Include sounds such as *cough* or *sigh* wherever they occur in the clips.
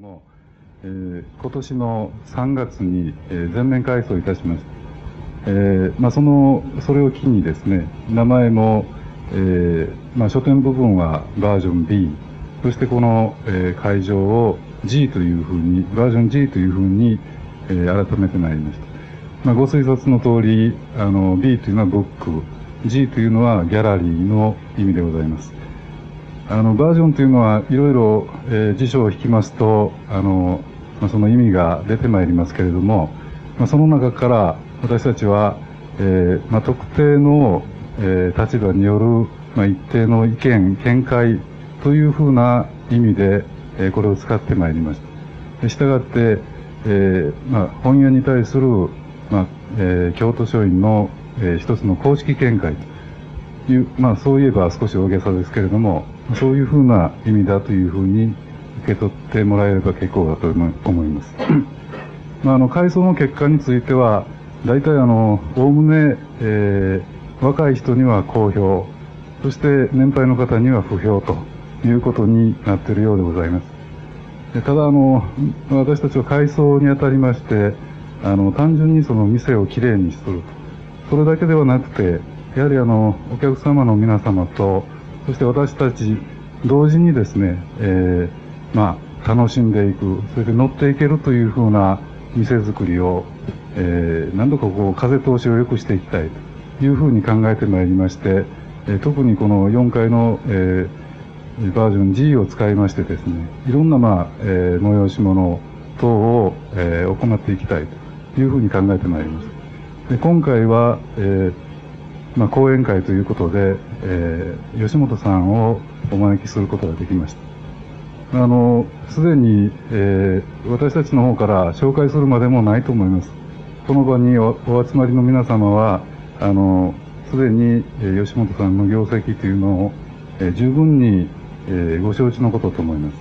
も、えー、今年の3月に、えー、全面改装いたしました。えー、まあ、その、それを機にですね、名前も、えー、まあ、書店部分はバージョン B、そしてこの、えー、会場を G というふうに、バージョン G というふうに、えー、改めてまいりました。まあ、ご推察の通り、あの、B というのはブック、G というのはギャラリーの意味でございます。あの、バージョンというのはいろいろ、えー、辞書を引きますと、あの、まあ、その意味が出てまいりますけれども、まあ、その中から私たちは、えー、まあ、特定の、えー、立場による、まあ、一定の意見、見解というふうな意味で、えー、これを使ってまいりました。したがって、えー、まあ、本屋に対する、まあ、えー、京都書院の、えー、一つの公式見解という、まあ、そういえば少し大げさですけれども、そういうふうな意味だというふうに受け取ってもらえれば結構だと思います。*laughs* まあ、あの、改装の結果については、大体あの、おおむね、えー、若い人には好評、そして年配の方には不評ということになっているようでございます。ただあの、私たちは改装にあたりまして、あの、単純にその店をきれいにする。それだけではなくて、やはりあの、お客様の皆様と、そして私たち同時にですね、えー、まあ、楽しんでいく、それで乗っていけるというふうな店づくりを、えー、何度かこう、風通しを良くしていきたいというふうに考えてまいりまして、えー、特にこの4階の、えー、バージョン G を使いましてですね、いろんな、まあ、えー、催し物等を、えー、行っていきたいというふうに考えてまいります。で今回は、えーまあ、講演会ということで、えー、吉本さんをお招きすることができました。あの、すでに、えー、私たちの方から紹介するまでもないと思います。この場にお集まりの皆様は、あの、すでに、えー、吉本さんの業績というのを、えー、十分に、えー、ご承知のことと思います。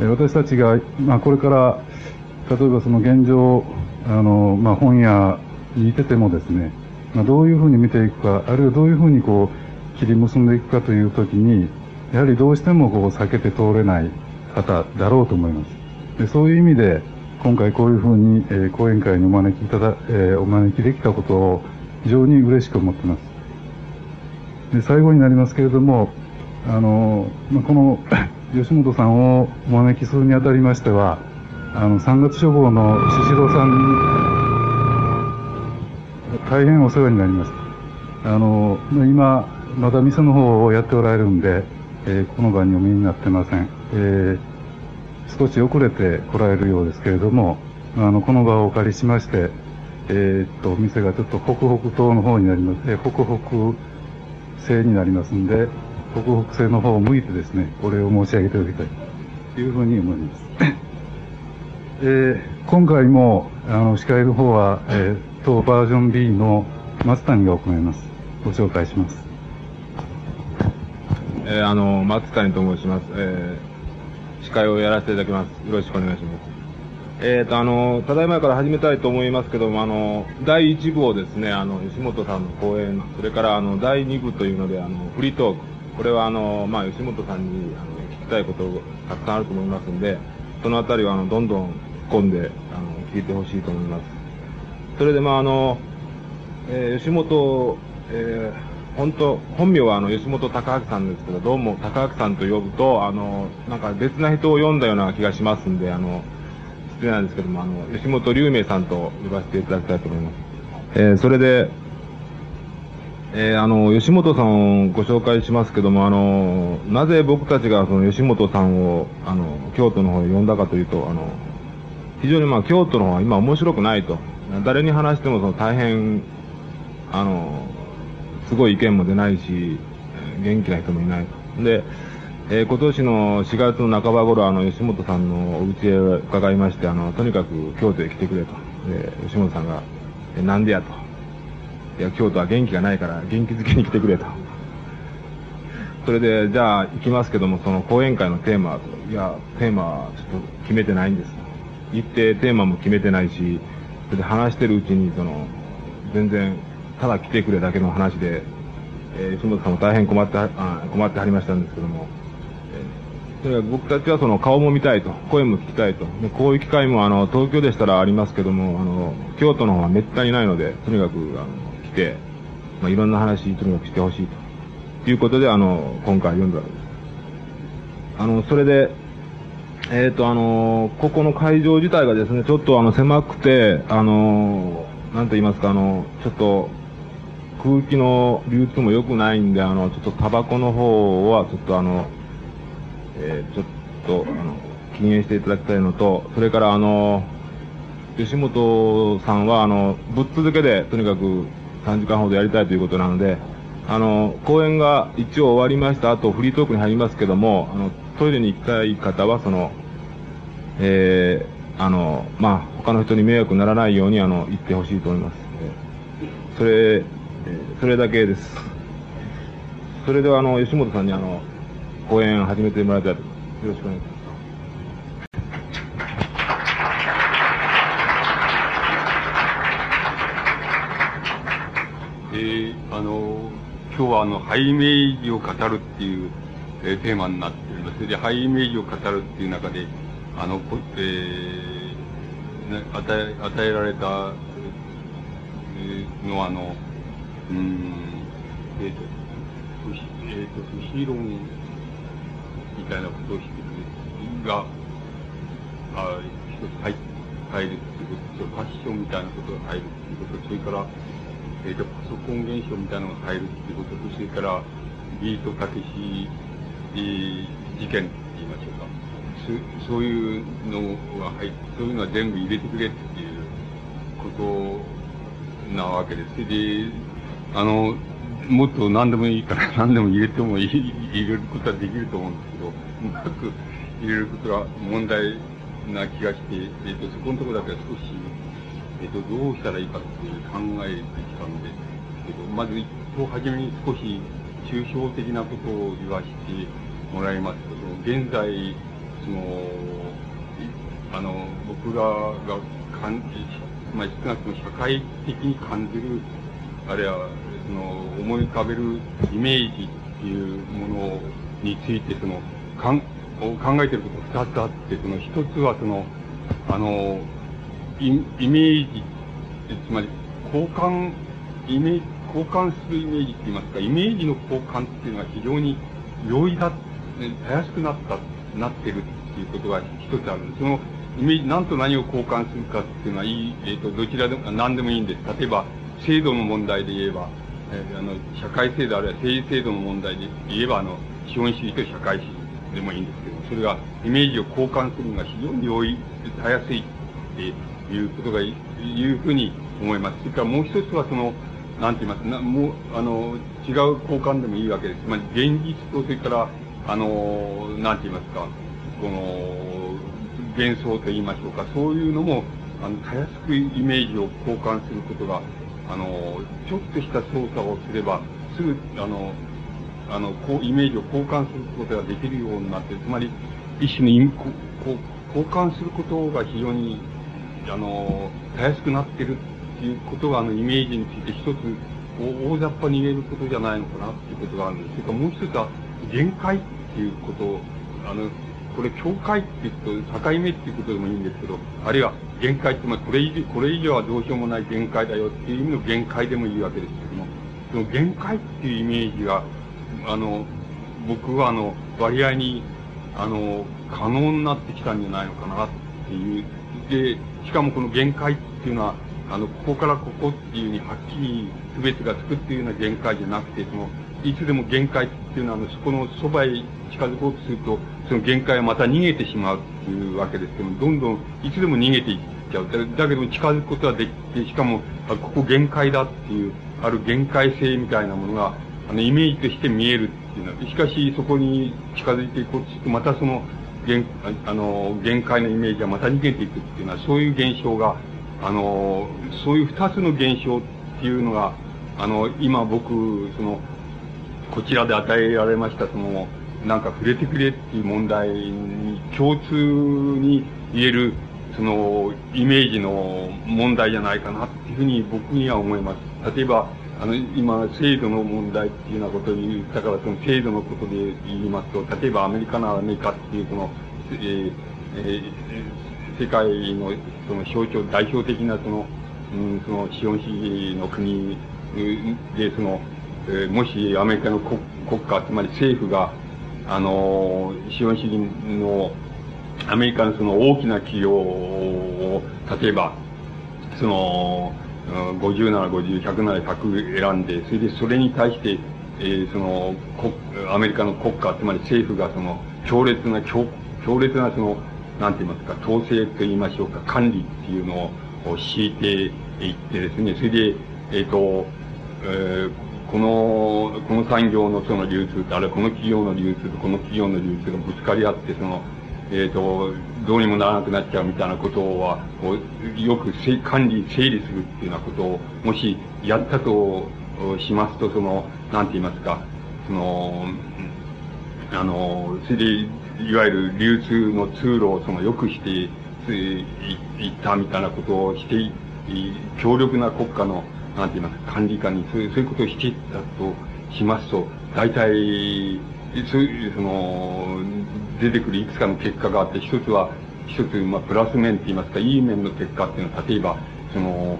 えー、私たちが、まあ、これから、例えばその現状、あの、まあ、本屋にいててもですね、まあ、どういうふうに見ていくか、あるいはどういうふうにこう、切り結んでいくかというときに、やはりどうしてもこう、避けて通れない方だろうと思います。でそういう意味で、今回こういうふうに、えー、講演会にお招きいただ、えー、お招きできたことを非常に嬉しく思ってます。で最後になりますけれども、あの、まあ、この *coughs* 吉本さんをお招きするにあたりましては、あの、三月書房の宍戸さんに、大変お世話になりました。あの、今、まだ店の方をやっておられるんで、えー、この場にお見えになってません。えー、少し遅れて来られるようですけれども、あの、この場をお借りしまして、えー、っと、店がちょっと北北東の方になります、えー、北北西になりますんで、北北西の方を向いてですね、お礼を申し上げておきたいというふうに思います。えー、今回も、あの、司会の方は、えー当バージョン B の松谷が行います。ご紹介します。えー、あの、松谷と申します。えー、司会をやらせていただきます。よろしくお願いします。えーと、あの、ただいまから始めたいと思いますけども、あの、第1部をですね、あの、吉本さんの講演、それからあの、第2部というので、あの、フリートーク、これはあの、まあ、吉本さんに、あの、聞きたいことがたくさんあると思いますんで、そのあたりは、あの、どんどん突っ込んで、あの、聞いてほしいと思います。それでまああの、えー、吉本、えー、本当、本名はあの吉本隆明さんですけど、どうも隆明さんと呼ぶと、あの、なんか別な人を読んだような気がしますんで、あの、失礼なんですけども、あの、吉本龍明さんと呼ばせていただきたいと思います。えー、それで、えー、あの、吉本さんをご紹介しますけども、あの、なぜ僕たちがその吉本さんを、あの、京都の方に呼んだかというと、あの、非常にまあ京都の方は今面白くないと。誰に話してもその大変、あの、すごい意見も出ないし、元気な人もいないと。で、えー、今年の4月の半ば頃、あの、吉本さんのお家へ伺いまして、あの、とにかく京都へ来てくれと。で、吉本さんが、え、なんでやと。いや、京都は元気がないから元気づけに来てくれと。それで、じゃあ行きますけども、その講演会のテーマ。いや、テーマはちょっと決めてないんです。行ってテーマも決めてないし、で話してるうちに、その、全然、ただ来てくれだけの話で、えー、吉本さんも大変困ってあ、困ってはりましたんですけども、えとにかく僕たちはその顔も見たいと、声も聞きたいと。でこういう機会もあの、東京でしたらありますけども、あの、京都の方は滅多にないので、とにかく、あの、来て、まあ、いろんな話、とにかくしてほしいと。いうことで、あの、今回読んだわけです。あの、それで、えっ、ー、と、あの、ここの会場自体がですね、ちょっとあの、狭くて、あの、なんと言いますか、あの、ちょっと、空気の流通も良くないんで、あの、ちょっとタバコの方は、ちょっとあの、えー、ちょっと、あの、禁煙していただきたいのと、それからあの、吉本さんは、あの、ぶっ続けで、とにかく3時間ほどやりたいということなので、あの、講演が一応終わりました後、フリートークに入りますけども、あの、トイレに行きたい方は、その、えー、あの、まあ、他の人に迷惑にならないように、あの、行ってほしいと思います。それ、それだけです。それでは、あの、吉本さんに、あの、講演始めてもらいたいと。よろしくお願いします。えー、あの、今日はあの、ハイイメージを語るっていう、えー、テーマになっております。それで、ハイイメージを語るっていう中で、あの、こえー、与え、与えられた、えー、の、あの、うん、えっ、ー、と、えっ、ー、と、不死論みたいなことをしてくれるが、あ一つ入入るっていうこと、ファッションみたいなことが入るっていうこと、それから、えっ、ー、と、パソコン現象みたいなのが入るっていうこと、それから、ビートたけし、えー、事件って言いましょうか。そういうのが入って、そういうのは全部入れてくれっていうことなわけです。で、あの、もっと何でもいいから何でも入れてもいい、入れることはできると思うんですけど、うまく入れることは問題な気がして、えっ、と、そこのところだけは少し、えっ、と、どうしたらいいかっていう考えてきたんですけど、まず一等初めに少し抽象的なことを言わせてもらいますと、現在、その、あの、僕らが感じ、まあ、少なくとも社会的に感じる、あるいは、その、思い浮かべるイメージっていうものについて、その、かん、考えてること二つあって、その一つはその、あの、イイメージ、つまり、交換、イメージ、交換するイメージって言いますか、イメージの交換っていうのは非常に容易だ、たやすくなった、なってるっていうことが一つある。そのイメージ、何と何を交換するかっていうのは、いい、えっ、ー、と、どちらでも、何でもいいんです。例えば、制度の問題で言えば、えー、あの、社会制度あるいは政治制度の問題で言えば、あの、資本主義と社会主義でもいいんですけど、それが、イメージを交換するのが非常に容易、たやすいっていうことが、いうふうに思います。それからもう一つは、その、なんて言います？な、もう、あの、違う交換でもいいわけです。つまり、現実と、それから、あの、なんて言いますか、この、幻想と言いましょうか、そういうのも、あの、たやすくイメージを交換することが、あの、ちょっとした操作をすれば、すぐ、あの、あの、こう、イメージを交換することができるようになって、つまり、一種のイここ交換することが非常に、あの、たやすくなってる。っていうことが、あの、イメージについて一つ、大雑把に言えることじゃないのかなっていうことがあるんです。それからもう一つは、限界っていうことを、あの、これ、境界って言うと、境目っていうことでもいいんですけど、あるいは限界って、まあ、これ以上、これ以上はどうしようもない限界だよっていう意味の限界でもいいわけですけども、その限界っていうイメージが、あの、僕はあの、割合に、あの、可能になってきたんじゃないのかなっていう。で、しかもこの限界っていうのは、あの、ここからここっていうふうにはっきり全てがつくっていうような限界じゃなくて、その、いつでも限界っていうのは、あの、そこのそばへ近づこうとすると、その限界はまた逃げてしまうっていうわけですけども、どんどん、いつでも逃げていっちゃう。だけど近づくことはできて、しかも、ここ限界だっていう、ある限界性みたいなものが、あの、イメージとして見えるっていうのは、しかしそこに近づいていこうとすると、またその、限、あの、限界のイメージはまた逃げていくっていうのは、そういう現象が、あの、そういう二つの現象っていうのが、あの、今僕、その、こちらで与えられました、その、なんか触れてくれっていう問題に共通に言える、その、イメージの問題じゃないかなっていうふうに僕には思います。例えば、あの、今、制度の問題っていうようなことを言ったから、その制度のことで言いますと、例えばアメリカならアメリカっていう、その、えーえー、世界のその象徴、代表的なその、うん、その資本主義の国で、その、えー、もしアメリカの国国家、つまり政府が、あの、資本主義の、アメリカのその大きな企業を、例えば、その、50なら50、100なら100選んで、それでそれに対して、えー、その、アメリカの国家、つまり政府がその、強烈な、強強烈なその、なんて言いますか、統制と言いましょうか、管理っていうのを敷いていってですね、それで、えっ、ー、と、えー、この、この産業のその流通と、あるいはこの企業の流通とこの企業の流通がぶつかり合って、その、えっ、ー、と、どうにもならなくなっちゃうみたいなことは、よく管理、整理するっていうようなことを、もしやったとしますと、その、なんて言いますか、その、あの、それで、いわゆる流通の通路をその良くしていったみたいなことをして、強力な国家の、なんて言いますか、管理下にそういう、そういうことをしていったとしますと、大体、そういう、その、出てくるいくつかの結果があって、一つは、一つ、まあ、プラス面って言いますか、いい面の結果っていうのは、例えば、その、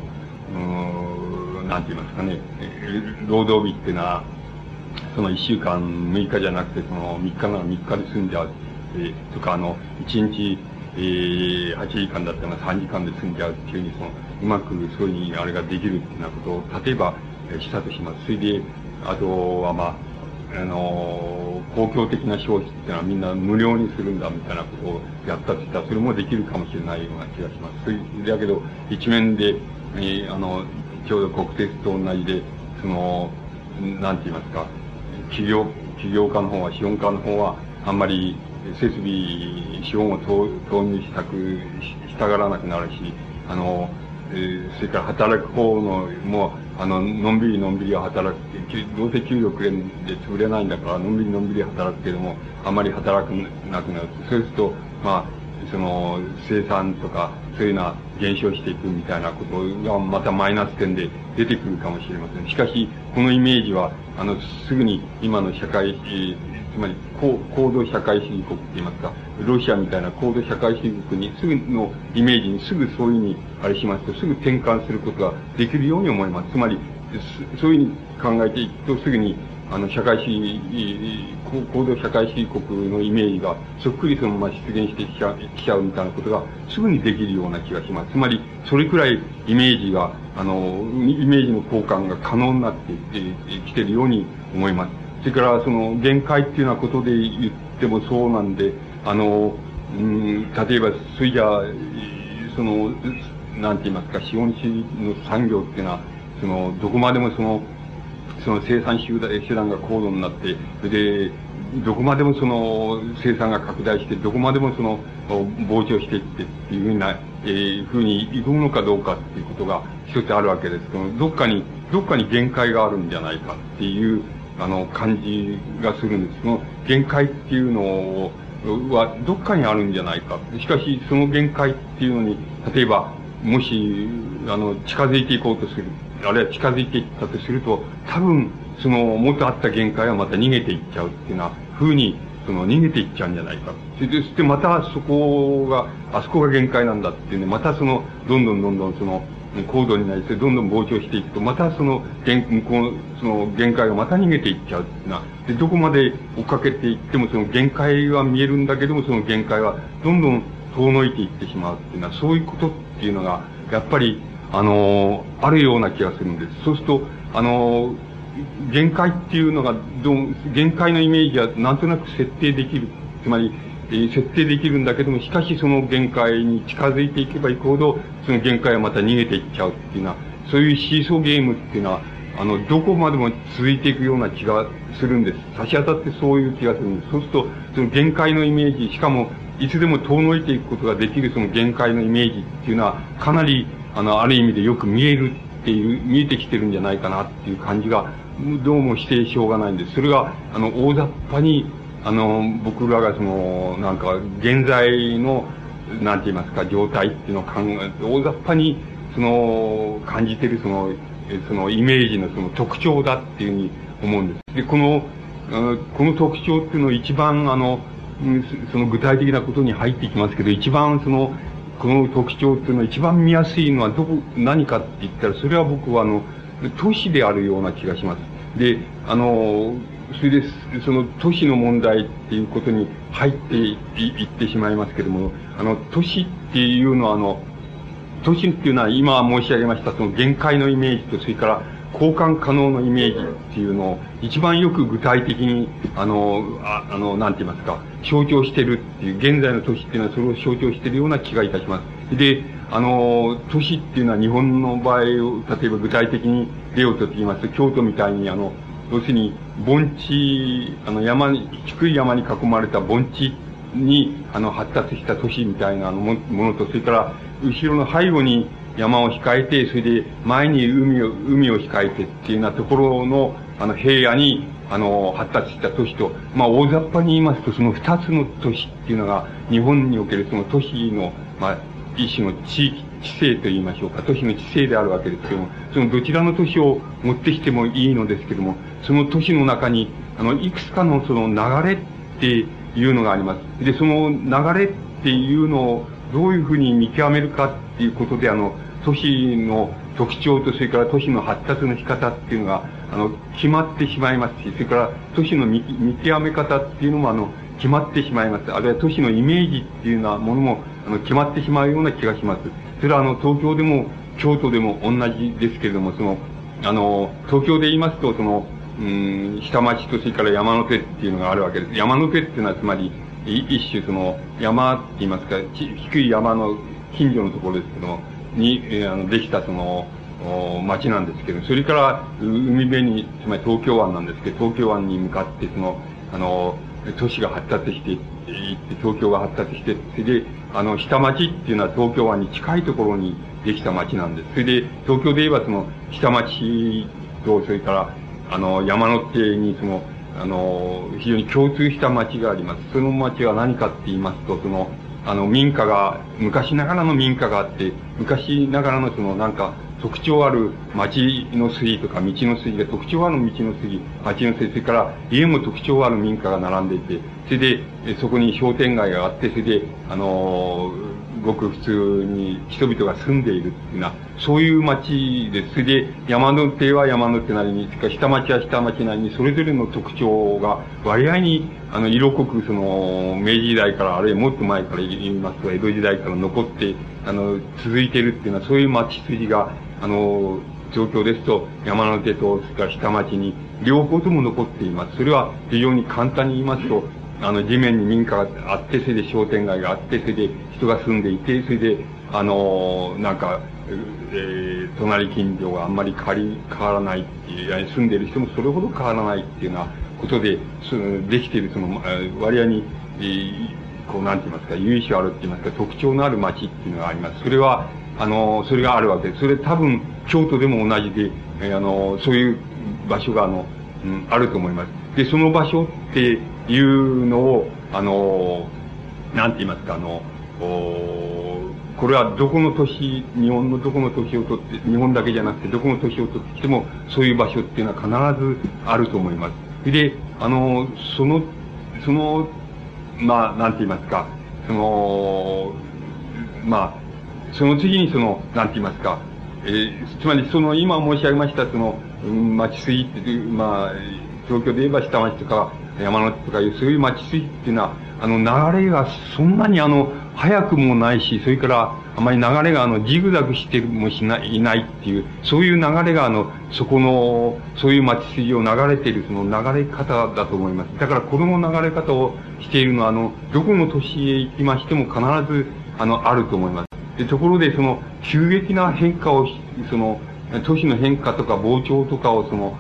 うん、なんて言いますかね、労働日っていうのは、その一週間6日じゃなくて、その3日なら3日で済んじゃう。えー、とか、あの、1日、えー、8時間だったら3時間で済んじゃうっていうふうに、その、うまくそういうふうにあれができるっていうようなことを、例えば、えー、したとします。それで、あとは、まあ、あの公共的な消費っていうのはみんな無料にするんだみたいなことをやったとしたら、それもできるかもしれないような気がします。それだけど、一面で、えー、あの、ちょうど国鉄と同じで、その、なんて言いますか、企業、企業家の方は、資本家の方は、あんまり設備、資本を投入したく、したがらなくなるし、あの、えー、それから働く方の、もう、あの、のんびりのんびりは働く、どうせ給料くれんで潰れないんだから、のんびりのんびり働くけども、あまり働くなくなる。そうすると、まあ、その、生産とか、そういうのは減少していくみたいなことが、またマイナス点で出てくるかもしれません。しかし、このイメージは、あの、すぐに今の社会、つまり高高度社会主義国って言いますか、ロシアみたいな高度社会主義国にすぐのイメージにすぐそういうふうにあれしますと、すぐ転換することができるように思います。つまり、そういうふうに考えていくとすぐに、あの、社会主義、高度社会主義国のイメージがそっくりそのまま出現してきちゃきちゃうみたいなことがすぐにできるような気がします。つまり、それくらいイメージが、あの、イメージの交換が可能になってきているように思います。それから、その、限界っていうようなことで言ってもそうなんで、あの、うん、例えば、それじゃその、なんて言いますか、資本主義の産業っていうのは、その、どこまでもその、その生産手段が高度になって、それで、どこまでもその生産が拡大して、どこまでもその膨張していってっていうふうな、えー、ふうにいくのかどうかっていうことが一つあるわけですけど、どっかに、どっかに限界があるんじゃないかっていうあの、感じがするんです。その限界っていうのはどっかにあるんじゃないか。しかし、その限界っていうのに、例えば、もし、あの、近づいていこうとする。あるいは近づいていったとすると、多分、その、元あった限界はまた逃げていっちゃうっていうような風に、その、逃げていっちゃうんじゃないか。そしてまたそこが、あそこが限界なんだっていうね、またその、どんどんどんどんその、高度になり、どんどん膨張していくと、またその、限、向こう、その限界がまた逃げていっちゃうな。で、どこまで追っかけていっても、その限界は見えるんだけども、その限界はどんどん遠のいていってしまうっていうのは、そういうことっていうのが、やっぱり、あのー、あるような気がするんです。そうすると、あのー、限界っていうのが、ど、限界のイメージはなんとなく設定できる。つまり、設定できるんだけども、しかしその限界に近づいていけばいくほど、その限界はまた逃げていっちゃうっていうのは、そういうシーソーゲームっていうのは、あの、どこまでも続いていくような気がするんです。差し当たってそういう気がするんです。そうすると、その限界のイメージ、しかも、いつでも遠のいていくことができるその限界のイメージっていうのは、かなり、あの、ある意味でよく見えるっていう、見えてきてるんじゃないかなっていう感じが、どうもしてしょうがないんです。それが、あの、大雑把に、あの、僕らがその、なんか、現在の、なんて言いますか、状態っていうのを考え、大雑把に、その、感じてるその、そのイメージのその特徴だっていうふうに思うんです。で、この、この特徴っていうのを一番あの、その具体的なことに入ってきますけど、一番その、この特徴っていうのは一番見やすいのはどこ、何かって言ったら、それは僕はあの、都市であるような気がします。で、あの、それで、その都市の問題っていうことに入っていってしまいますけども、あの、都市っていうのはあの、都市っていうのは今申し上げましたその限界のイメージと、それから交換可能のイメージっていうのを一番よく具体的に、あの、ああの、なんて言いますか、象徴してるっていう、現在の都市っていうのはそれを象徴してるような気がいたします。で、あの、都市っていうのは日本の場合を、例えば具体的に例をとって言いますと、京都みたいにあの、要するに、盆地、あの山に、低い山に囲まれた盆地に、あの、発達した都市みたいなものと、それから、後ろの背後に、山を控えて、それで前に海を、海を控えてっていうようなところの、あの、平野に、あの、発達した都市と、まあ、大雑把に言いますと、その二つの都市っていうのが、日本におけるその都市の、まあ、一種の地域、知性と言いましょうか、都市の知性であるわけですけども、そのどちらの都市を持ってきてもいいのですけども、その都市の中に、あの、いくつかのその流れっていうのがあります。で、その流れっていうのをどういうふうに見極めるかっていうことで、あの、都市の特徴と、それから都市の発達の仕方っていうのが、あの、決まってしまいますし、それから都市の見見極め方っていうのも、あの、決まってしまいます。あるいは都市のイメージっていうようなものも、あの、決まってしまうような気がします。それは、あの、東京でも、京都でも同じですけれども、その、あの、東京で言いますと、その、うん、下町とそれから山の手っていうのがあるわけです。山の手っていうのはつまり、一種その、山って言いますか、低い山の近所のところですけども、に、えー、あの、できたその、町なんですけど、それから海辺に、つまり東京湾なんですけど、東京湾に向かって、その、あの、都市が発達していって、東京が発達して、それで、あの、下町っていうのは東京湾に近いところにできた町なんです。それで、東京で言えばその、下町と、それから、あの、山手にその、あの、非常に共通した町があります。その町は何かって言いますと、その、あの、民家が、昔ながらの民家があって、昔ながらのその、なんか、特徴ある町の筋とか道の筋が特徴ある道の筋、町の筋、それから家も特徴ある民家が並んでいて、それで、そこに商店街があって、それで、あのーごく普通に人々が住んでいるっていうような、そういう町です。それで、山の手は山の手なりに、か下町は下町なりに、それぞれの特徴が割合に、あの、色濃く、その、明治時代から、あるいはもっと前から言いますと、江戸時代から残って、あの、続いてるっていうのは、そういう町筋が、あの、状況ですと、山手と、それから下町に、両方とも残っています。それは非常に簡単に言いますと、あの、地面に民家があって、それで商店街があって、それで人が住んでいて、それで、あの、なんか、えー、隣近所があんまり変わり、変わらないっていう、や住んでる人もそれほど変わらないっていうようなことで、その、できている、その、割合に、えー、こう、なんて言いますか、由緒あるって言いますか、特徴のある街っていうのがあります。それは、あの、それがあるわけです。それ多分、京都でも同じで、えー、あの、そういう場所が、あの、うん、あると思います。で、その場所っていうのを、あの、なんて言いますか、あの、これはどこの都市、日本のどこの都市を取って、日本だけじゃなくてどこの都市を取ってきても、そういう場所っていうのは必ずあると思います。で、あの、その、その、まあ、なんて言いますか、その、まあ、その次にその、なんて言いますか、えー、つまりその、今申し上げました、その、町水っていう、まあ、東京で言えば下町とか山手とかいう、そういう町水っていうのは、あの、流れがそんなにあの、早くもないし、それから、あまり流れがあの、ジグザグしてもしない、いないっていう、そういう流れがあの、そこの、そういう町筋を流れている、その流れ方だと思います。だから、この流れ方をしているのは、あの、どこの都市へ行きましても必ず、あの、あると思います。で、ところで、その、急激な変化を、その、都市の変化とか膨張とかを、その、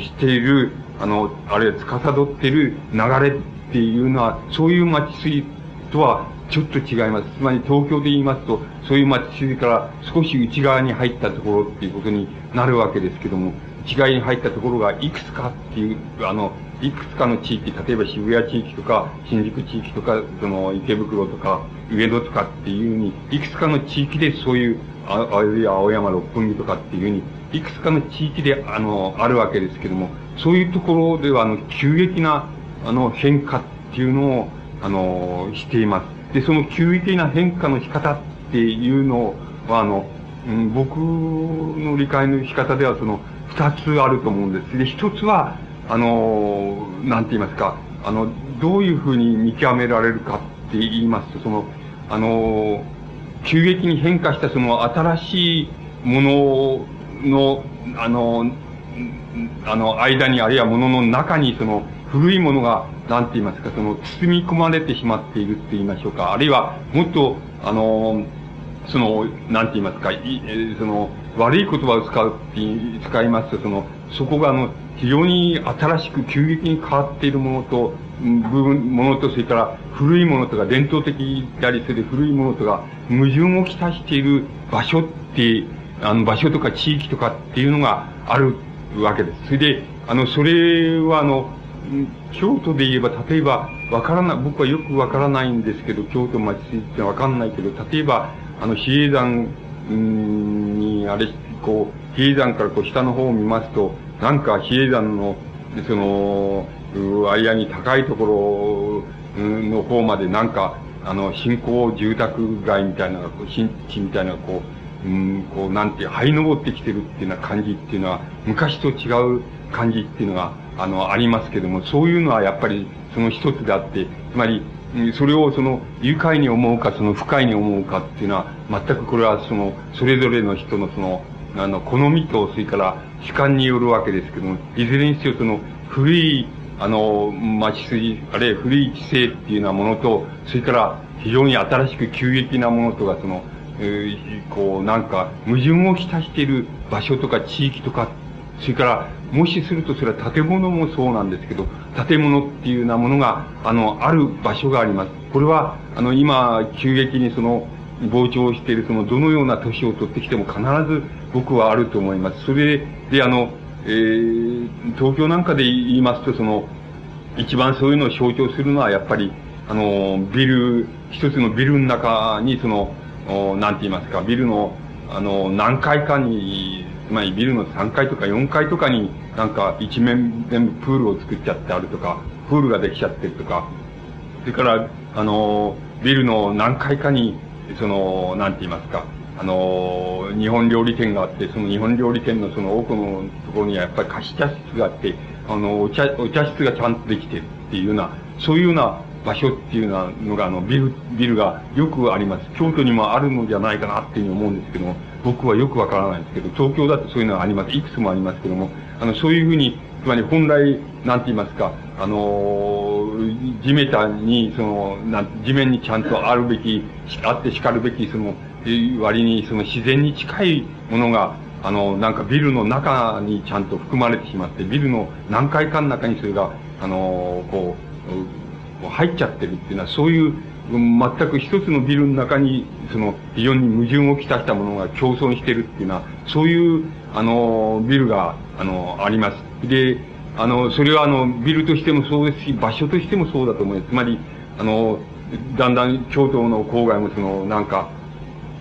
している、あの、あるいは司っている流れっていうのは、そういう町筋とはちょっと違います。つまり東京で言いますと、そういう町筋から少し内側に入ったところっていうことになるわけですけども、内側に入ったところがいくつかっていう、あの、いくつかの地域、例えば渋谷地域とか、新宿地域とか、その池袋とか、上野とかっていうに、いくつかの地域でそういう、ああるいは青山六本木とかっていうふうに、いくつかの地域で、あの、あるわけですけども、そういうところでは、あの、急激な、あの、変化っていうのを、あの、しています。で、その急激な変化の仕方っていうのは、あの、うん、僕の理解の仕方では、その、二つあると思うんです。で、一つは、あの、なんて言いますか、あの、どういうふうに見極められるかって言いますと、その、あの、急激に変化したその新しいものの、あの、あの、間に、あるいはものの中に、その、古いものが、なんて言いますか、その、包み込まれてしまっているって言いましょうか。あるいは、もっと、あの、その、なんて言いますか、いその、悪い言葉を使うって使いますと、その、そこがあの、非常に新しく急激に変わっているものと、部分、ものと、それから古いものとか伝統的でありする古いものとか、矛盾をきたしている場所って、あの、場所とか地域とかっていうのがあるわけです。それで、あの、それはあの、京都で言えば、例えば、わからない、僕はよくわからないんですけど、京都町ってわかんないけど、例えば、あの、比叡山に、あれ、こう、比叡山からこう下の方を見ますと、なんか比叡山の、その、間に高いところの方までなんか、あの、新興住宅街みたいな、新地みたいな、こう、うん、こう、なんて、這い登ってきてるっていうような感じっていうのは、昔と違う感じっていうのが、あの、ありますけども、そういうのはやっぱりその一つであって、つまり、それをその、愉快に思うか、その不快に思うかっていうのは、全くこれはその、それぞれの人のその、あの、好みと、それから主観によるわけですけども、いずれにせよその、古い、あの、町筋、あるいは古い知性っていうようなものと、それから非常に新しく急激なものとか、その、えー、こう、なんか、矛盾をきたしている場所とか地域とか、それから、もしするとそれは建物もそうなんですけど、建物っていうようなものが、あの、ある場所があります。これは、あの、今、急激にその、膨張している、その、どのような年を取ってきても必ず僕はあると思います。それで、あの、えー、東京なんかで言いますと、その、一番そういうのを象徴するのは、やっぱり、あの、ビル、一つのビルの中に、その、なんて言いますか、ビルの、あの、何階かに、つまりビルの3階とか4階とかになんか一面全部プールを作っちゃってあるとか、プールができちゃってるとか、それから、あの、ビルの何階かに、その、なんて言いますか、あの、日本料理店があって、その日本料理店のその奥のところにはやっぱり貸し茶室があって、あの、お茶、お茶室がちゃんとできてるっていうような、そういうような場所っていうのが、あの、ビル、ビルがよくあります。京都にもあるのじゃないかなっていうふうに思うんですけども、僕はよくわからないんですけど、東京だとそういうのがあります。いくつもありますけども、あの、そういうふうに、つまり本来、なんて言いますか、あの地面に、その、な地面にちゃんとあるべき、あって叱るべき、その、割に、その自然に近いものが、あの、なんかビルの中にちゃんと含まれてしまって、ビルの何階かの中にそれが、あの、こう、こう入っちゃってるっていうのは、そういう、全く一つのビルの中に、その、非常に矛盾をきたしたものが共存してるっていうのは、そういう、あの、ビルが、あの、あります。で、あの、それはあの、ビルとしてもそうですし、場所としてもそうだと思います。つまり、あの、だんだん京都の郊外もその、なんか、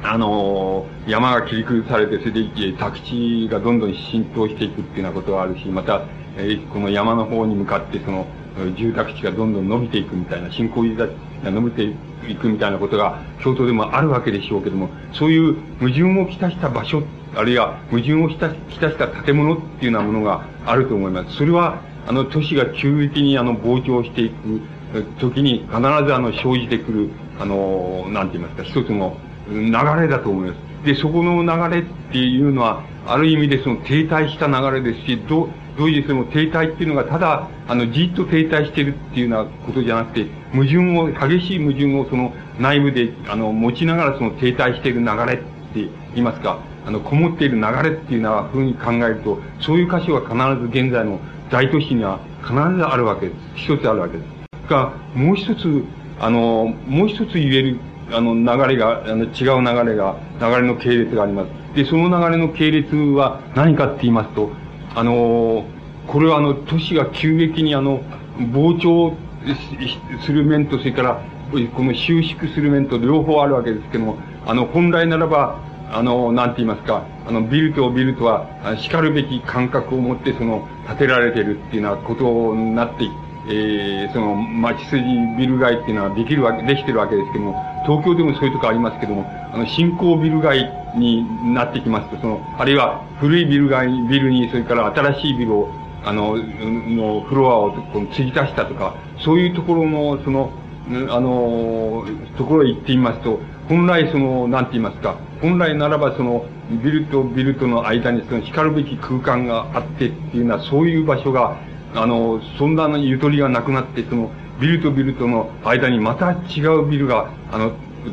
あの、山が切り崩されて、それで宅地がどんどん浸透していくっていうようなことがあるし、また、えー、この山の方に向かってその、住宅地がどんどん伸びていくみたいな、新興住宅地が伸びていくみたいなことが、京都でもあるわけでしょうけども、そういう矛盾をきたした場所、あるいは矛盾をきたきたした建物っていうようなものがあると思います。それは、あの、都市が急激にあの、膨張していく時に必ずあの、生じてくる、あの、なんて言いますか、一つの流れだと思います。で、そこの流れっていうのは、ある意味でその停滞した流れですし、ど、どういうその停滞っていうのが、ただ、あの、じっと停滞してるっていうようなことじゃなくて、矛盾を、激しい矛盾をその内部で、あの、持ちながらその停滞している流れって言いますか、あの、こもっている流れっていうような風に考えると、そういう箇所は必ず現在の大都市には必ずあるわけです。一つあるわけです。が、もう一つ、あの、もう一つ言える、あの、流れが、あの、違う流れが、流れの系列があります。で、その流れの系列は何かって言いますと、あの、これはあの、都市が急激にあの、膨張する面と、それから、この収縮する面と両方あるわけですけども、あの、本来ならば、あの、なんて言いますか、あの、ビルとビルとは、叱るべき感覚を持って、その、建てられてるっていうようなことになって、えー、その、町筋ビル街っていうのはできるわけ、できてるわけですけども、東京でもそういうとこありますけども、あの、新興ビル街になってきますと、その、あるいは古いビル街、ビルに、それから新しいビルを、あの、のフロアをこの継ぎ足したとか、そういうところの、その、あの、ところへ行ってみますと、本来その、なんて言いますか、本来ならばその、ビルとビルとの間にその光るべき空間があってっていうのは、そういう場所が、あの、そんなのゆとりがなくなって、その、ビルとビルとの間にまた違うビルが、あの、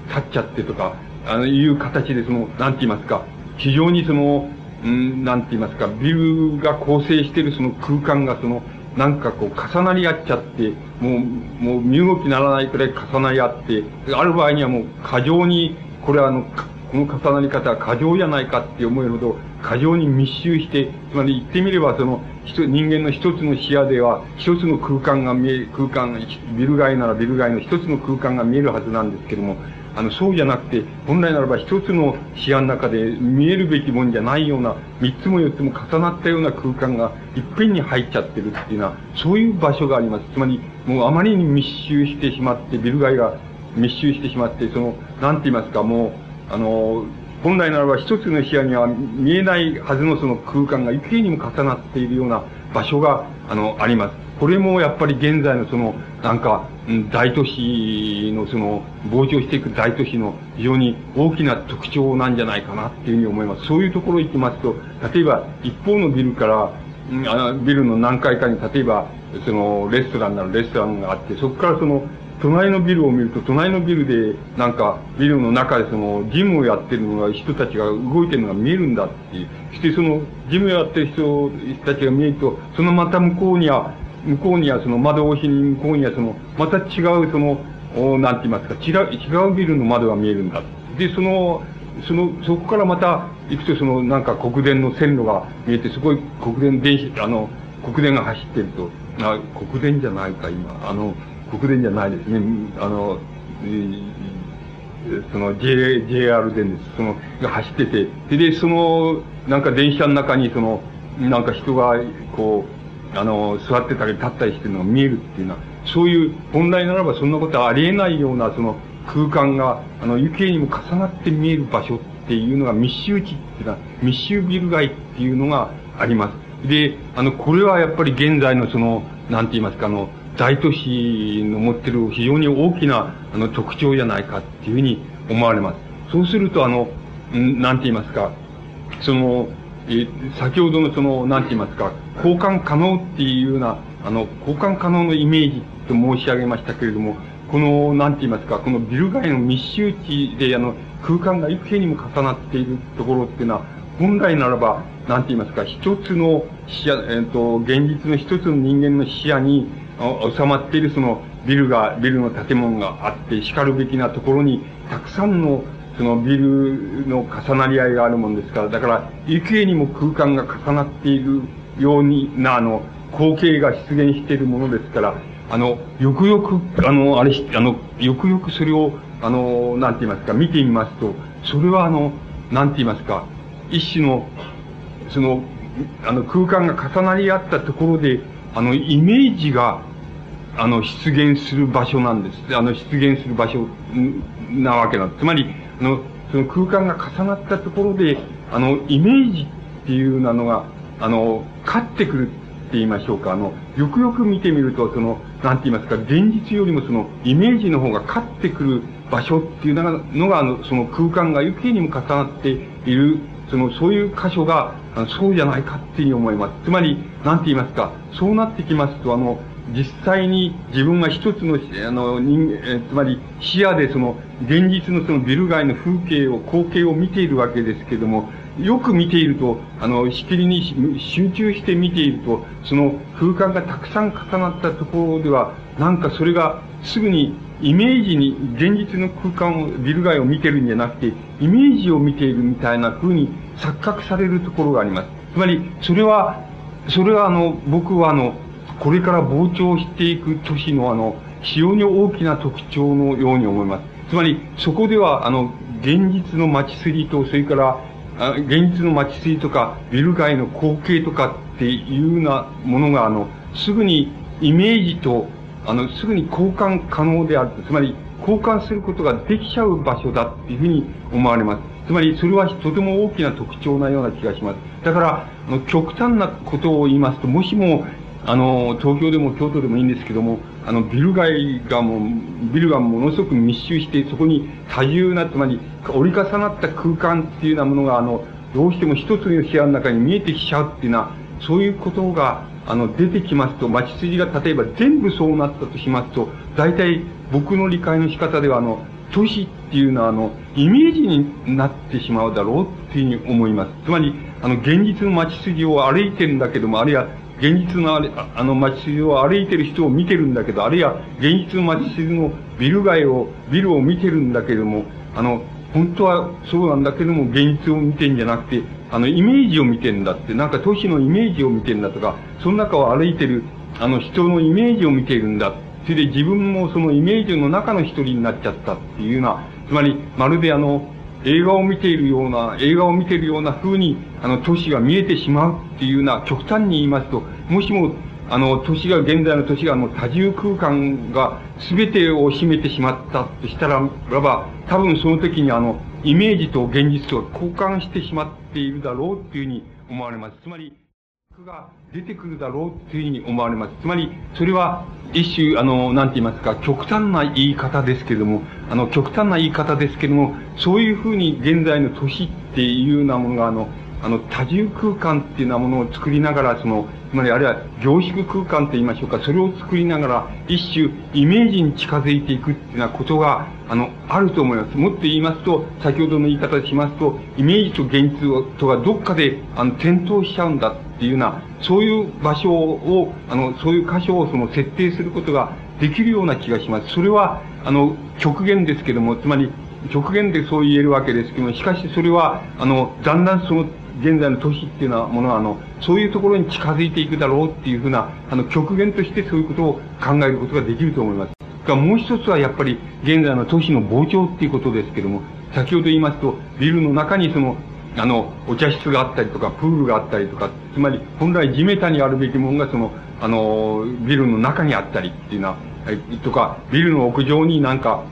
立っちゃってとか、あの、いう形でその、なんて言いますか、非常にその、うん、なんて言いますか、ビルが構成しているその空間がその、なんかこう重なり合っちゃって、もう、もう身動きならないくらい重なり合って、ある場合にはもう過剰に、これはあの、この重なり方は過剰じゃないかって思えるほど、過剰に密集して、つまり言ってみればその、人間の一つの視野では、一つの空間が見え、空間、ビル街ならビル街の一つの空間が見えるはずなんですけども、あの、そうじゃなくて、本来ならば一つの視野の中で見えるべきもんじゃないような、三つも四つも重なったような空間がいっぺんに入っちゃってるっていうのは、そういう場所があります。つまり、もうあまりに密集してしまって、ビル街が密集してしまって、その、なんて言いますか、もう、あの、本来ならば一つの視野には見えないはずのその空間が幾重にも重なっているような場所が、あの、あります。これもやっぱり現在のその、なんか、大都市のその、膨張していく大都市の非常に大きな特徴なんじゃないかなっていうふうに思います。そういうところ行きますと、例えば一方のビルから、ビルの何階かに例えば、その、レストランならレストランがあって、そこからその、隣のビルを見ると、隣のビルで、なんか、ビルの中でその、ジムをやってるのが、人たちが動いてるのが見えるんだっていう。そしてその、ジムをやってる人たちが見えると、そのまた向こうには、向こうにはその窓越しに向こうにはその、また違うその、おなんて言いますか、違う、違うビルの窓が見えるんだ。で、その、その、そこからまた行くとその、なんか国電の線路が見えて、そこに国電電子、あの、国電が走ってると、あ、国電じゃないか、今。あの、国電じゃないですね。あの、その J、JR 電です。その、が走ってて、で、その、なんか電車の中にその、なんか人が、こう、あの、座ってたり立ったりしてるのが見えるっていうのは、そういう、本来ならばそんなことはありえないような、その空間が、あの、雪にも重なって見える場所っていうのが密集地っていうのは、密集ビル街っていうのがあります。で、あの、これはやっぱり現在のその、なんて言いますか、あの、大都市の持ってる非常に大きな、あの、特徴じゃないかっていうふうに思われます。そうすると、あの、なんて言いますか、その、え先ほどのその、なんて言いますか、交換可能っていうような、あの、交換可能のイメージと申し上げましたけれども、この、なんて言いますか、このビル街の密集地で、あの、空間が幾重にも重なっているところっていうのは、本来ならば、なんて言いますか、一つの視野、えっ、ー、と、現実の一つの人間の視野に収まっているそのビルが、ビルの建物があって、叱るべきなところに、たくさんのそのビルの重なり合いがあるもんですから、だから、幾重にも空間が重なっているようにな、あの、光景が出現しているものですから、あの、よくよく、あの、あれあの、よくよくそれを、あの、なんて言いますか、見てみますと、それはあの、なんて言いますか、一種の、その、あの、空間が重なり合ったところで、あの、イメージが、あの、出現する場所なんです。あの、出現する場所なわけなんです。つまり、あの、その空間が重なったところで、あの、イメージっていうなのが、あの、勝ってくるって言いましょうか。あの、よくよく見てみると、その、なんて言いますか、現実よりもその、イメージの方が勝ってくる場所っていうのが、あの、その空間が余計にも重なっている、その、そういう箇所が、そうじゃないかっていうふうに思います。つまり、なんて言いますか、そうなってきますと、あの、実際に自分が一つの、あの、人えつまり視野でその、現実のそのビル街の風景を、光景を見ているわけですけども、よく見ていると、あの、しきりに集中して見ていると、その空間がたくさん重なったところでは、なんかそれがすぐにイメージに、現実の空間を、ビル街を見てるんじゃなくて、イメージを見ているみたいな風に錯覚されるところがあります。つまり、それは、それはあの、僕はあの、これから膨張していく都市のあの、非常に大きな特徴のように思います。つまり、そこでは、あの、現実の街筋と、それから、あ現実の街筋とか、ビル街の光景とかっていうようなものが、あの、すぐにイメージと、あの、すぐに交換可能である。つまり、交換することができちゃう場所だっていうふうに思われます。つまり、それはとても大きな特徴なような気がします。だから、あの極端なことを言いますと、もしも、あの、東京でも京都でもいいんですけども、あの、ビル街がもう、ビルがものすごく密集して、そこに多重な、つまり、折り重なった空間っていうようなものが、あの、どうしても一つの部屋の中に見えてきちゃうっていうのは、そういうことが、あの、出てきますと、街筋が例えば全部そうなったとしますと、大体僕の理解の仕方では、あの、都市っていうのは、あの、イメージになってしまうだろうっていうふうに思います。つまり、あの、現実の街筋を歩いてるんだけども、あるいは、現実のあれ、あの街筋を歩いてる人を見てるんだけど、あるいは、現実の街筋のビル街を、ビルを見てるんだけども、あの、本当はそうなんだけども、現実を見てんじゃなくて、あの、イメージを見てんだって、なんか都市のイメージを見てんだとか、その中を歩いてる、あの人のイメージを見ているんだ。それで自分もそのイメージの中の一人になっちゃったっていうような、つまり、まるであの、映画を見ているような、映画を見ているような風に、あの、都市が見えてしまうっていうような、極端に言いますと、もしも、あの、都市が、現在の都市が、あの、多重空間が全てを占めてしまったとしたらば、多分その時にあの、イメージと現実を交換してしまっているだろうっていうふうに思われます。つまり、が出てくるだろうというふうに思われます。つまり、それは一種、あの、なんて言いますか、極端な言い方ですけれども、あの、極端な言い方ですけれども、そういうふうに現在の年っていうようなものが、あの、あの、多重空間っていうようなものを作りながら、その、つまりあるいは凝縮空間と言いましょうか、それを作りながら、一種イメージに近づいていくっていうようなことが、あの、あると思います。もっと言いますと、先ほどの言い方でしますと、イメージと現実とがどっかで、あの、転倒しちゃうんだっていうような、そういう場所を、あの、そういう箇所をその設定することができるような気がします。それは、あの、極限ですけども、つまり、極限でそう言えるわけですけども、しかしそれは、あの、だんだんその現在の都市っていうのはものは、あの、そういうところに近づいていくだろうっていうふうな、あの、極限としてそういうことを考えることができると思います。がもう一つはやっぱり、現在の都市の膨張っていうことですけども、先ほど言いますと、ビルの中にその、あの、お茶室があったりとか、プールがあったりとか、つまり、本来地べたにあるべきものがその、あの、ビルの中にあったりっていうのは、とか、ビルの屋上になんか、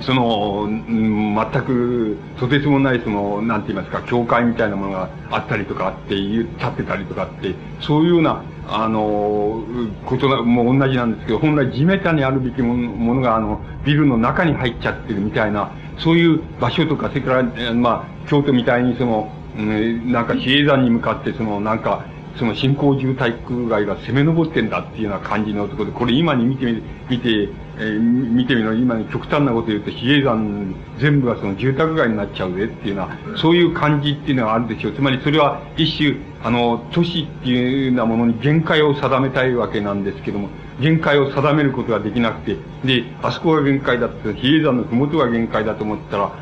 その、全く、とてつもない、その、なんて言いますか、教会みたいなものがあったりとかっていう、立ってたりとかって、そういうような、あの、ことが、もう同じなんですけど、本来地面にあるべきものが、あの、ビルの中に入っちゃってるみたいな、そういう場所とか、それから、まあ、京都みたいに、その、なんか比叡山に向かって、その、なんか、その新興住宅街が攻め上ってんだっていうような感じのところで、これ今に見てみ、見て、えー、見てみるの今に極端なこと言うと、比叡山全部がその住宅街になっちゃうぜっていうのは、そういう感じっていうのがあるでしょう。つまりそれは一種、あの、都市っていうようなものに限界を定めたいわけなんですけども、限界を定めることができなくて、で、あそこが限界だって、比叡山の麓が限界だと思ったら、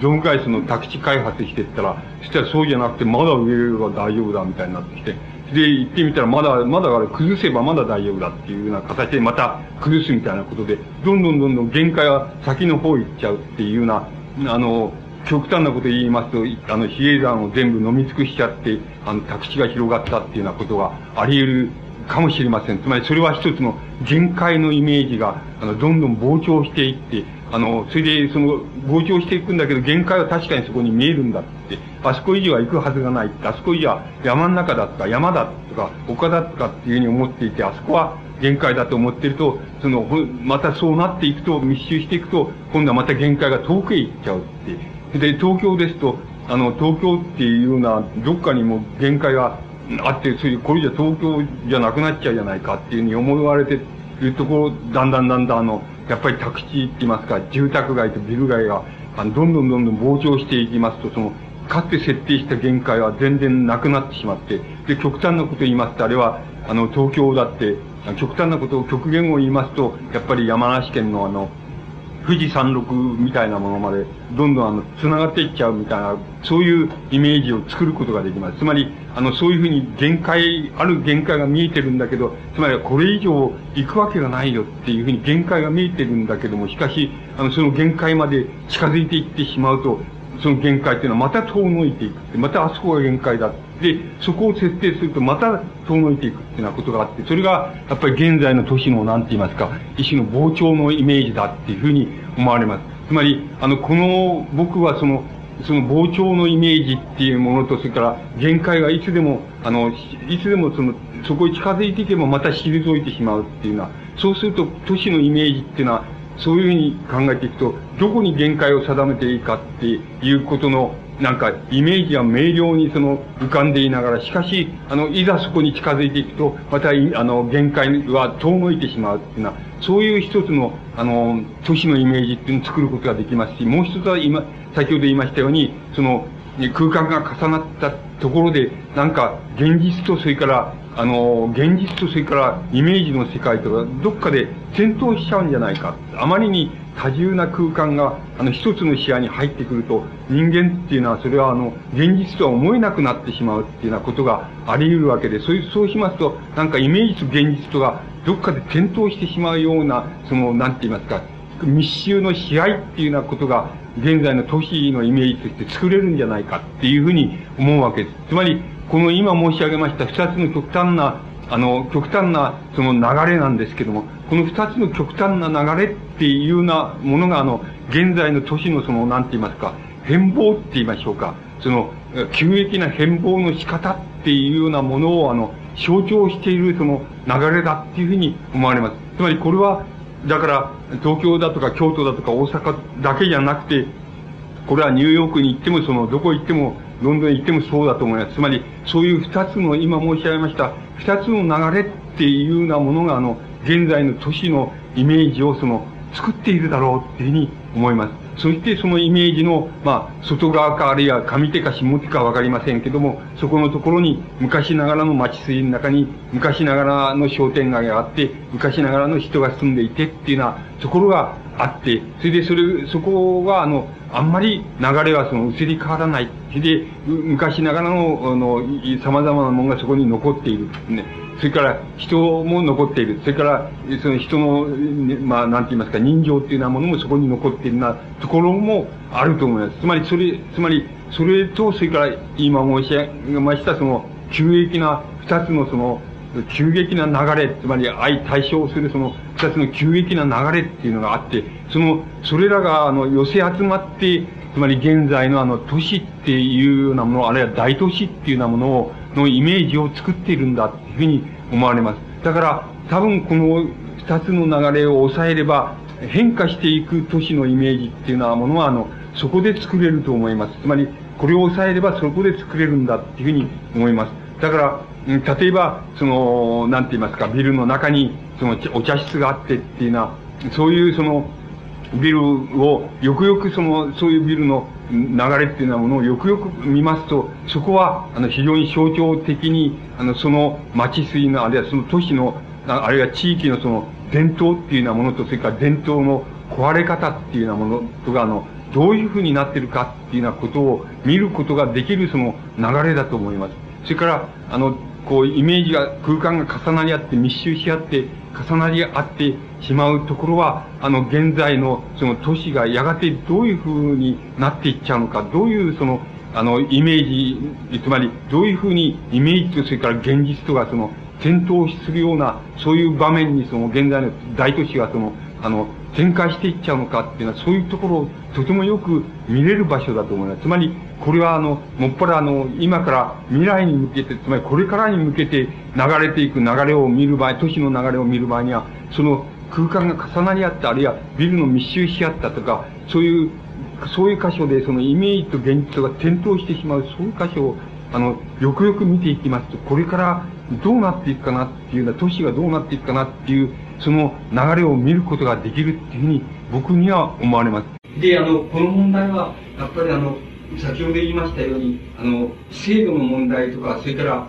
どのくらいその宅地開発してったら、そしたらそうじゃなくて、まだ上は大丈夫だみたいになってきて、で、行ってみたら、まだ、まだあれ、崩せばまだ大丈夫だっていうような形で、また崩すみたいなことで、どんどんどんどん限界は先の方行っちゃうっていうような、あの、極端なこと言いますと、あの、比叡山を全部飲み尽くしちゃって、あの、宅地が広がったっていうようなことがあり得るかもしれません。つまりそれは一つの限界のイメージが、あの、どんどん膨張していって、あの、それでその、膨張していくんだけど、限界は確かにそこに見えるんだって。あそこ以上は行くはずがないって。あそこ以上は山の中だとか、山だとか、丘だとかっていうふうに思っていて、あそこは限界だと思ってると、その、またそうなっていくと、密集していくと、今度はまた限界が遠くへ行っちゃうって。で、東京ですと、あの、東京っていうような、どっかにも限界があって、そういう、これじゃ東京じゃなくなっちゃうじゃないかっていうふうに思われていうところ、だんだんだんだんあの、やっぱり宅地って言いますか、住宅街とビル街が、あの、どんどんどんどん膨張していきますと、その、かつて設定した限界は全然なくなってしまって、で、極端なことを言いますと、あれは、あの、東京だって、極端なことを、極限を言いますと、やっぱり山梨県のあの、富士山麓みたいなものまで、どんどんあの、繋がっていっちゃうみたいな、そういうイメージを作ることができます。つまり、あの、そういうふうに限界、ある限界が見えてるんだけど、つまりこれ以上行くわけがないよっていうふうに限界が見えてるんだけども、しかし、あの、その限界まで近づいていってしまうと、その限界っていうのはまた遠のいていく、またあそこが限界だ。で、そこを設定するとまた遠のいていくっていうようなことがあって、それがやっぱり現在の都市の何て言いますか、一種の膨張のイメージだっていうふうに思われます。つまり、あの、この、僕はその、その膨張のイメージっていうものと、それから限界がいつでも、あの、いつでもその、そこに近づいていけばまた退いてしまうっていうのは、そうすると都市のイメージっていうのは、そういうふうに考えていくと、どこに限界を定めていいかっていうことの、なんか、イメージが明瞭にその、浮かんでいながら、しかし、あの、いざそこに近づいていくと、また、あの、限界は遠のいてしまうっていうのは、そういう一つの、あの、都市のイメージっていうのを作ることができますし、もう一つは今、先ほど言いましたように、その、空間が重なったところで、なんか、現実とそれから、あの、現実とそれからイメージの世界とか、どっかで戦闘しちゃうんじゃないか。あまりに多重な空間が、あの、一つの視野に入ってくると、人間っていうのは、それはあの、現実とは思えなくなってしまうっていうようなことがあり得るわけで、そう、そうしますと、なんかイメージと現実とが、どっかで転倒してしまうような、その、なんて言いますか、密集の試合っていうようなことが、現在の都市のイメージとして作れるんじゃないかっていうふうに思うわけです。つまり、この今申し上げました二つの極端な、あの、極端なその流れなんですけども、この二つの極端な流れっていうようなものが、あの、現在の都市のその、なんて言いますか、変貌って言いましょうか、その、急激な変貌の仕方っていうようなものを、あの、象徴しているその流れだっていうふうに思われます。つまりこれは、だから、東京だとか京都だとか大阪だけじゃなくて、これはニューヨークに行っても、その、どこ行っても、ロンドン行ってもそうだと思います。つまり、そういう二つの、今申し上げました、二つの流れっていうようなものが、あの、現在の都市のイメージを、その、作っているだろうっていうふうに思います。そしてそのイメージの、まあ、外側かあるいは上手か下手かわかりませんけども、そこのところに昔ながらの町筋の中に昔ながらの商店街があって、昔ながらの人が住んでいてっていうようなところがあって、それでそれ、そこはあの、あんまり流れはその移り変わらない。で、昔ながらの、あの、様々なものがそこに残っている。ね。それから人も残っている。それから、その人の、まあ、なんて言いますか、人情っていうようなものもそこに残っているようなところもあると思います。つまり、それ、つまり、それと、それから今申し上げました、その、急激な二つのその、急激な流れ、つまり相対象するその二つの急激な流れっていうのがあって、その、それらがあの寄せ集まって、つまり現在のあの都市っていうようなもの、あるいは大都市っていうようなものを、のイメージを作っているんだっていうふうに思われます。だから、多分この二つの流れを抑えれば、変化していく都市のイメージっていうようなものは、あの、そこで作れると思います。つまり、これを抑えればそこで作れるんだっていうふうに思います。だから、例えば、その、なんて言いますか、ビルの中に、その、お茶室があってっていうのは、そういうその、ビルを、よくよくその、そういうビルの流れっていうようなものをよくよく見ますと、そこは、あの、非常に象徴的に、あの、その町水の、あるいはその都市の、あるいは地域のその、伝統っていうようなものと、それから伝統の壊れ方っていうようなものとか、あの、どういうふうになってるかっていうようなことを見ることができるその流れだと思います。それから、あの、こう、イメージが、空間が重なり合って、密集し合って、重なり合ってしまうところは、あの、現在の、その都市がやがてどういうふうになっていっちゃうのか、どういうその、あの、イメージ、つまり、どういうふうにイメージと、それから現実とが、その、転倒するような、そういう場面に、その、現在の大都市が、その、あの、展開していっちゃうのかっていうのは、そういうところをとてもよく見れる場所だと思います。つまり、これはあの、もっぱらあの、今から未来に向けて、つまりこれからに向けて流れていく流れを見る場合、都市の流れを見る場合には、その空間が重なり合った、あるいはビルの密集し合ったとか、そういう、そういう箇所でそのイメージと現実が転倒してしまう、そういう箇所を、あの、よくよく見ていきますと、これからどうなっていくかなっていうような、都市がどうなっていくかなっていう、その流れを見ることができるっていうふうに僕には思われます。で、あの、この問題は、やっぱりあの、先ほど言いましたように、あの、制度の問題とか、それから、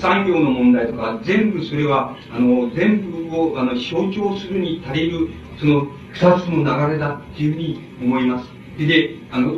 産業の問題とか、全部それは、あの、全部を、あの、象徴するに足りる、その、二つの流れだっていうふうに思います。で、あの、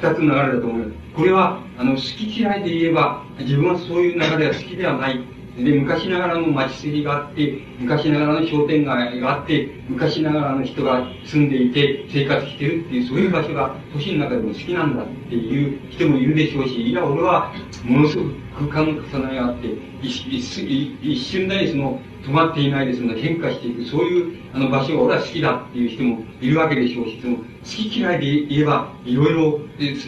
二つの流れだと思います。これは、あの、好き嫌いで言えば、自分はそういう流れが好きではないで、昔ながらの町筋があって、昔ながらの商店街があって、昔ながらの人が住んでいて、生活してるっていう、そういう場所が都市の中でも好きなんだっていう人もいるでしょうし、いや、俺は、ものすごく空間の重ねがあって、一瞬でその、止まっていないでそので変化していく、そういうあの場所が俺は好きだっていう人もいるわけでしょうし、その好き嫌いで言えば、いろいろ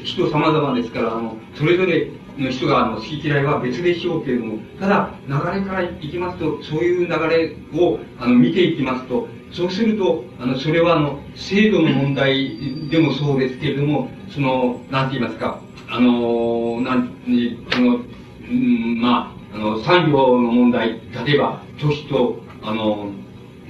人様々ですから、あの、それぞれの人があの好き嫌いは別でしょうけれども、ただ流れからいきますと、そういう流れをあの見ていきますと、そうすると、あの、それはあの、制度の問題でもそうですけれども、その、なんて言いますか、あの、なん、その、うん、まあ、あの、産業の問題、例えば、都市と、あの、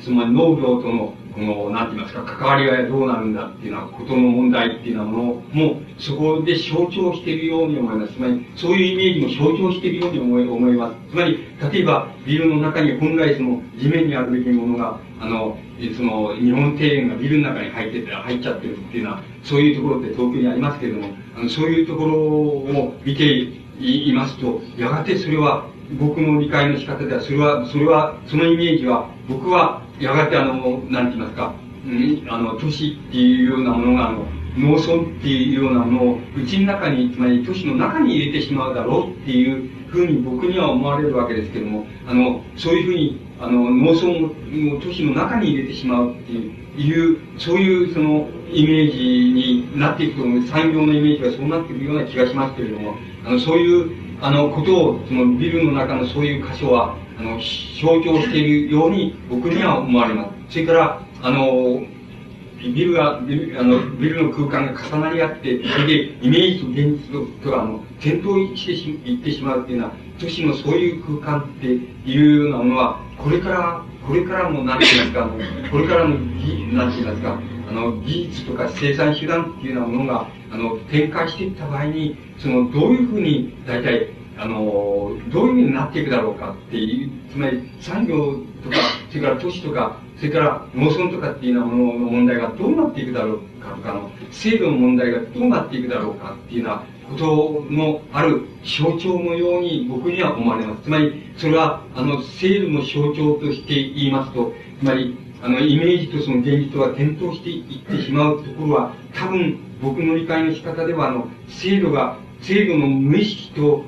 つまり農業とのこの、なんて言いますか、関わりがどうなるんだっていうようなことの問題っていうようなものも、そこで象徴しているように思います。つまり、そういうイメージも象徴しているように思い思います。つまり、例えば、ビルの中に本来その地面にあるべきものが、あの、その、日本庭園がビルの中に入ってて、入っちゃってるっていうのは、そういうところって東京にありますけれども、あのそういうところを見ていますと、やがてそれは、僕の理解の仕方では、それは、それは、そのイメージは、僕は、やがてあの、なんて言いますか、うん、あの、都市っていうようなものが、あの、農村っていうようなものを、うちの中に、つまり都市の中に入れてしまうだろうっていうふうに僕には思われるわけですけども、あの、そういうふうに、あの、農村を都市の中に入れてしまうっていう、そういうそのイメージになっていくと、産業のイメージがそうなっていくような気がしますけれども、あの、そういう、あの、ことを、そのビルの中のそういう箇所は、あの、象徴しているように僕には思われます。それから、あの、ビルが、ビルあのビルの空間が重なり合って、それでイメージと現実とあの転倒してしいってしまうっていうのは、都市のそういう空間っていうようなものは、これから、これからも、なんて言いますか、これからの、なんて言いますか、あの、技術とか生産手段っていうようなものが、あの、展開していった場合に、その、どういうふうに、大体、あの、どういうふうになっていくだろうかっていう、つまり産業とか、それから都市とか、それから農村とかっていうようなものの問題がどうなっていくだろうかとかの、制度の問題がどうなっていくだろうかっていうようなことのある象徴のように僕には思われます。つまり、それは、あの、制度の象徴として言いますと、つまり、あの、イメージとその現実が転倒していってしまうところは、多分、僕の理解の仕方では、あの、制度が、制度の無意識と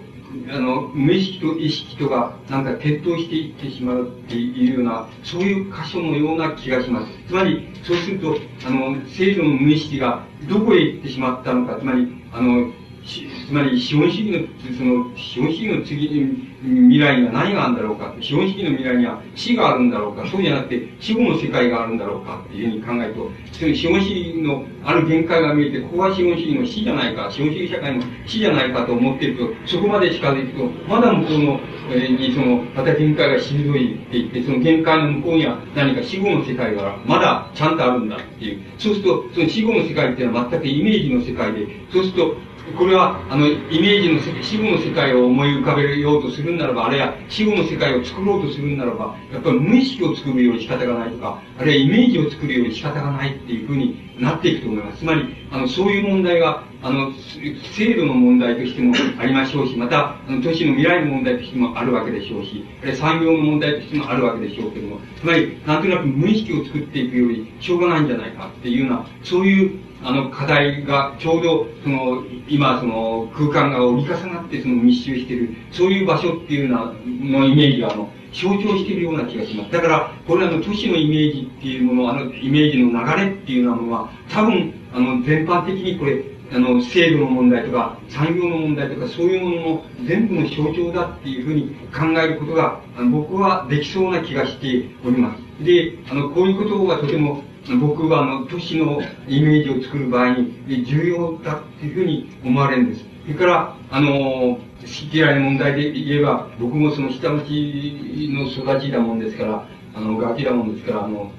あの、無意識と意識とがなんか転倒していってしまうっていうような、そういう箇所のような気がします。つまり、そうすると、あの、制度の無意識がどこへ行ってしまったのか、つまり、あの、つまり資本主義の、その、資本主義の次に、未来には何があるんだろうか。資本主義の未来には死があるんだろうか。そうじゃなくて死後の世界があるんだろうかっていうふうに考えると、そ資本主義のある限界が見えて、ここは資本主義の死じゃないか、資本主義社会の死じゃないかと思っていると、そこまで近づくと、まだ向こうの、えー、にその、また限界が退いていって、その限界の向こうには何か死後の世界がまだちゃんとあるんだっていう。そうすると、その死後の世界っていうのは全くイメージの世界で、そうすると、これは、あの、イメージの死後の世界を思い浮かべようとするならば、あるいは死後の世界を作ろうとするならば、やっぱり無意識を作るより仕方がないとか、あるいはイメージを作るより仕方がないっていうふうになっていくと思います。つまり、あの、そういう問題が、あの、制度の問題としてもありましょうし、また、あの、都市の未来の問題としてもあるわけでしょうし、あるいは産業の問題としてもあるわけでしょうけども、つまり、なんとなく無意識を作っていくよりしょうがないんじゃないかっていうような、そういうあの課題がちょうど、その、今、その空間が折り重なってその密集している、そういう場所っていうような、のイメージが、あの、象徴しているような気がします。だから、これあの、都市のイメージっていうもの、あの、イメージの流れっていうようなものは、多分、あの、全般的にこれ、あの、制度の問題とか、産業の問題とか、そういうものの全部の象徴だっていうふうに考えることが、あの僕はできそうな気がしております。で、あの、こういうことがとても僕はあの、都市のイメージを作る場合に重要だっていうふうに思われるんです。それから、あの、好き嫌いの問題で言えば、僕もその下町の育ちだもんですから、あの、ガキだもんですから、あの、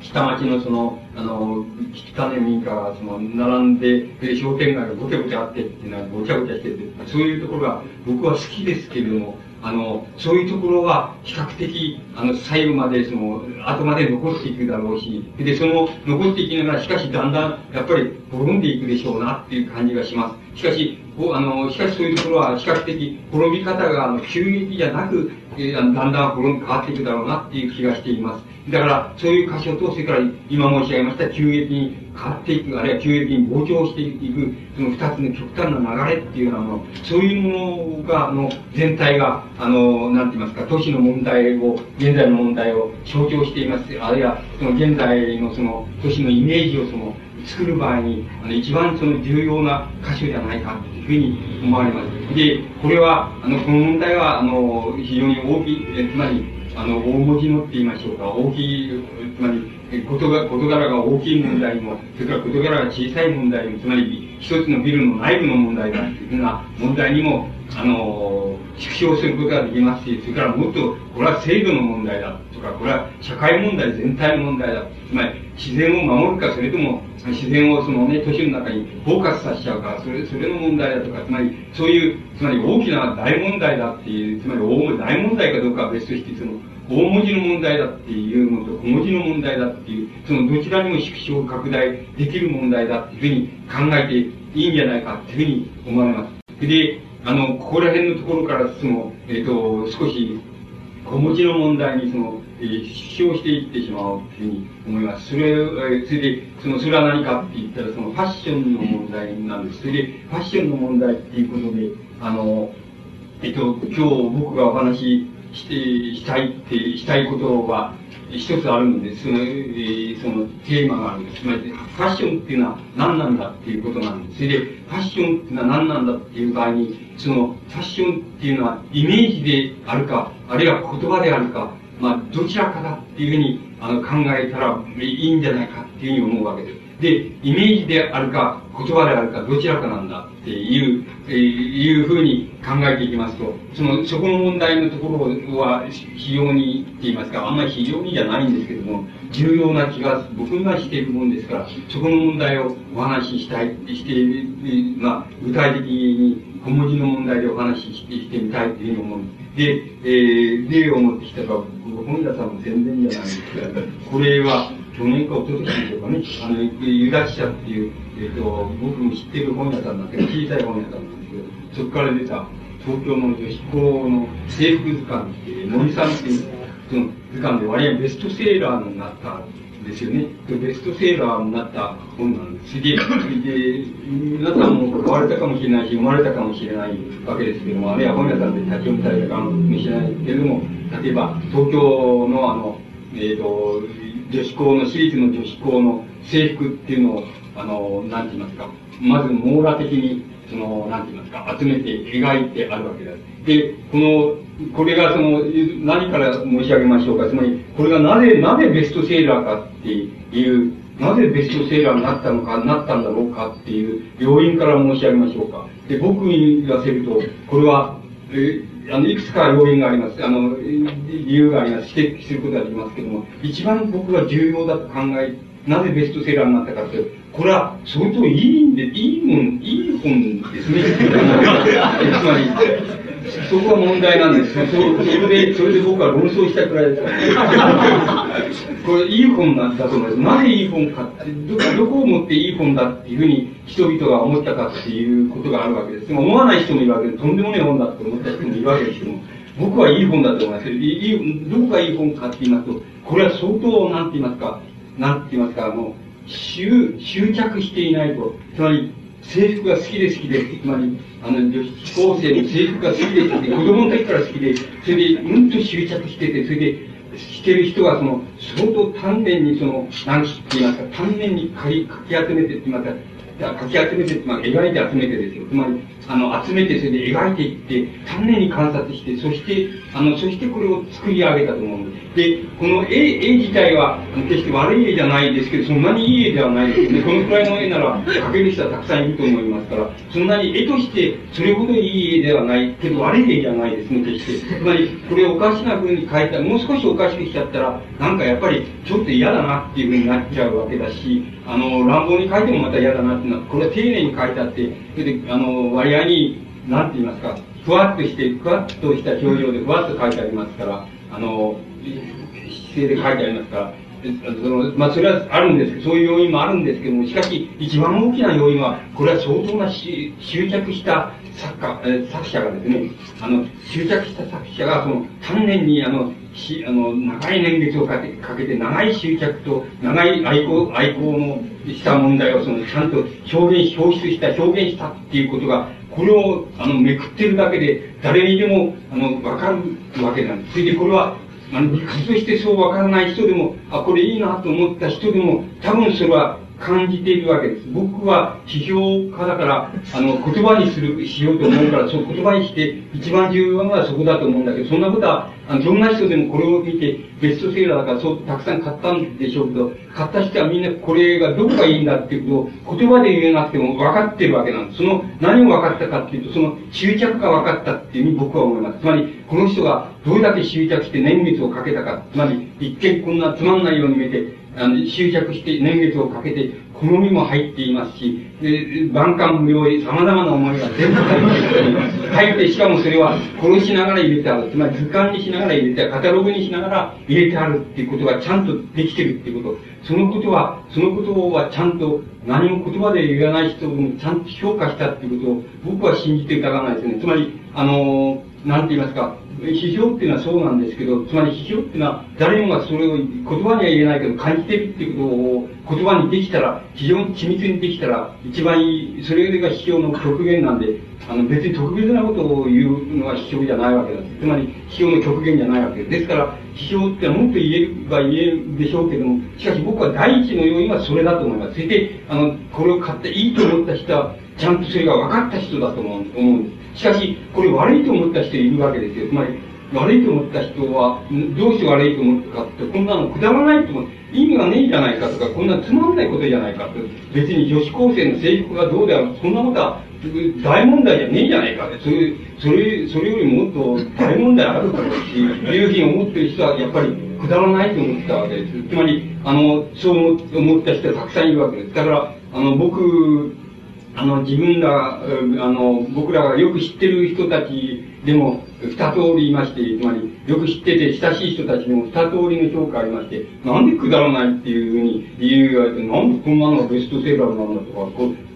下町のその、あの、汚い民家が、その、並んで、で、商店街がごちゃごちゃあってっていうのは、ごちゃごちゃしてて、そういうところが僕は好きですけれども、あの、そういうところは比較的、あの、最後まで、その、後まで残っていくだろうし、で、その、残っていきながら、しかしだんだん、やっぱり、滅んでいくでしょうな、っていう感じがします。しかし、あの、しかしそういうところは、比較的、滅び方が、あの、急激じゃなく、だんだん滅ん変わっていくだろうな、っていう気がしています。だから、そういう箇所と、それから今申し上げました急激に変わっていく、あるいは急激に膨張していく、その二つの極端な流れっていうようなもの、そういうものが、あの、全体が、あの、なんて言いますか、都市の問題を、現在の問題を象徴しています。あるいは、その現在のその、都市のイメージをその、作る場合に、あの、一番その重要な箇所じゃないかというふうに思われます。で、これは、あの、この問題は、あの、非常に大きい、えつまり、あの、大文字のって言いましょうか、大きい、つまり、事が事柄が大きい問題も、それから事柄が小さい問題も、つまり一つのビルの内部の問題だというふうな問題にも、あの、縮小することができますし、それからもっと、これは制度の問題だとか、これは社会問題全体の問題だ。つまり、自然を守るか、それとも、自然をそのね、都市の中にフォーカスさせちゃうか、それ、それの問題だとか、つまり、そういう、つまり大きな大問題だっていう、つまり大大問題かどうかは別として、その、大文字の問題だっていうのと小文字の問題だっていう、そのどちらにも縮小拡大できる問題だっていうふうに考えていいんじゃないかっていうふうに思われます。で、あの、ここら辺のところから、その、えっ、ー、と、少し小文字の問題にその、えー、主張していってしまうというふうに思います。それ、えー、それで、その、それは何かって言ったら、そのファッションの問題なんです。それで、ファッションの問題っていうことで、あの、えっ、と、今日僕がお話し、したいって、したいことは、一つあるので、その、そのテーマがあるんです。つまり、ファッションっていうのは何なんだっていうことなんです。それで、ファッションっていうのは何なんだっていう場合に、その、ファッションっていうのはイメージであるか、あるいは言葉であるか、まあ、どちらかだっていうふうにあの考えたらいいんじゃないかっていうふうに思うわけです。で、イメージであるか、言葉であるか、どちらかなんだっていう、えー、いうふうに考えていきますと、その、そこの問題のところは非常に、って言いますか、あんまり非常にじゃないんですけども、重要な気が僕にはしているもんですから、そこの問題をお話ししたい、して、まあ、具体的に小文字の問題でお話ししてしてみたいというふうに思う。で、えー、例を持ってきたか、本屋さんの宣伝じゃないんですか。これは、去年か一昨年でしょうかね、あの、ユダ記者っていう、えっ、ー、と、僕も知ってる本屋さんなんで、小さい本屋さんなんですけど、そこから出た、東京の女子校の制服図鑑って、森さんっていう、その図鑑で割合ベストセーラーになったんですよね。ベストセーラーになった本なんです。で、で皆さんも買われたかもしれないし、読まれたかもしれないわけですけども、あるいは本屋さんで立ち読みされたかもしれないけれども、例えば、東京のあの、えっ、ー、と、女子校の、私立の女子校の制服っていうのを、あの、なんて言いますか、まず網羅的に、その、なんて言いますか、集めて描いてあるわけです。で、この、これがその、何から申し上げましょうか。つまり、これがなぜ、なぜベストセーラーかっていう、なぜベストセーラーになったのか、なったんだろうかっていう要因から申し上げましょうか。で、僕に言わせると、これは、えあの、いくつか要因があります。あの、理由があります。指摘することができますけども、一番僕が重要だと考え、なぜベストセラーになったかというと、これは相当いいんで、いいもん、いい本ですね。*laughs* つまり、そこが問題なんです。そそれで、それで僕は論争したくらいですから、これ、いい本なんだと思います。なぜいい本かってど、どこをもっていい本だっていうふうに人々が思ったかっていうことがあるわけです。でも思わない人もいるわけで、とんでもない本だって思った人もいるわけですけども、僕はいい本だと思います。いい、どこがいい本かって言いますと、これは相当、なんて言いますか、なんて言いますか、もう、執、執着していないと、つまり、制服が好きで好きで、つまり、あの、女子高生の制服が好きで好きで、子供の時から好きで、それで、うんと執着してて、それで、してる人は、その、相当丹念に、その、何て言いますか、丹念にかき集めてって言いますか、かき集めて、まあ、描いて集めてですよ。つまり、あの、集めて、それで描いていって、丹念に観察して、そして、あの、そしてこれを作り上げたと思うんです。で、この絵、絵自体は、決して悪い絵じゃないですけど、そんなにいい絵ではないですよね。このくらいの絵なら、描ける人はたくさんいると思いますから、そんなに絵として、それほどいい絵ではないけど、悪い絵じゃないですね、決して。つまり、これおかしな風に描いたら、もう少しおかしくしちゃったら、なんかやっぱり、ちょっと嫌だなっていう風になっちゃうわけだし、あの、乱暴に描いてもまた嫌だなっていうのは、これは丁寧に描いてあって、それで、あの、割合に、なんて言いますか、ふわっとして、ふわっとした表情でふわっと書いてありますから、あの、姿勢で書いてありますから、その、まあ、それはあるんですけど、そういう要因もあるんですけども、しかし、一番大きな要因は、これは相当なし執着した作家、え作者がですね、あの、執着した作者が、その、丹念に、あの、し、あの、長い年月をかけて、かけて、長い執着と、長い愛好、愛好のした問題を、その、ちゃんと表現、表出した、表現したっていうことが、これを、あの、めくってるだけで、誰にでも、あの、わかるわけなんです。それで、これは、あの、理屈としてそうわからない人でも、あ、これいいなと思った人でも、多分それは感じているわけです。僕は批評家だから、あの、言葉にする、しようと思うから、そう言葉にして、一番重要なのはそこだと思うんだけど、そんなことは、あの、どんな人でもこれを見て、ベストセーラーだから、そう、たくさん買ったんでしょうけど、買った人はみんなこれがどこがいいんだっていうことを、言葉で言えなくても分かってるわけなんです。その、何を分かったかっていうと、その執着が分かったっていうふうに僕は思います。つまり、この人がどれだけ執着して年月をかけたか、つまり、一見こんなつまんないように見えて、あの、執着して年月をかけて、好みも入っていますし、で万感無用に様々な思いが全部入って入って、しかもそれは殺しながら入れてある。つまり図鑑にしながら入れて、カタログにしながら入れてあるっていうことがちゃんとできてるっていうこと。そのことは、そのことはちゃんと何も言葉で言わない人もちゃんと評価したっていうことを僕は信じて疑わないですね。つまり、あの、なんて言いますか、批評っていうのはそうなんですけど、つまり批評っていうのは誰もがそれを言葉には言えないけど感じてるっていうことを言葉にできたら、非常に緻密にできたら一番いい、それが批評の極限なんで、あの別に特別なことを言うのは批評じゃないわけです。つまり批評の極限じゃないわけです。ですから、批評ってのはもっと言えば言えるでしょうけども、しかし僕は第一の要因はそれだと思います。そして、あの、これを買っていいと思った人は、ちゃんとそれが分かった人だと思うんです。しかし、これ悪いと思った人いるわけですよ。つまり、悪いと思った人は、どうして悪いと思ったかって、こんなのくだらないと思う。意味がねえじゃないかとか、こんなつまんないことじゃないかと。別に女子高生の制服がどうである、そんなことは大問題じゃねえじゃないかって。それ、それ、*laughs* それよりもっと大問題あるからっていうふうに思ってる人は、やっぱりくだらないと思ったわけです。つまり、あの、そう思った人はたくさんいるわけです。だから、あの、僕、あの、自分ら、あの、僕らがよく知ってる人たちでも、二通りいまして、つまり、よく知ってて親しい人たちでも二通りの評価ありまして、なんでくだらないっていうふうに言う言われて、なんでこんなのがベストセーラーなんだとか、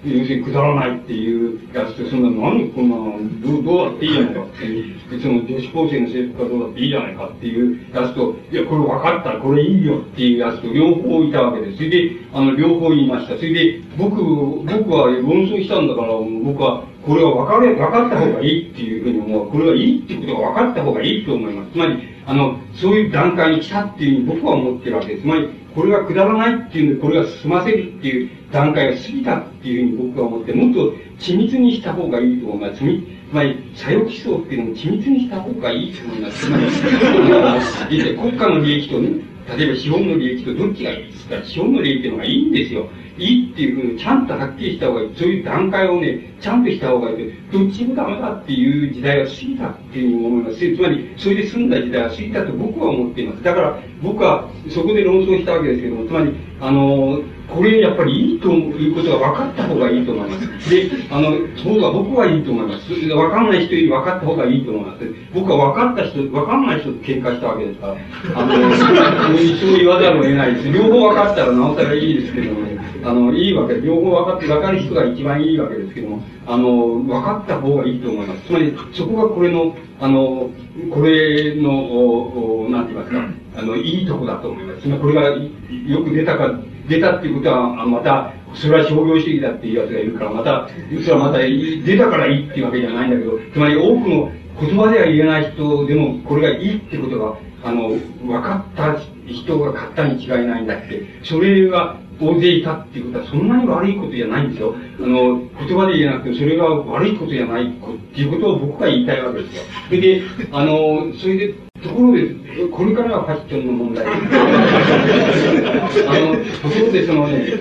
要するにくだらないっていうやつで、そんな、何こんな、どう、どうだっていいじゃないかっていう、その女子高生の制服がどうだっていいじゃないかっていうやつと、いや、これ分かったこれいいよっていうやつと両方いたわけです。それで、あの、両方言いました。それで、僕、僕は論争したんだから、僕は、これは分かれ、分かった方がいいっていうふうに思う。これはいいってことが分かった方がいいと思います。つまり、あの、そういう段階に来たっていうふうに僕は思ってるわけです。つまり、これがくだらないっていうんで、これが済ませるっていう段階が過ぎたっていうふうに僕は思って、もっと緻密にした方がいいと思います。つまり、左翼思想っていうのも緻密にした方がいいと思います。つまり、国家の利益とね、例えば資本の利益とどっちがいいですか資本の利益っていうの方がいいんですよ。いいっていうふうにちゃんとはっきりした方がいい。そういう段階をね、ちゃんとした方がいい。どっちもダメだっていう時代が過ぎたっていうふうに思います。つまり、それで済んだ時代が過ぎたと僕は思っています。だから、僕はそこで論争したわけですけども、つまり、あの、これやっぱりいいということが分かった方がいいと思います。で、あの、そうだ、僕はいいと思います。分かんない人より分かった方がいいと思います。僕は分かった人、分かんない人と喧嘩したわけですから、あの、そう言わざるを得ないです。両方分かったらなおさらいいですけどもね、あの、いいわけ、両方分かって分かる人が一番いいわけですけども、あの、分かった方がいいと思います。つまり、そこがこれの、あの、これの、おおなんて言いますか、あの、いいとこだと思います。ま、これがよく出たか、出たっていうことは、また、それは商業主義だっていう奴がいるから、また、それはまた、出たからいいっていうわけじゃないんだけど、つまり多くの言葉では言えない人でも、これがいいってことが、あの、分かった人が買ったに違いないんだって、それが大勢いたっていうことはそんなに悪いことじゃないんですよ。あの、言葉で言えなくても、それが悪いことじゃないっていうことを僕は言いたいわけですよ。それで、あの、それで、ところで、これからはファッションの問題。あの、ところでそのね、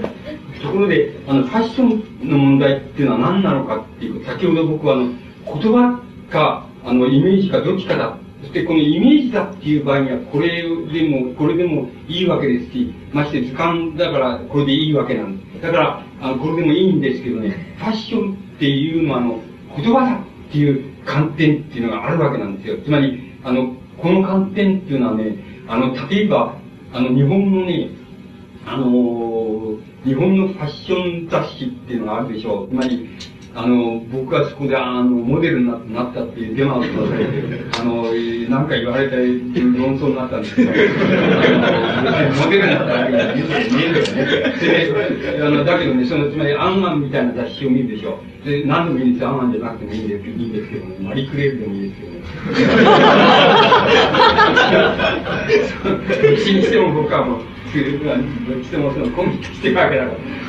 ところで、あの、ファッションの問題っていうのは何なのかっていう先ほど僕はあの、言葉か、あの、イメージかどっちかだ。そしてこのイメージだっていう場合には、これでも、これでもいいわけですし、まして図鑑だからこれでいいわけなんです。だから、あの、これでもいいんですけどね、ファッションっていうのはあの、言葉だっていう観点っていうのがあるわけなんですよ。つまり、あの、この観点っていうのはね、あの、例えば、あの、日本のね、あのー、日本のファッション雑誌っていうのがあるでしょう。つまり、あの、僕はそこで、あの、モデルになったっていうデマを出されて、あの、なんか言われた論争になったんですけど、あの、モデルになったわけが見えるよね。で、あの、だけどね、その、つまり、アンアンみたいな雑誌を見るでしょ。で、何でもいいんですよ。アンアンじゃなくてもいいんですいいんですけどね、マリクレールでもいいですけどね。どっちにしても僕はもう、どっちでもその、コンビしてるわけだから。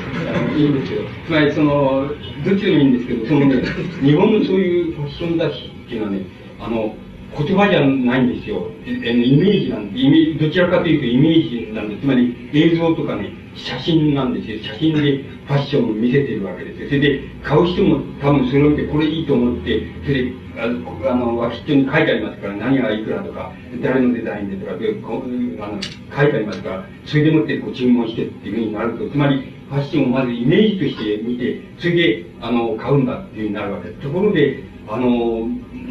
いいんですよ。つまりその、どっちでもいいんですけど、そのね、日本のそういうファッション雑誌っていうのはね、あの、言葉じゃないんですよ。えイメージなんで、イメどちらかというとイメージなんで、つまり映像とかね、写真なんですよ。写真でファッションを見せてるわけですよ。それで、買う人も多分それを見て、これいいと思って、それで、あの、脇っちょに書いてありますから、何がいくらとか、誰のデザインでとか、でこあの書いてありますから、それでもってこう注文してっていうふうになると、つまり、ファッションをまずイメージとして見て、それで、あの、買うんだっていうふうになるわけです。ところで、あの、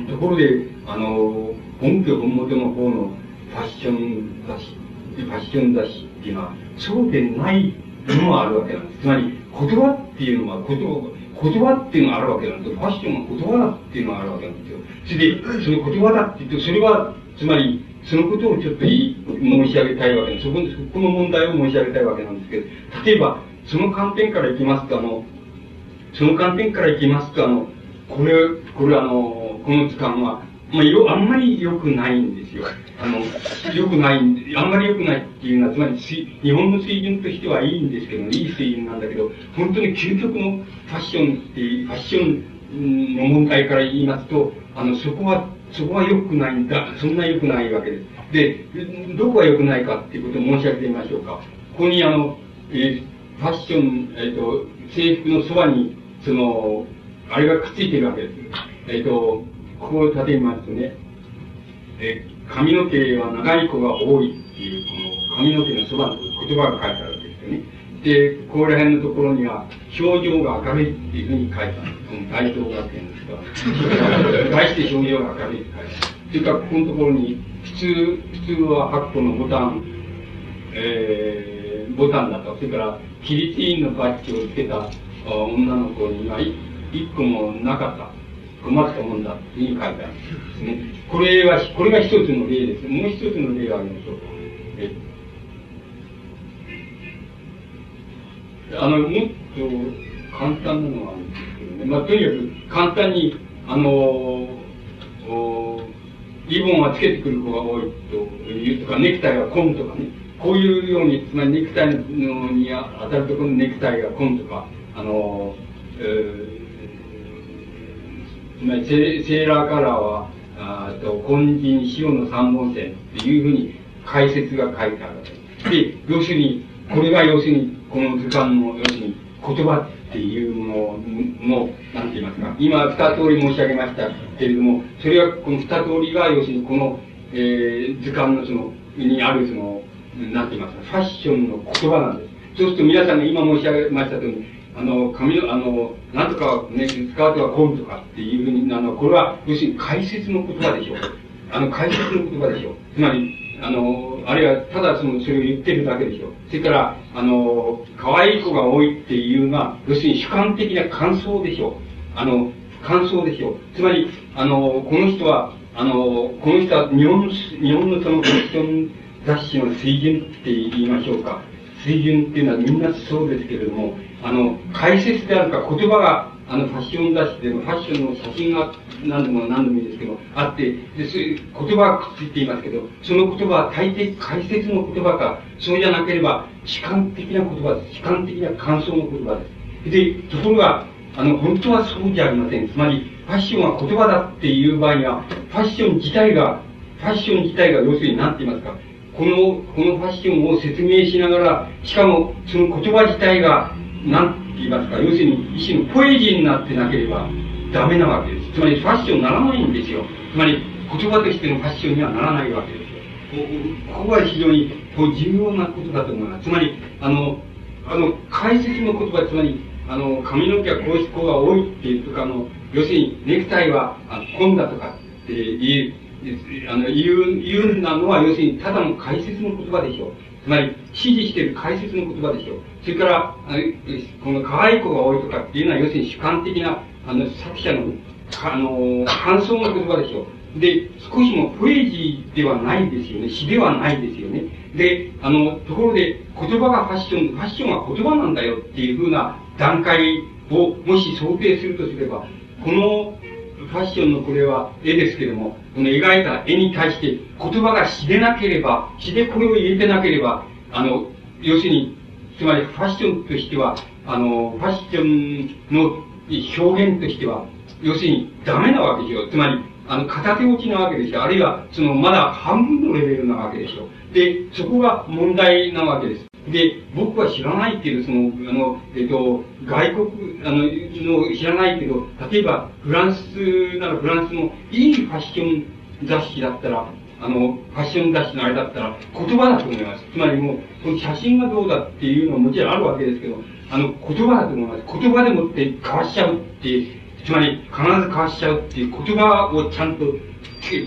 ところで、あの、本家本元の方のファッション雑誌、ファッション雑誌っていうのは、そうでないものがあるわけなんです。つまり、言葉っていうのは、言葉、言葉っていうのがあるわけなんですよ。ファッションは言葉だっていうのがあるわけなんですよ。それで、その言葉だって言って、それは、つまり、そのことをちょっと申し上げたいわけです。そこそこの問題を申し上げたいわけなんですけど、例えば、その観点からいきますと、あの、その観点からいきますと、あの、これ、これあの、この図鑑は、まあ、あんまり良くないんですよ。あの、良くない、あんまり良くないっていうのは、つまり、日本の水準としてはいいんですけど、いい水準なんだけど、本当に究極のファッションっていう、ファッションの問題から言いますと、あの、そこは、そこは良くないんだ。そんな良くないわけです。で、どこが良くないかっていうことを申し上げてみましょうか。ここにあの、えーファッション、えっ、ー、と、制服のそばに、その、あれがくっついてるわけです。えっ、ー、と、ここを立てますとね、えー、髪の毛は長い子が多いっていう、この髪の毛のそばの言葉が書いてあるわけですよね。で、ここら辺のところには、表情が明るいっていうふうに書いてある。この大東学園ですが。題して表情が明るいって書いてある。それか、ここのところに、普通、普通は8個のボタン、えー、ボタンだと。それから、キリティーンのバッジをつけた女の子には一個もなかった。困ったもんだっていう書いてあるんですね。これは、これが一つの例です。もう一つの例がありましょう。えあの、もっと簡単なのがあるんですけどね。まあ、とにかく簡単に、あのリボンはつけてくる子が多いというとか、ネクタイは紺とかね。こういうように、つまりネクタイのに当たるところのネクタイが紺とか、あの、えー、セーラーカラーは、あと、金人白の三本線っていうふうに解説が書いてあるわけで、要するに、これが要するに、この図鑑の、要するに、言葉っていうものの、なんて言いますか、今二通り申し上げましたけれども、それは、この二通りが、要するに、この、えー、図鑑のその、にあるその、なんて言いますか、ファッションの言葉なんです。そうすると皆さんが今申し上げましたとおり、あの、髪の、あの、なんとかね、スカートがコンとかっていうふうに、あの、これは、要するに解説の言葉でしょう。あの、解説の言葉でしょう。つまり、あの、あるいは、ただその、それを言ってるだけでしょう。それから、あの、可愛い子が多いっていうのは、要するに主観的な感想でしょう。あの、感想でしょう。つまり、あの、この人は、あの、この人は日本、日本のそのファッション雑誌の水準って言いましょうか。水準っていうのはみんなそうですけれども、あの、解説であるか言葉が、あの、ファッション雑誌でも、ファッションの写真が何でも何でもいいですけど、あって、で、そういう言葉がくっついていますけど、その言葉は大抵解説の言葉か、そうじゃなければ、主観的な言葉です。主観的な感想の言葉です。で、ところが、あの、本当はそうじゃありません。つまり、ファッションは言葉だっていう場合には、ファッション自体が、ファッション自体が要するに何て言いますか、この、このファッションを説明しながら、しかもその言葉自体が、なんて言いますか、要するに一種のポエジーになってなければダメなわけです。つまりファッションにならないんですよ。つまり言葉としてのファッションにはならないわけですよ。ここは非常にこう重要なことだと思います。つまり、あの、あの、解説の言葉、つまり、あの、髪の毛はこうこうが多いっていうとか、あの、要するに、ネクタイは、あの混んだとかっていう、あの、言う、言うなのは、要するに、ただの解説の言葉でしょう。つまり、指示している解説の言葉でしょう。それから、この可愛い子が多いとかっていうのは、要するに主観的な、あの、作者の、あの、感想の言葉でしょう。で、少しもポエジーではないですよね。詩ではないですよね。で、あの、ところで、言葉がファッション、ファッションは言葉なんだよっていうふうな段階を、もし想定するとすれば、このファッションのこれは絵ですけども、この描いた絵に対して言葉が知れなければ、詩でこれを入れてなければ、あの、要するに、つまりファッションとしては、あの、ファッションの表現としては、要するにダメなわけですよ。つまり、あの、片手落ちなわけですよ。あるいは、その、まだ半分のレベルなわけでしょ。で、そこが問題なわけです。で、僕は知らないけど、その、あの、えっと、外国、あの、の知らないけど、例えば、フランスならフランスのいいファッション雑誌だったら、あの、ファッション雑誌のあれだったら、言葉だと思います。つまりもう、この写真がどうだっていうのはもちろんあるわけですけど、あの、言葉だと思います。言葉でもって交わしちゃうっていうつまり、必ず交わしちゃうっていう言葉をちゃんと、こ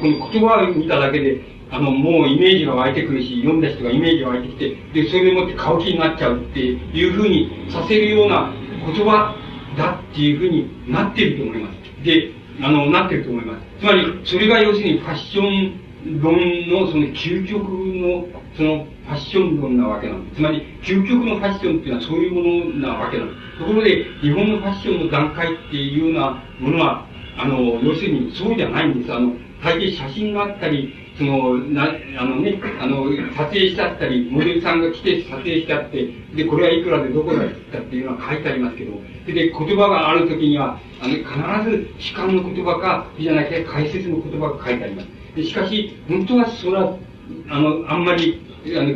の言葉を見ただけで、あの、もうイメージが湧いてくるし、読んだ人がイメージが湧いてきて、で、それでもって買う気になっちゃうっていうふうにさせるような言葉だっていうふうになってると思います。で、あの、なってると思います。つまり、それが要するにファッション論のその究極の、そのファッション論なわけなんです。つまり、究極のファッションっていうのはそういうものなわけなんです。ところで、日本のファッションの段階っていうようなものは、あの、要するにそうじゃないんです。あの、大抵写真があったり、その、な、あのね、あの、撮影してあったり、モデルさんが来て撮影してあって、で、これはいくらでどこだったっていうのは書いてありますけど、で、で言葉があるときには、あの、必ず主観の言葉か、じゃなきゃ解説の言葉が書いてあります。で、しかし、本当はそれは、あの、あんまり、あの、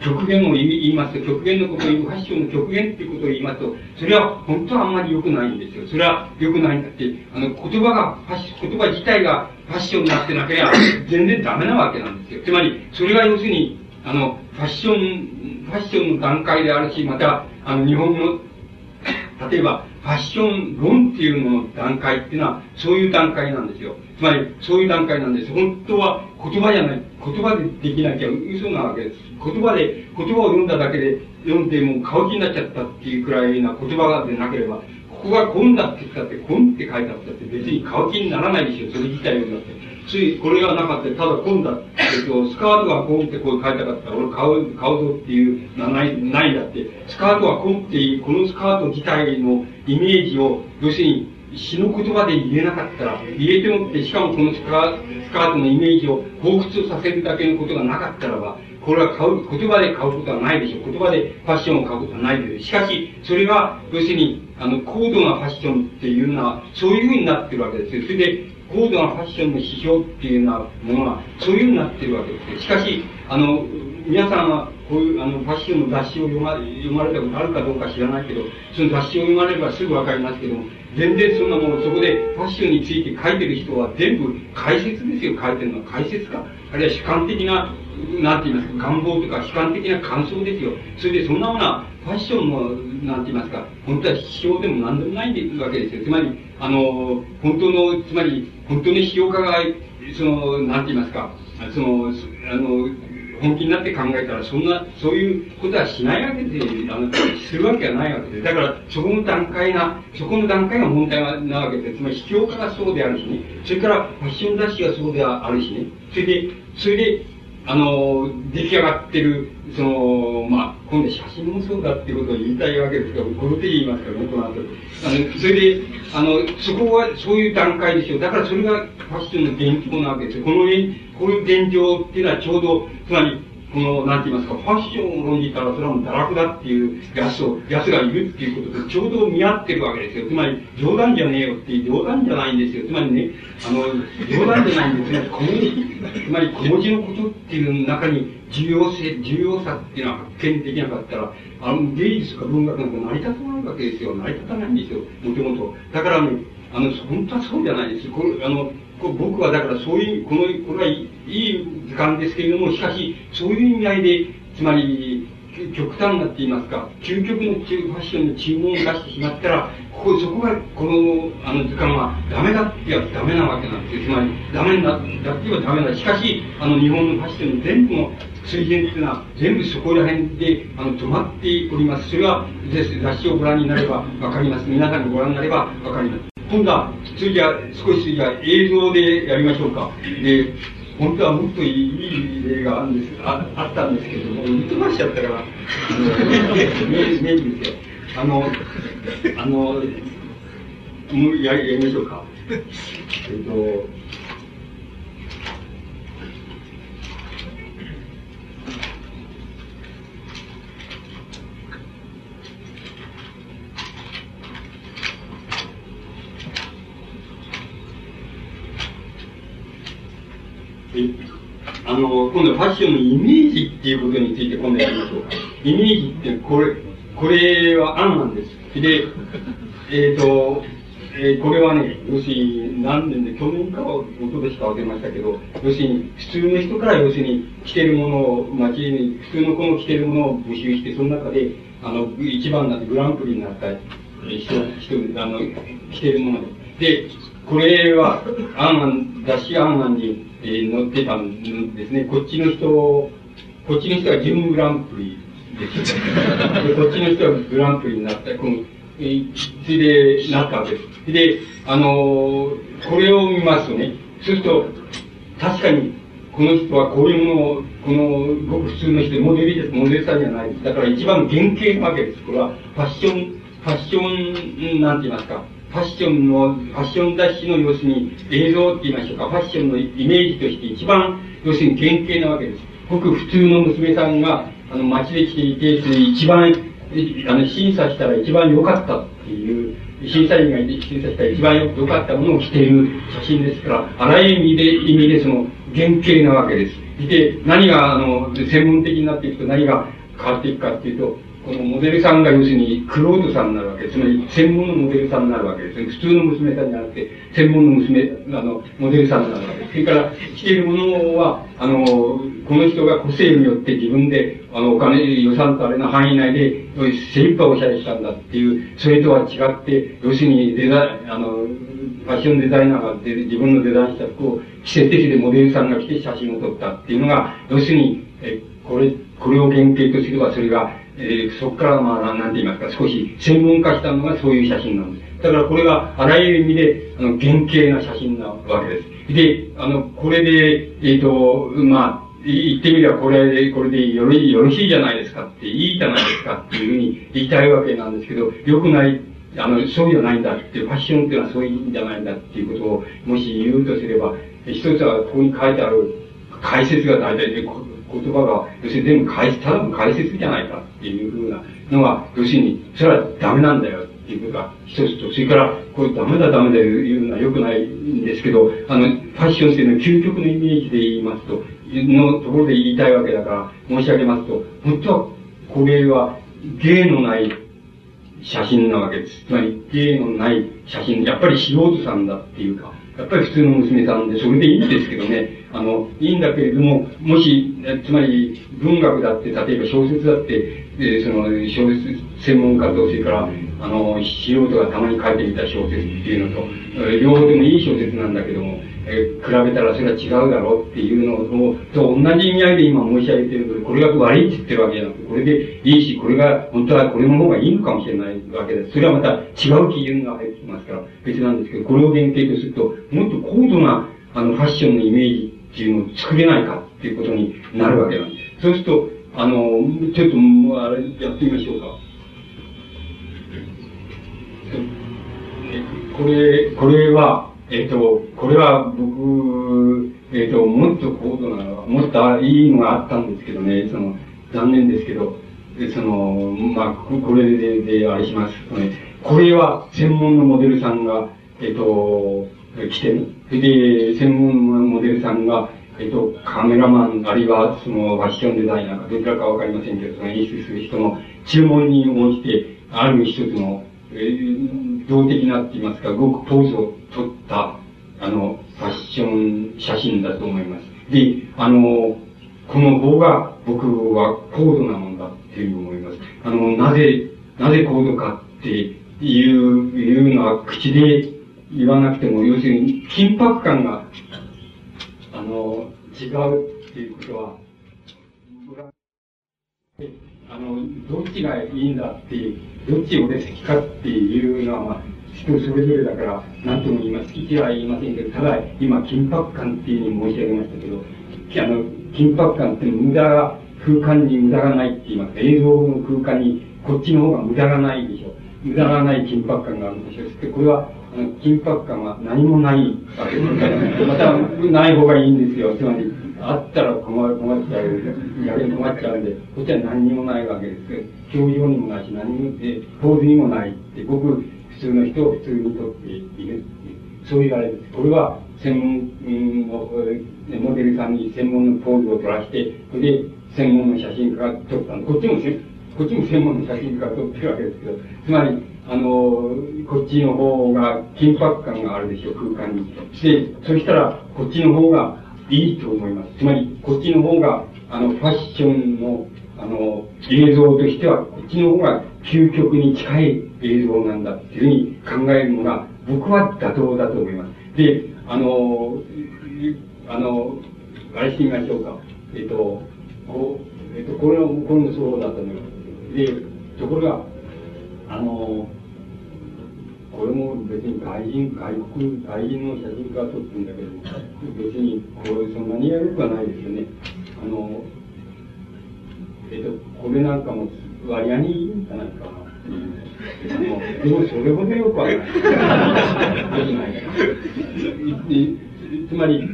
極限を言いますと、極限のことを言う、ファッションの極限っていうことを言いますと、それは本当はあんまり良くないんですよ。それは良くないんだって、あの、言葉が、言葉自体がファッションになってなければ、全然ダメなわけなんですよ。つまり、それが要するに、あの、ファッション、ファッションの段階であるし、また、あの、日本の、*coughs* 例えば、ファッション論っていうのの段階っていうのは、そういう段階なんですよ。つまり、そういう段階なんです。本当は言葉じゃない、言葉でできなきゃ嘘なわけです。言葉で、言葉を読んだだけで、読んでもう買う気になっちゃったっていうくらいな言葉がでなければ、ここがこんだって言ったって、こんって書いてあったって別に買う気にならないでしょ、それ自体をだって。つい、これがなかった、ただこんだって、えっと、スカートがこんってこう書いたかったら、俺買う、買うぞっていうのはない、ないだって。スカートはこんっていう、このスカート自体のイメージを、要するに、詩の言葉で言えなかったら、言えてもって、しかもこのスカスカートのイメージを彷彿させるだけのことがなかったらば、これは買う、言葉で買うことはないでしょう。言葉でファッションを買うことはないでしょう。しかし、それが、要するに、あの、高度なファッションっていうのは、そういうふうになってるわけですよ。それで、高度なファッションの指標っていうようなものが、そういうふうになってるわけですよ。しかし、あの、皆さんは、こういう、あの、ファッションの雑誌を読ま読まれたことあるかどうか知らないけど、その雑誌を読まれればすぐわかりますけども、全然そんなもの、そこでファッションについて書いてる人は全部解説ですよ、書いてるのは。解説か？あるいは主観的な、なんて言いますか、願望とか主観的な感想ですよ。それでそんなものは、ファッションも、なんて言いますか、本当は必要でも何でもないわけですよ。つまり、あの、本当の、つまり、本当に批評家が、その、なんて言いますか、その、あの、本気になって考えたら、そんな、そういうことはしないわけで、あの、するわけはないわけで。だから、そこの段階が、そこの段階が問題なわけで、つまり、批評家がそうであるしね、それから、ファッション雑誌がそうであるしね、それで、それで、あの、出来上がってる、その、まあ、今度写真もそうだっていうことを言いたいわけですけど、この手に言いますからね、この後。あの、それで、あの、そこはそういう段階ですよ。だからそれがファッションの現状なわけですよ。この、こういう現状っていうのはちょうど、つまり、この、なんて言いますか、ファッションを論じたらそれはもう堕落だっていうやつを、やつがいるっていうこととちょうど見合ってるわけですよ。つまり、冗談じゃねえよっていう冗談じゃないんですよ。つまりね、あの、冗談じゃないんですよ。小文、つまり小文字のことっていう中に重要性、重要さっていうのは発見できなかったら、あの、芸術か文学なんか成り立たないわけですよ。成り立たないんですよ。もともと。だからね、あの、本当はそうじゃないです。これ、あの、僕はだからそういう、この、これはいい時間ですけれども、しかし、そういう意味合いで、つまり、極端なって言いますか、究極のファッションの注文を出してしまったら、ここ、そこが、この、あの図鑑はダメだって言えばダメなわけなんです。つまり、ダメだ、だって言えばダメだ。しかし、あの、日本のファッションの全部の水準っていうのは、全部そこら辺で、あの、止まっております。それは、雑誌をご覧になればわかります。皆さんがご覧になればわかります。今度は、それじゃ少しじゃ映像でやりましょうか。で、本当はもっといい例があるんですああったんですけども、見飛ばしちゃったから、あの、メインですよ。あの、あの、もうややりましょうか。えっと、あの、今度ファッションのイメージっていうことについて今度やりましょうか。イメージってこれ、これは案なんです。で、えっ、ー、と、えー、これはね、要するに何年で、去年かおととしか忘れましたけど、要するに普通の人から要するに着てるものを、街に普通の子の着てるものを募集して、その中で、あの、一番になってグランプリになった人、人、あの、着てるもので。で、これは、アンアン、雑誌アンアンに、えー、載ってたんですね。こっちの人、こっちの人は準グランプリです。で、こっちの人はグランプリになった、この、えー、ついでなったわけです。で、あのー、これを見ますとね、そうすると、確かに、この人はこういうものを、この、ごく普通の人、モデルです、モデルさんじゃないです。だから一番原型なわけです。これは、ファッション、ファッション、なんて言いますか、ファッションの、ファッション雑誌の要するに映像って言いましょうか、ファッションのイメージとして一番、要するに原型なわけです。ごく普通の娘さんが、あの、街で来ていて、一番、あの、審査したら一番良かったっていう、審査員がいて審査したら一番良かったものを着ている写真ですから、あらゆる意味で、意味でその原型なわけです。で、何が、あの、専門的になっていくと何が変わっていくかっていうと、このモデルさんが要するに、クロードさんになるわけ。つまり、専門のモデルさんになるわけです。普通の娘さんじゃなくて、専門の娘、あの、モデルさんになるわけです。それから、着ているものは、あの、この人が個性によって自分で、あの、お金、予算とあれの範囲内で、精一杯おしゃれしたんだっていう、それとは違って、要するにデザイン、あの、ファッションデザイナーが自分のデザインした服を着せてきてモデルさんが来て写真を撮ったっていうのが、要するに、え、これ、これを原型とすればそれが、えー、そこからまあ、なんて言いますか、少し専門化したのがそういう写真なんです。だからこれがあらゆる意味で、あの、原型な写真なわけです。で、あの、これで、えっ、ー、と、まあ、言ってみればこれ、これでよろよろしいじゃないですかって、いいじゃないですかっていうふうに言いたいわけなんですけど、良くない、あの、そうじゃないんだっていう、ファッションっていうのはそういうんじゃないんだっていうことを、もし言うとすれば、一つはここに書いてある解説が大体で、言葉が、要するに全部解ただの解説じゃないかっていうふうなのが、要するに、それはダメなんだよっていうことが一つと、それから、これダメだダメだ言うのは良くないんですけど、あの、ファッション性の究極のイメージで言いますと、のところで言いたいわけだから、申し上げますと、本当は、これは、芸のない写真なわけです。つまり、芸のない写真、やっぱり素人さんだっていうか、やっぱり普通の娘さんで、それでいいんですけどね、あの、いいんだけれども、もし、つまり文学だって、例えば小説だって、え、その小説専門家と、それから、あの、素人がたまに書いてみた小説っていうのと、両方でもいい小説なんだけども、え、比べたらそれは違うだろうっていうのと、と同じ意味合いで今申し上げてるけど、これが悪いって言ってるわけじゃなくて、これでいいし、これが、本当はこれの方がいいのかもしれないわけです。それはまた違う基準が入ってきますから、別なんですけど、これを限定とすると、もっと高度な、あの、ファッションのイメージっていうのを作れないかっていうことになるわけなんです。そうすると、あの、ちょっと、あれ、やってみましょうか。これ、これは、えっ、と、これは僕、えっ、と、もっと高度な、もっといいのがあったんですけどね、その、残念ですけど、その、まあ、これで、で、あれしますね、これは専門のモデルさんが、えっ、と、来てね。で、専門モデルさんが、えっと、カメラマン、あるいはそのファッションデザイナーか、どちらかわかりませんけど、その演出する人の注文に応じて、ある一つの、えー、動的なって言いますか、ごくポーズを取った、あの、ファッション写真だと思います。で、あの、この方が僕は高度なもんだってっていうふうに思います。あの、なぜ、なぜ高度かっていう、いうのは口で言わなくても、要するに緊迫感が、あの、違うっていうことは、あの、どっちがいいんだっていう、どっちを俺好きかっていうのは、人それぞれだから、何とも言います。好きは言いませんけど、ただ、今、緊迫感っていうふうに申し上げましたけど、あの、緊迫感って無駄が、空間に無駄がないって言います、映像の空間にこっちの方が無駄がないでしょ。無駄がない緊迫感があるんでしょ。で、これは、緊迫感は何もないわけです。また、ない方がいいんですよ。つまり、あったら困る、困っちゃう。逆に困っちゃうんで、こっちは何にもないわけです。表情にもなし、何も、で、構図にもないって、ごく普通の人を普通にとっている。そういうあれです。これは、専門の、モデルさんに専門のポーズを取らして、それで、専門の写真家が撮ったこっちもこっちも専門の写真家が撮ってるわけですけど、つまり、あの、こっちの方が緊迫感があるでしょう、空間に。で、そしたら、こっちの方がいいと思います。つまり、こっちの方が、あの、ファッションの、あの、映像としては、こっちの方が究極に近い映像なんだっていうふうに考えるのが、僕は妥当だと思います。で、あの、あの、あれしてみましょうか。えっと、こう、えっと、これは、これもそうだと思います。で、ところが、あの、これも別に外人、外国、外人の写真家が撮ってるんだけど、別にこれそんなにやるくはないですよね。あの、えっと、これなんかも割合にいいんじゃないかな。あのでもそれほどよくはな *laughs* い。つまり、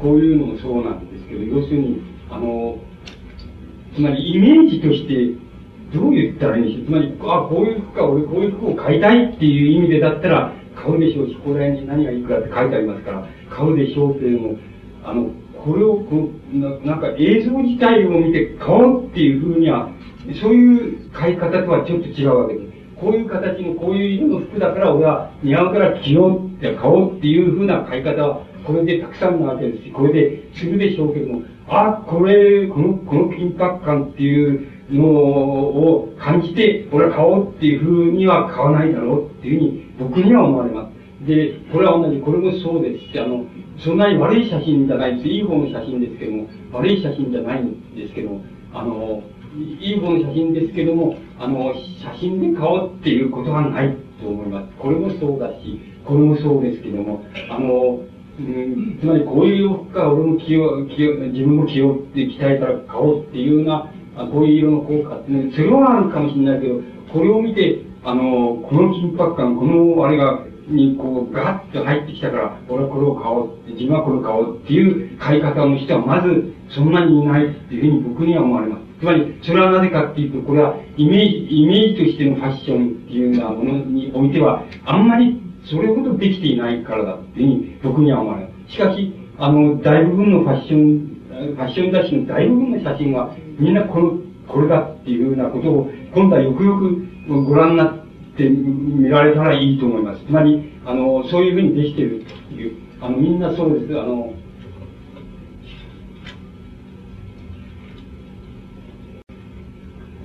こういうのもそうなんですけど、要するに、あの、つまりイメージとして、どう言ったらいいんでしょう？つまり、あ、こういう服か、俺こういう服を買いたいっていう意味でだったら、買うでしょうし、ここら辺に何がいくらって書いてありますから、買うでしょうっていうのも、あの、これをこな、なんか映像自体を見て買おうっていうふうには、そういう買い方とはちょっと違うわけです。こういう形の、こういう色の服だから俺は似合うから着ようって買おうっていうふうな買い方は、これでたくさんなわけですし、これでするでしょうけども、あ、これ、この、この緊迫感っていうのを感じて、俺は買おうっていうふうには買わないだろうっていうふうに僕には思われます。で、これは同じ、これもそうですし、あの、そんなに悪い写真じゃないです。いい方の写真ですけども、悪い写真じゃないんですけども、あの、いい方の写真ですけども、あの、写真で買おうっていうことはないと思います。これもそうだし、これもそうですけども、あの、うん、つまりこういう服か俺も着よう、着よう、自分も着ようって鍛えたら買おうっていうような、あこういう色の効果ってね、それはあるかもしれないけど、これを見て、あの、この緊迫感、このあれが、にこう、ガッと入ってきたから、俺はこれを買おうって、自分はこれを買おうっていう買い方の人はまずそんなにいないっていうふうに僕には思われます。つまり、それはなぜかっていうと、これはイメージ、イメージとしてのファッションっていうようなものにおいては、あんまりそれほどできていないからだっていうふうに僕には思われます。しかし、あの、大部分のファッション、ファッション雑誌の大部分の写真は、みんなこの、これだっていうふうなことを、今度はよくよくご覧になって見られたらいいと思います。つまり、あの、そういうふうにできているっていう、あの、みんなそうです。あの、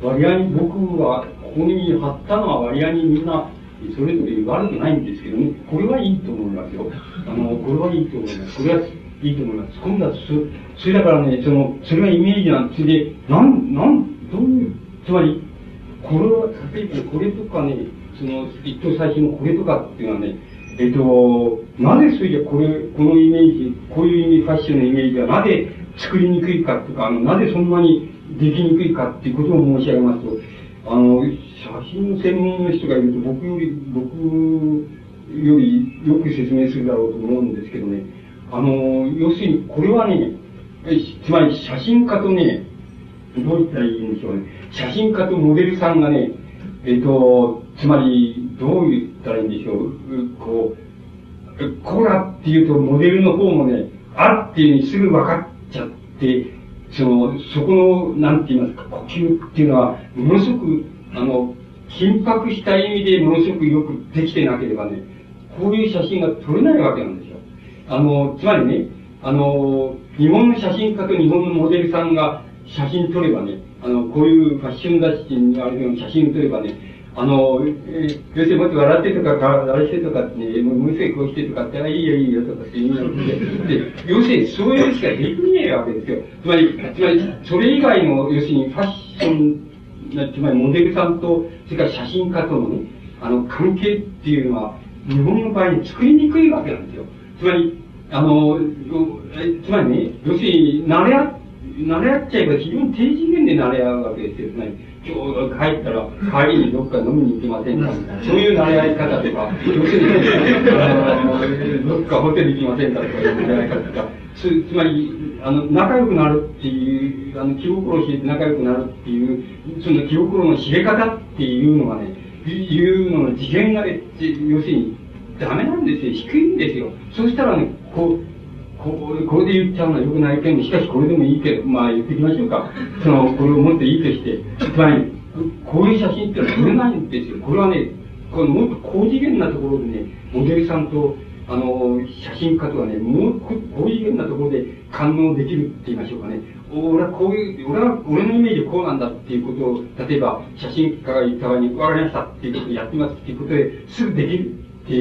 割合に僕は、ここに貼ったのは割合にみんな、それぞれ悪くないんですけどね、これはいいと思いますよ。あの、これはいいと思います。これはいいと思います。今度はそ、それだからね、その、それがイメージなんです。で、なん、なん、どういう、つまり、これは、例えばこれとかね、その、一等最初のこれとかっていうのはね、えっと、なぜそれじゃこれ、このイメージ、こういう意味、ファッションのイメージはなぜ作りにくいかとか、あの、なぜそんなにできにくいかっていうことを申し上げますと、あの、写真専門の人がいると僕より、僕よりよく説明するだろうと思うんですけどね、あの、要するにこれはね、つまり写真家とね、どう言ったらいいんでしょうね。写真家とモデルさんがね、えっ、と、つまり、どう言ったらいいんでしょう。こう、こうだって言うと、モデルの方もね、あっていうにすぐ分かっちゃって、その、そこの、なんて言いますか、呼吸っていうのは、ものすごく、あの、緊迫した意味でものすごくよくできてなければね、こういう写真が撮れないわけなんです。あの、つまりね、あの、日本の写真家と日本のモデルさんが写真撮ればね、あの、こういうファッション雑誌にあるような写真撮ればね、あの、えー、要するにもっと笑ってとか、あれしてとかってね、もう無性こうしてとかって、あ、いいよいいよとかって言うので、で、要するにそういうしかできねえわけですよ。つまり、つまり、それ以外の、要するにファッション、つまりモデルさんと、それから写真家とのね、あの、関係っていうのは、日本の場合に作りにくいわけなんですよ。つまり、あの、つまりね、要するに、慣れ合、慣れ合っちゃえば非常に低次元で慣れ合うわけですよ。つまり、今日帰ったら、帰りにどっか飲みに行きませんか？そういう慣れ合い方とか、要するに、どっかホテル行きませんかとかいう慣れ合い方とか、つつまり、あの、仲良くなるっていう、あの、気心を知れて仲良くなるっていう、その気心の知れ方っていうのがね、いうのの次元がね、要するに、ダメなんですよ。低いんですよ。そうしたらね、こう、こう、これで言っちゃうのは良くないけど、しかしこれでもいいけど、まあ言ってきましょうか。その、これをもっといいとして。つまり、こういう写真ってのは撮れないんですよ。これはね、このもっと高次元なところでね、モデルさんと、あの、写真家とはね、もう高次元なところで感応できるって言いましょうかね。俺はこういう、俺は、俺のイメージはこうなんだっていうことを、例えば、写真家が言った場合に、わかりましたっていうことをやってますっていうことですぐできるって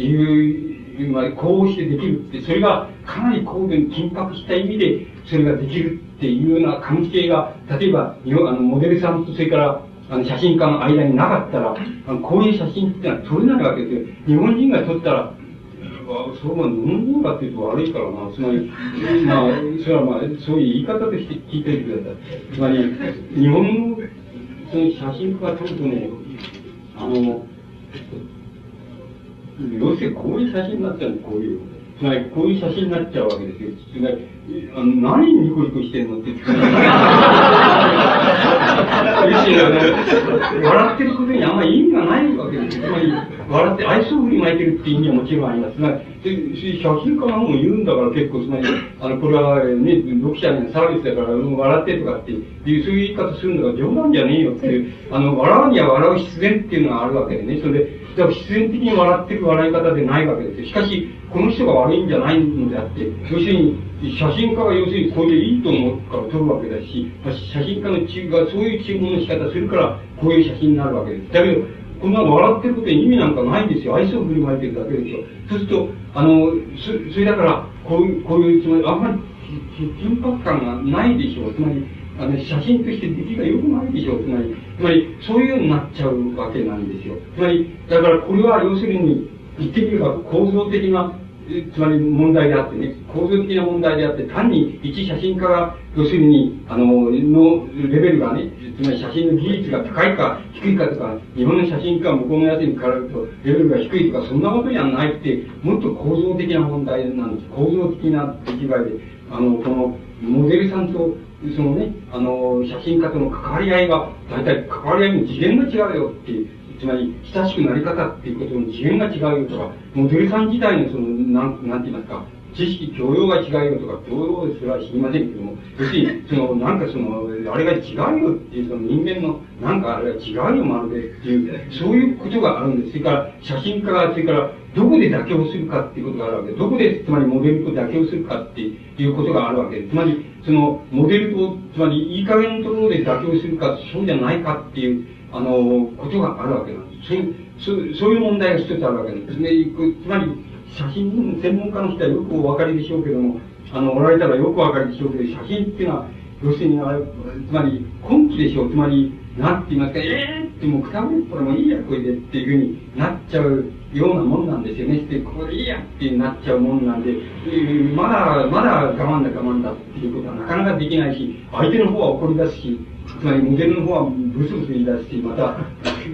いう、まあ、こうしてできるって、それがかなり高度に緊迫した意味で、それができるっていうような関係が、例えば、あの、モデルさんとそれから、あの、写真家の間になかったら、あのこういう写真ってのは撮れないわけですよ。日本人が撮ったら、そうは日本人かっていうと悪いからな。つまり、まあ、それはまあ、そういう言い方として聞いていてください。つまり、日本の、その写真家が撮るとね、あの、要するにこういう写真になっちゃうこういう。つまり、こういう写真になっちゃうわけですよ。つまり、あの何ニコニコしてんのって。要するに、あの、笑ってることにあんまり意味がないわけですよ。つまり、笑って愛想振りまいてるって意味はもちろんあります。つまり、写真家がもう言うんだから結構、つまり、あの、これはね、読者にサービスだから、笑ってとかっていう、そういう言い方するのが冗談じゃねえよっていう、あの、笑うには笑う必然っていうのがあるわけでね。それで、だから必然的に笑ってる笑い方でないわけですよ。しかし、この人が悪いんじゃないのであって、要するに、写真家は要するにこれでいいと思うから撮るわけだし、写真家の中がそういう注文の仕方するから、こういう写真になるわけです。だけど、こんな笑ってることに意味なんかないんですよ。愛想を振りまいてるだけですよ。そうすると、あの、そそれだから、こういう、こういう、つまり、あんまり緊迫感がないでしょう。つまり、あの、写真として出来が良くないでしょう。つまり、つまり、そういうようになっちゃうわけなんですよ。つまり、だからこれは要するに、言ってみれば構造的なつまり問題であってね、構造的な問題であって、単に一写真家が、要するに、あの、のレベルがね、つまり写真の技術が高いか低いかとか、日本の写真家は向こうのやつに比べると、レベルが低いとか、そんなことじゃないって、もっと構造的な問題なんです。構造的な出来栄えで、あの、この、モデルさんと、そのね、あの、写真家との関わり合いが、大体関わり合いの次元が違うよっていう、つまり、親しくなり方っていうことの次元が違うよとか、モデルさん自体のその、なん、なんて言いますか、知識、教養が違うよとか、教養ですら知りませんけども、要するに、その、なんかその、あれが違うよっていう、その人間の、なんかあれが違うよ、まるでっていう、そういうことがあるんです。それから、写真家が、それから、どこで妥協するかっていうことがあるわけでどこで、つまりモデルと妥協するかっていうことがあるわけで。つまり、その、モデルと、つまり、いい加減のところで妥協するか、そうじゃないかっていう、あの、ことがあるわけなんです。そういう、そういう問題が一つあるわけなんですね。つまり、写真専門家の人はよくお分かりでしょうけども、あの、おられたらよくお分かりでしょうけど、写真っていうのは、要するに、あれ、つまり、根気でしょう。つまり、なんて言いますか、ええー、ってもうくたぶれたらもういいや、これでっていうふうになっちゃうようなもんなんですよね。で、これいいやってなっちゃうもんなんで、えー、まだ、まだ我慢だ我慢だっていうことはなかなかできないし、相手の方は怒り出すし、つまりモデルの方はブスブス言い出すし、また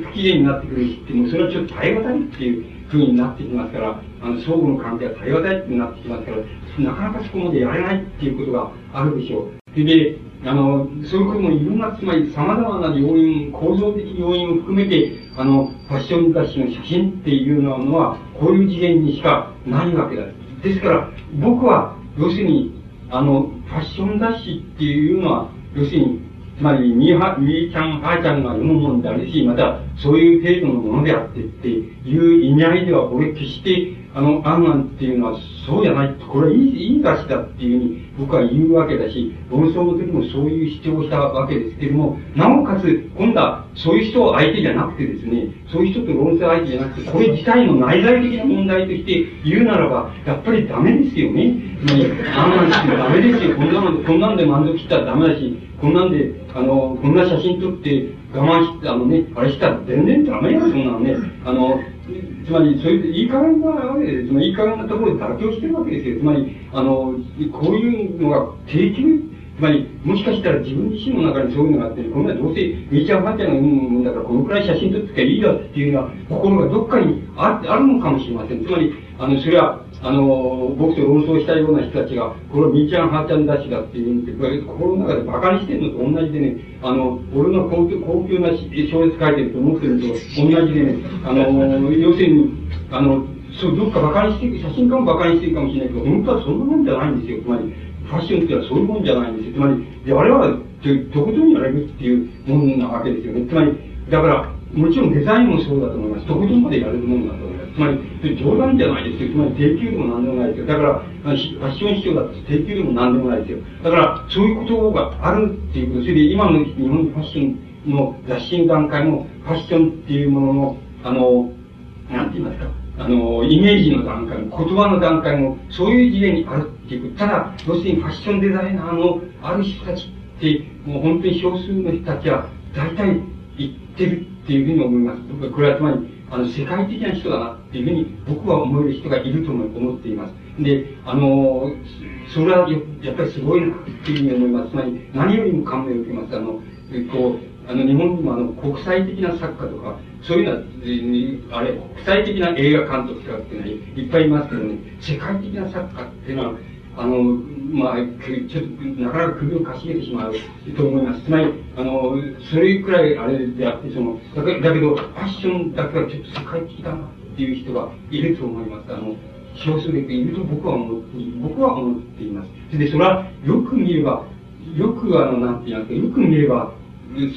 不機嫌になってくるしって、もうそれはちょっと耐え難いっていうふうになってきますから、あの、相互の関係は耐え難いってなってきますから、なかなかそこまでやれないっていうことがあるでしょう。で、あの、そういうこともいろんな、つまり様々な要因、構造的要因を含めて、あの、ファッション雑誌の写真っていうのは、こういう次元にしかないわけだ。ですから、僕は、要するに、あの、ファッション雑誌っていうのは、要するに、つまり、みーは、みーちゃん、はーちゃんが読むもんであるし、また、そういう程度のものであってっていう意味合いでは、俺決して、あの、案案っていうのは、そうじゃない、これはいい、いい出しだっていうふうに僕は言うわけだし、論争の時もそういう主張をしたわけですけれども、なおかつ、今度はそういう人相手じゃなくてですね、そういう人と論争相手じゃなくて、これ自体の内在的な問題として言うならば、やっぱりダメですよね。つまり、案案ってダメですよ。こんなの、こんなんで満足したらダメだし、こんなんで、あの、こんな写真撮って我慢して、あのね、あれしたら全然ダメよ、そんなのね。あの、つまり、そういう、いい加減なわけで、つまり、いい加減なところで妥協してるわけですよ。つまり、あの、こういうのが定期、つまり、もしかしたら自分自身の中にそういうのがあって、こんなどうせ、みちゃん、はっちゃんのうもんだから、このくらい写真撮ってきゃいいだっていうような、心がどっかにああるのかもしれません。つまり、あの、それは、あの、僕と論争したような人たちが、これはみーちゃん、はっちゃんだしだって言うんで、これ、心の中で馬鹿にしてるのと同じでね、あの、俺が高級高級な小説書いてると思ってるのと同じでね、あの、要するに、あの、そう、どっか馬鹿にしてる、写真家も馬鹿にしてるかもしれないけど、本当はそんなもんじゃないんですよ。つまり、ファッションっていうのはそういうもんじゃないんですよ。つまり、あれは、とことんやれるっていうもんなわけですよね。つまり、だから、もちろんデザインもそうだと思います。とことんまでやれるもんだと思います。つまり、冗談じゃないですよ。つまり、定休でも何でもないですよ。だから、ファッション市場だと定休でも何でもないですよ。だから、そういうことがあるっていうこと、それで今の日本ファッションの雑誌の段階も、ファッションっていうものの、あの、なんて言いますか、あの、イメージの段階も、言葉の段階も、そういう事例にあるっていうこと。ただ、要するにファッションデザイナーのある人たちって、もう本当に少数の人たちは、大体言ってるっていうふうに思います。僕はこれはつまり、あの、世界的な人だなっていうふうに僕は思える人がいると思っています。で、あの、それはやっぱりすごいなっていうふうに思います。つまり、何よりも感銘を受けます。あの、こう、あの、日本にもあの、国際的な作家とか、そういうのは、あれ、国際的な映画監督とかっていうのはいっぱいいますけどね、世界的な作家っていうのは、あの、まあ、ちょっと、なかなか首をかしげてしまうと思います。つまり、あの、それくらいあれであって、その、だけだけど、ファッションだけはちょっと世界的だなっていう人がいると思います。あの、少数でいると僕は思って、僕は思っています。で、それは、よく見れば、よくあの、なんて言いますか、よく見れば、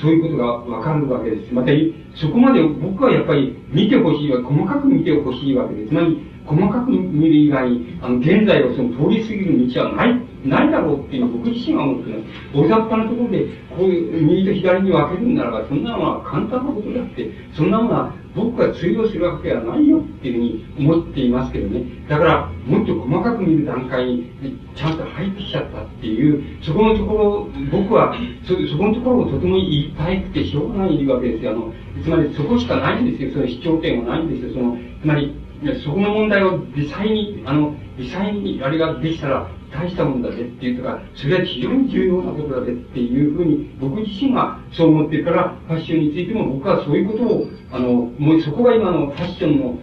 そういうことがわかるわけです。また、そこまで僕はやっぱり見てほしいわ、細かく見てほしいわけです。つまり、細かく見る以外に、あの、現在をその通り過ぎる道はない、ないだろうっていうのは僕自身は思ってます。大雑把なところで、こういう右と左に分けるんならば、そんなのは簡単なことだって、そんなのは僕が通用するわけではないよっていうふうに思っていますけどね。だから、もっと細かく見る段階にちゃんと入ってきちゃったっていう、そこのところ、僕はそ、そこのところをとても言いたいくてしょうがないわけですよ。あの、つまりそこしかないんですよ。その主張点はないんですよ。その、つまり、そこの問題を微細に、あの、微細にあれができたら大したもんだぜっていうとか、それは非常に重要なことだぜっていうふうに僕自身がそう思ってるから、ファッションについても僕はそういうことを、あの、もうそこが今のファッションの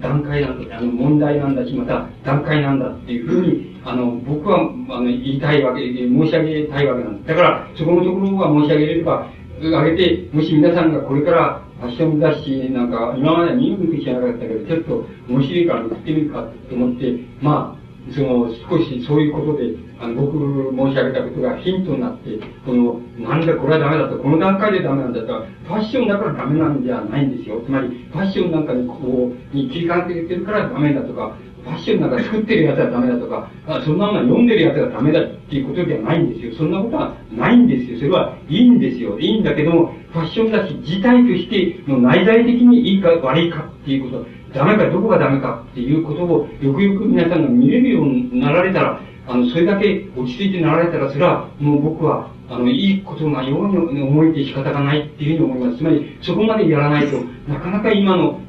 段階なんだ、あの問題なんだし、また段階なんだっていうふうに、あの、僕は、あの、言いたいわけで、申し上げたいわけなんです。だから、そこのところは申し上げれれば、あげて、もし皆さんがこれからファッション雑誌なんか、今まで見向きしなかったけど、ちょっと面白いから売ってみるかと思って、まあ、その、少しそういうことで、あの、僕申し上げたことがヒントになって、この、なんだこれはダメだと、この段階でダメなんだと、ファッションだからダメなんじゃないんですよ。つまり、ファッションなんかにこう、に切り替えてるからダメだとか、ファッションなんか作ってるやつはダメだとか、あそんなものは読んでるやつがダメだっていうことではないんですよ。そんなことはないんですよ。それはいいんですよ。いいんだけども、ファッション雑誌自体としての内在的にいいか悪いかっていうこと、ダメかどこがダメかっていうことをよくよく皆さんが見れるようになられたら、あの、それだけ落ち着いてなられたら、それはもう僕は、あの、いいことなように思えて仕方がないっていうふうに思います。つまり、そこまでやらないと、なかなか今の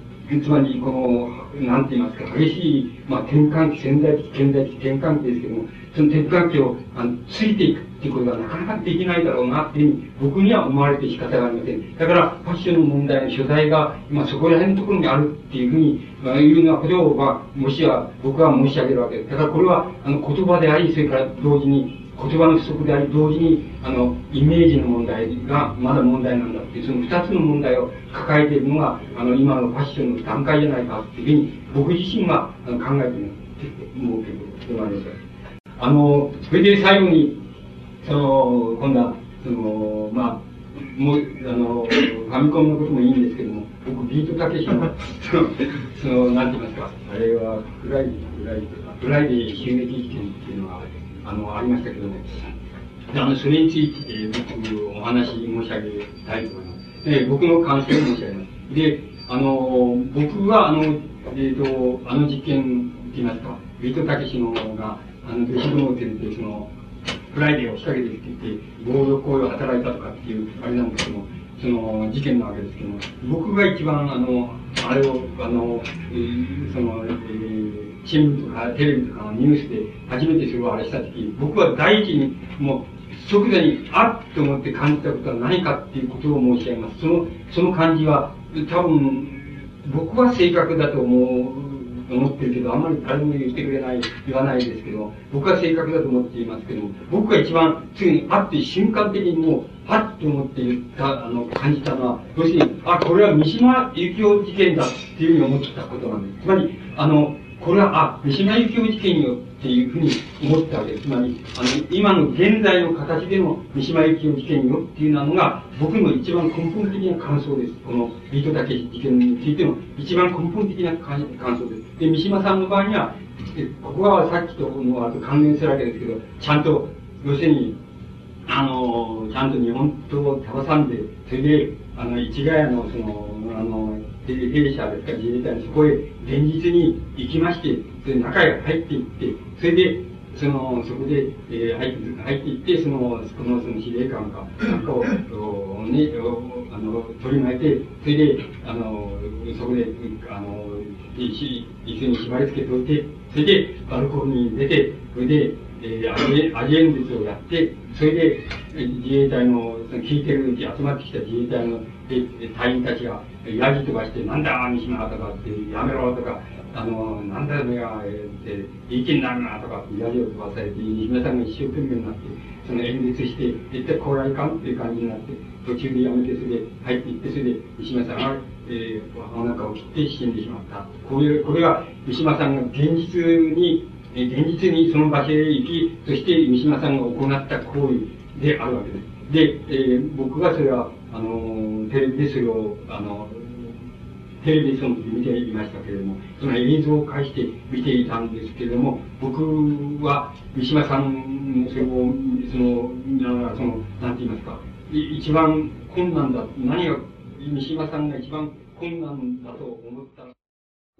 つまり、この、なんて言いますか、激しい、まあ、転換期、潜在的、顕在的転換期ですけども、その転換期を、あの、ついていくっていうことがなかなかできないだろうなっていうふうに、僕には思われて仕方がありません。だから、ファッションの問題の所在が、今そこら辺のところにあるっていうふうに、まあ、いうようなことを、まあ、もしは、僕は申し上げるわけです。だからこれは、あの、言葉であり、それから同時に、言葉の不足であり、同時に、あの、イメージの問題がまだ問題なんだっていう、その二つの問題を抱えているのが、あの、今のファッションの段階じゃないかっていうふうに、僕自身はあの考えてる思うけど、であります。あの、それで最後に、その、今度は、その、まあ、もう、あの、ファミコンのこともいいんですけども、僕、ビートたけしの、その、その、なんて言いますか、あれは、フライデー、フライデー、フライデー襲撃事件っていうのが、あの、ありましたけども、あの、それについて、僕、お話申し上げたいと思います。で、僕の感想を申し上げます。で、あの、僕は、あの、えっ、ー、と、あの事件って言いますか、ビートたけしのが、あの、弟子どもって言って、その、フライデーを仕掛けてって言って、暴力行為を働いたとかっていう、あれなんですけども、その、事件なわけですけども、僕が一番、あの、あれを、あの、えー、その、えー、新聞とかテレビとかのニュースで初めてそれをあれしたとき、僕は第一に、もう、即座に、あっと思って感じたことは何かっていうことを申し上げます。その、その感じは、多分、僕は正確だと思う、思ってるけど、あんまり誰も言ってくれない、言わないですけど、僕は正確だと思っていますけど、僕が一番すぐにあって瞬間的にもう、はっと思って言った、あの、感じたのは、要するに、あ、これは三島由紀夫事件だっていうふうに思ったことなんです。つまり、あの、これは、あ、三島由紀夫事件によっていうふうに思ったわけです。つまり、あの、今の現在の形での三島由紀夫事件によっていうのが、僕の一番根本的な感想です。このビートたけ事件についての一番根本的な感想です。で、三島さんの場合には、ここはさっきとのあと関連するわけですけど、ちゃんと、要するに、あの、ちゃんと日本刀を挟んで、それで、あの、市ヶ谷の、その、あの、弊社ですか自衛隊のそこへ現実に行きまして、それ中へ入っていって、それで、その、そこで、えー、入って入っていって、その、その、その司令官か、なんかを、ね、あの、取り巻いて、それで、あの、そこで、あの、椅子に縛り付けておいて、それで、バルコニーに出て、それで、えー、アジアジ演説をやって、それで、自衛隊の、その聞いてるうち集まってきた自衛隊の隊員たちが、ヤジ飛ばして、なんだ、三島とかって、やめろとか、あの、なんだよ、目が、えー、って、いい気になるなとかって、ヤジを飛ばされて、西村さんが一生懸命になって、その演説して、絶対これはいかんっていう感じになって、途中でやめて、それで入っていって、それで西村さんが、えー、お腹を切って死んでしまった。こういう、これが、三島さんが現実に、え現実にその場所へ行き、そして三島さんが行った行為であるわけです。で、えー、僕がそれは、あの、テレビでそれを、あの、テレビその時見ていましたけれども、その映像を介して見ていたんですけれども、僕は三島さんのそれを、その、その、なんて言いますか、一番困難だ、何が、三島さんが一番困難だと思った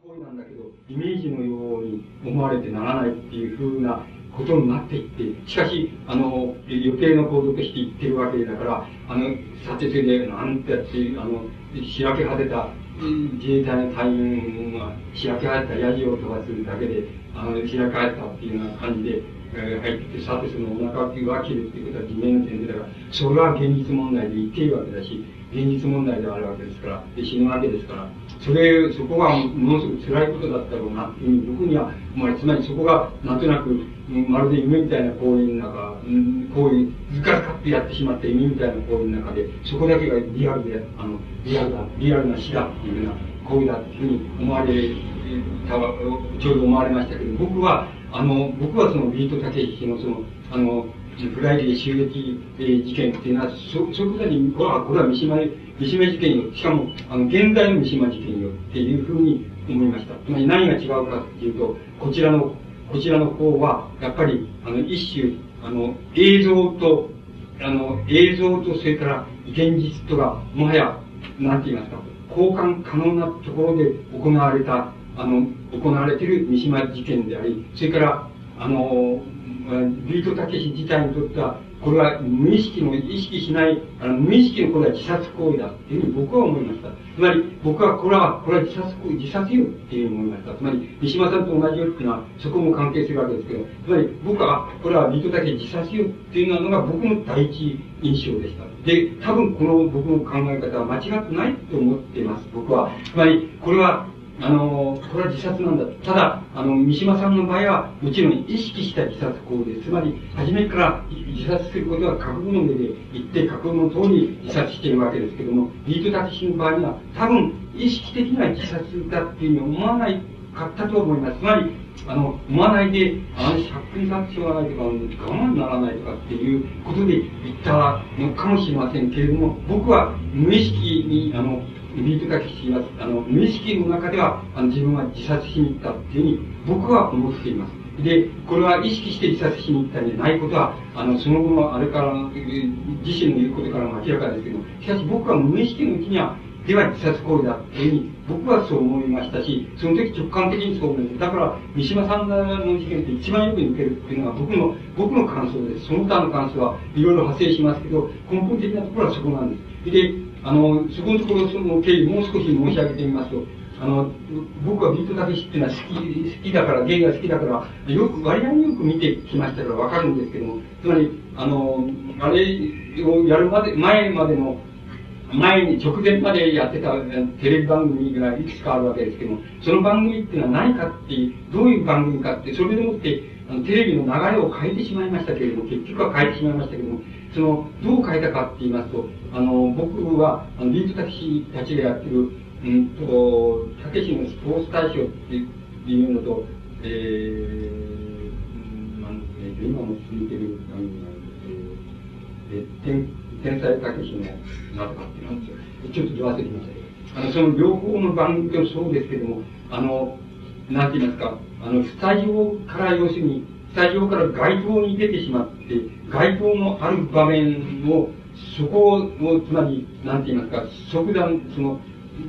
行為なんだけど、イメージのように思われてならないっていうふうなことになっていって、しかし、あの、余計な行動として言ってるわけだから、あの、さてそれで、なんてやって、あの、しらけ果てた、自衛隊の隊員がしらけ果てたヤジを飛ばすだけで、あの、しらけ果てたっていうような感じで、えー、入ってさてそのお腹が切るっていうことは自明の点でだから、それは現実問題で言っているわけだし、現実問題であるわけですから、で死ぬわけですから、それ、そこがものすごく辛いことだったろうなっていうふうに僕には思われ、つまりそこがなんとなく、まるで夢みたいな行為の中、行為、ずかずかってやってしまった夢みたいな行為の中で、そこだけがリアルで、あの、リアルだ、リアルな死だっていうような行為だっていうふうに思われた、ちょうど思われましたけど、僕は、あの、僕はそのビートたけしのその、あの、フライデー襲撃、えー、事件っていうのは、そ、即座に、これは、これは三島、三島事件よ、しかも、あの、現在の三島事件よっていうふうに思いました。つまり何が違うかっていうと、こちらの、こちらの方は、やっぱり、あの、一種、あの、映像と、あの、映像と、それから現実とが、もはや、なんて言いますか、交換可能なところで行われた、あの、行われている三島事件であり、それから、あの、ビートたけし自体にとっては、これは無意識の、意識しない、あの無意識のこれは自殺行為だっていうふうに僕は思いました。つまり、僕はこれは、これは自殺行為、自殺よっていうふうに思いました。つまり、三島さんと同じよっていうのは、そこも関係するわけですけど、つまり、僕は、これはビートたけし自殺よっていうのが僕の第一印象でした。で、多分この僕の考え方は間違ってないと思っています、僕は。つまり、これは、あの、これは自殺なんだ。ただ、あの、三島さんの場合は、もちろん意識した自殺行為です。つまり、初めから自殺することは覚悟の上で言って、覚悟の通り自殺しているわけですけども、ビートたけしの場合には、多分、意識的な自殺だっていうふうに思わないかったと思います。つまり、あの、思わないで、あの、借金させてもらないとか、我慢ならないとかっていうことで言ったのかもしれませんけれども、僕は無意識に、あの、ビートたけしは、あの、無意識の中では、あの、自分は自殺しに行ったっていうふうに、僕は思っています。で、これは意識して自殺しに行ったんじゃないことは、あの、その後のあれから、自身の言うことからも明らかですけど、しかし僕は無意識のうちには、では自殺行為だというふうに、僕はそう思いましたし、その時直感的にそう思います。だから、三島さんの事件って一番よく似てるっていうのは僕の、僕の感想です。その他の感想はいろいろ派生しますけど、根本的なところはそこなんです。で、あの、そこのところ、その経緯もう少し申し上げてみますと、あの、僕はビートたけしっていうのは好き、好きだから、芸が好きだから、よく、割合によく見てきましたからわかるんですけども、つまり、あの、あれをやるまで、前までの、前に直前までやってたテレビ番組がいくつかあるわけですけども、その番組っていうのは何かっていう、どういう番組かって、それでもって、あのテレビの流れを変えてしまいましたけれども、結局は変えてしまいましたけれども、その、どう変えたかって言いますと、あの、僕は、あの、ビートたけしたちがやってる、うんと、たけしのスポーツ大賞っていうのと、えー、なんえー、今も続いてる番組なんですけど、えー、天天才たけしのなんとかっていうのは、ちょっと言わせてました、あの、その両方の番組もそうですけども、あの、なんて言いますか、あの、スタジオから要するに、スタジオから街頭に出てしまって、街頭のある場面を、そこを、つまり、なんて言いますか、即断、その、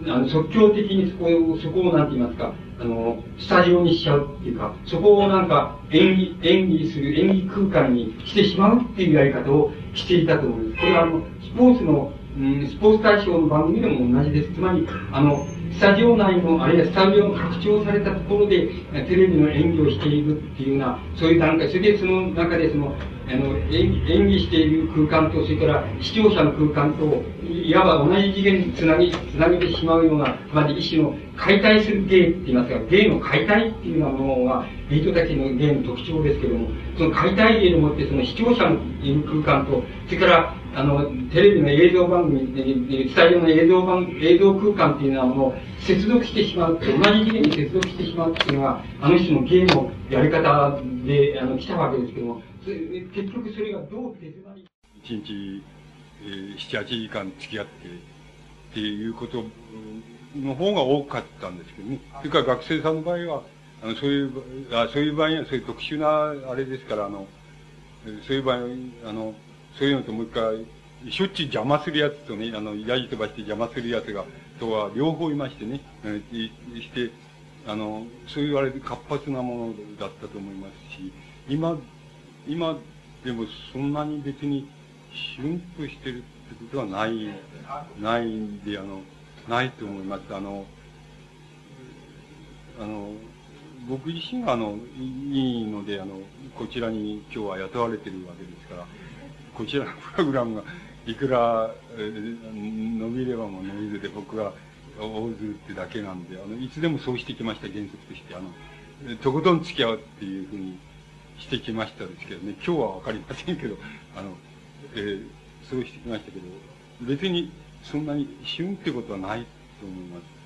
あの即興的にそこを、そこをなんて言いますか、あの、スタジオにしちゃうっていうか、そこをなんか演技、演技する、演技空間にしてしまうっていうやり方をしていたと思います。これはあの、スポーツの、うん、スポーツ大賞の番組でも同じです。つまり、あの、スタジオ内の、あるいはスタジオの拡張されたところで、テレビの演技をしているっていうような、そういう段階、それでその中でその、あの演演技している空間と、それから視聴者の空間と、いわば同じ次元につなぎ、つなげてしまうような、まり一種の解体する芸って言いますか、芸の解体っていうようなものが、ビートたちの芸の特徴ですけども、その解体芸でもって、その視聴者のいる空間と、それから、あの、テレビの映像番組、スタジオの映像番、映像空間っていうようなものを接続してしまう、同じ次元に接続してしまうっていうのが、あの人の芸のやり方で、あの、来たわけですけども、結局それがどう手詰まり一日、えー、7、8時間付き合ってっていうことの方が多かったんですけどね。それから学生さんの場合は、あの、そういう、あそういう場合にはそういう特殊なあれですから、あの、そういう場合、あの、そういうのともう一回、しょっちゅう邪魔するやつとね、あの、やじ飛ばして邪魔するやつが、とは両方いましてね、えー、して、あの、そういうあれで活発なものだったと思いますし、今、今でもそんなに別にシュンとしてるってことはない、ないんで、あの、ないと思います。あの、あの、僕自身があの、いいので、あの、こちらに今日は雇われてるわけですから、こちらのプログラムがいくら、えー、伸びればも伸びるで僕が大ずってだけなんで、あの、いつでもそうしてきました、原則として。あの、とことん付き合うっていうふうにしてきましたですけどね、今日はわかりませんけど、あの、えー、そうしてきましたけど、別にそんなに旬ってことはないと思います。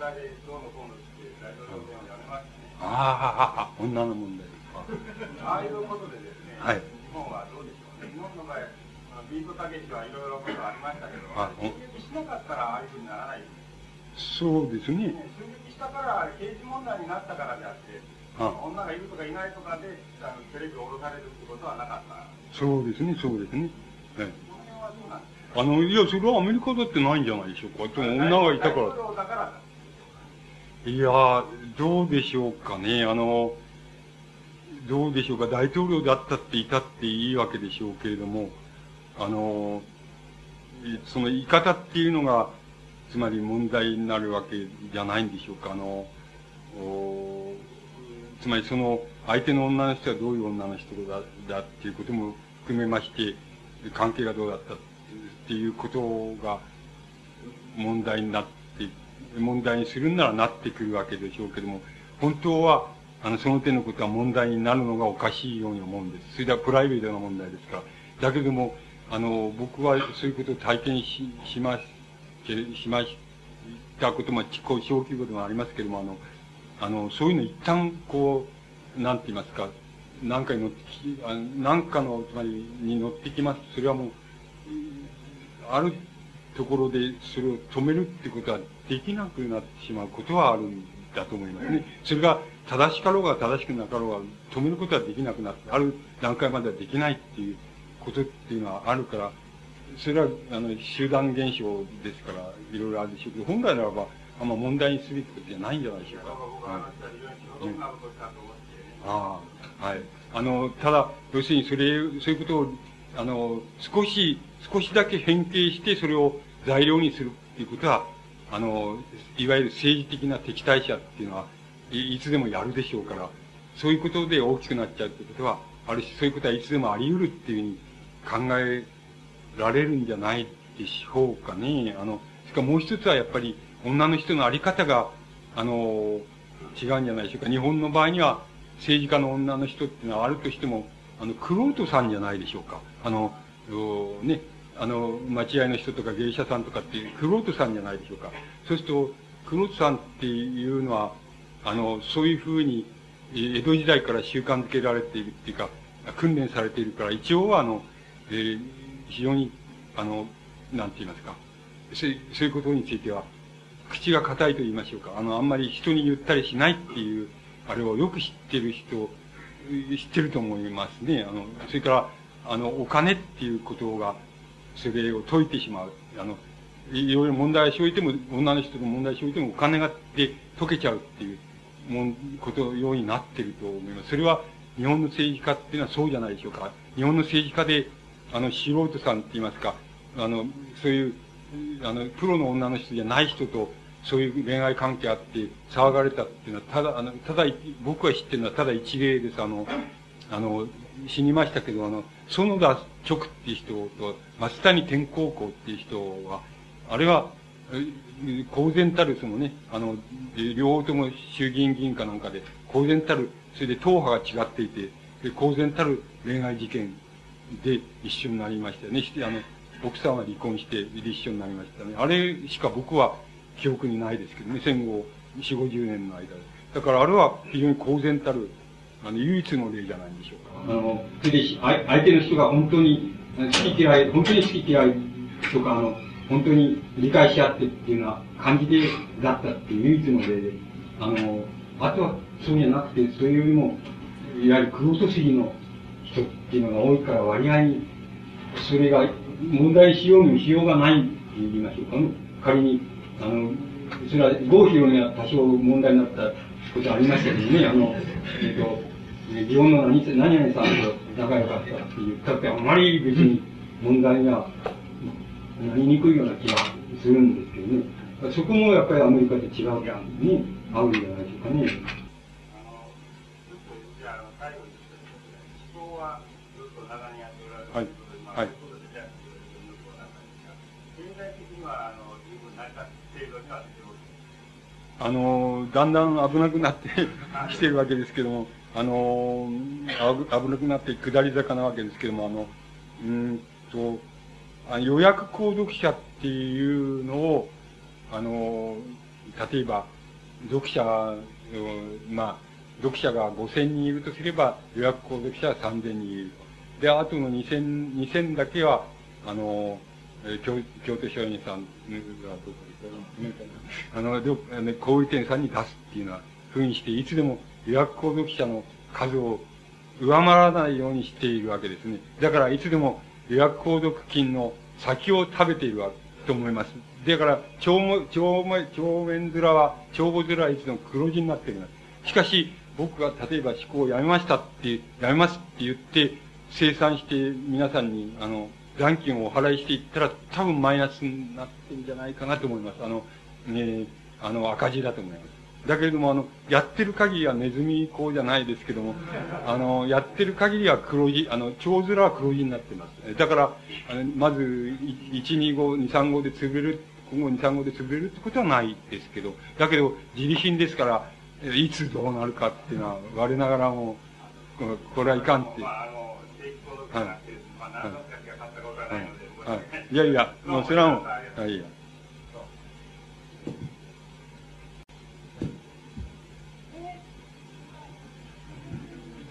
問題でどうのこうのって大統領選をやめましたね。ああ、女の問題。ああいうことでですね、はい、日本はどうでしょうね。日本の場合、ビートたけしはいろいろことありましたけど、襲撃しなかったらああいうふうにならないそうですね。襲撃したから刑事問題になったからであって、女がいるとかいないとかであのテレビを下ろされるってことはなかった。そうですね、そうですね。はい。あの、いや、それはアメリカだってないんじゃないでしょうか。女がいたから。いや、どうでしょうかね。あの、どうでしょうか。大統領であったっていたっていいわけでしょうけれども、あの、その言い方っていうのが、つまり問題になるわけじゃないんでしょうか。あの、つまりその、相手の女の人はどういう女の人だだっていうことも含めまして、関係がどうだったっていうことが問題になって問題にするならなってくるわけでしょうけども、本当は、あの、その点のことは問題になるのがおかしいように思うんです。それではプライベートな問題ですから。だけども、あの、僕はそういうことを体験し、しまし、しましたことも、小規模でもありますけども、あの、あの、そういうの一旦、こう、なんて言いますか、何かに乗ってき、何かの、つまり、に乗ってきます。それはもう、あるところでそれを止めるってことはできなくなってしまうことはあるんだと思いますね。それが正しかろうが正しくなかろうが止めることはできなくなって、ある段階まではできないっていうことっていうのはあるから、それは、あの、集団現象ですから、いろいろあるでしょうけど、本来ならば、あんま問題にすべきことじゃないんじゃないでしょうか。うん、ああ、はい。あの、ただ、要するにそれ、そういうことを、あの、少し、少しだけ変形して、それを材料にするっていうことは、あの、いわゆる政治的な敵対者っていうのは、いつでもやるでしょうから、そういうことで大きくなっちゃうってことは、あるし、そういうことはいつでもあり得るっていうふうに考えられるんじゃないでしょうかね。あの、しかももう一つはやっぱり、女の人のあり方が、あの、違うんじゃないでしょうか。日本の場合には、政治家の女の人っていうのはあるとしても、あの、クロートさんじゃないでしょうか。あの、ね、あの、待合の人とか芸者さんとかっていう、クロートさんじゃないでしょうか。そうすると、クロートさんっていうのは、あの、そういうふうに、江戸時代から習慣づけられているっていうか、訓練されているから、一応は、あの、えー、非常に、あの、なんて言いますか、そういうことについては、口が硬いと言いましょうか。あの、あんまり人に言ったりしないっていう、あれをよく知ってる人、知ってると思いますね。あの、それから、あの、お金っていうことが、それを解いてしまう。あの、いろいろ問題を生じても、女の人の問題を生じてもお金がで解けちゃうっていう、もん、ことようになってると思います。それは、日本の政治家っていうのはそうじゃないでしょうか。日本の政治家で、あの、素人さんって言いますか、あの、そういう、あの、プロの女の人じゃない人と、そういう恋愛関係あって騒がれたっていうのは、ただ、あの、ただ、僕が知ってるのはただ一例です。あの、あの、死にましたけど、あの、園田直っていう人と、松谷天高校っていう人は、あれは、公然たるそのね、あの、両方とも衆議院議員かなんかで、公然たる、それで党派が違っていて、で公然たる恋愛事件で一緒になりましたよね。して、あの、奥さんは離婚して一緒になりましたね。あれしか僕は記憶にないですけどね、戦後四五十年の間で。だからあれは非常に公然たる、あの、唯一の例じゃないんでしょうか。あの、それで、相手の人が本当に好き嫌い、本当に好き嫌いとか、あの、本当に理解し合ってっていうような感じで、だったっていう唯一の例で、あの、あとはそうじゃなくて、それよりも、いわゆるクロート主義の人っていうのが多いから割合に、それが問題しようにもしようがないって言いましょうか。仮に、あの、それは合否には多少問題になったことありましたけどね、あの、えっ、と、日本の何々さんと仲良かったって言ったってあまり別に問題がなりにくいような気がするんですけどね。そこもやっぱりアメリカと違う感じに合うんじゃないでしょうかね。はい。はい。あの、だんだん危なくなってきてるわけですけども、あの、危なくなって下り坂なわけですけども、あの、うんと、あ予約購読者っていうのを、あの、例えば、読者、まあ、読者が5000人いるとすれば、予約購読者は3000人いる。で、あとの2000、2000だけは、あの、京京都商人さんあの、どあの小売店さんに出すっていうのは、ふうにして、いつでも予約購読者の数を上回らないようにしているわけですね。だから、いつでも予約購読金の先を食べているわけと思います。だから、長も、長も、長面面は、長母面はいつでも黒字になっているしかし、僕が例えば思考をやめましたって、やめますって言って、生産して皆さんに、あの、残金をお払いしていったら、多分マイナスになってるんじゃないかなと思います。あの、ね、あの、赤字だと思います。だけれども、あの、やってる限りはネズミ講じゃないですけども、あの、やってる限りは黒字、あの、蝶面は黒字になってます。だから、まず、1、2、5、2、3、5で潰れる今後2、3号で潰れるってことはないですけど、だけど、自利品ですから、いつどうなるかっていうのは、我ながらも、これはいかんって。はいので、はい。いやいや、もうそれはもう、はい、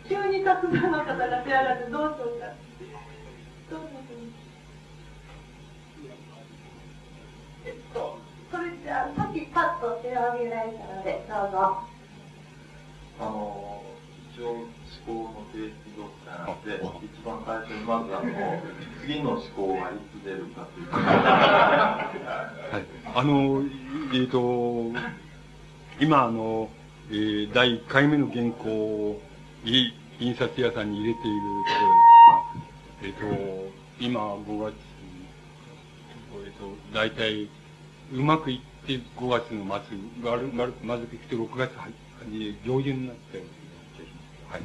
急にたくさんの方が手上がってどうしようか。どうしよえっと、それじゃあ、さっきパッと手を挙げられたので、どうぞ。あの、一応、思考の形式読者なので、一番最初にまずあの、次の思考がいつ出るかという。はい。あの、えっ、ー、と、今あの、えー、第1回目の原稿を、印刷屋さんに入れているところですが、えっ、と、今5月、えっ、と、大体、うまくいって5月の末、悪悪まずくいくと6月に上旬になったようなはい。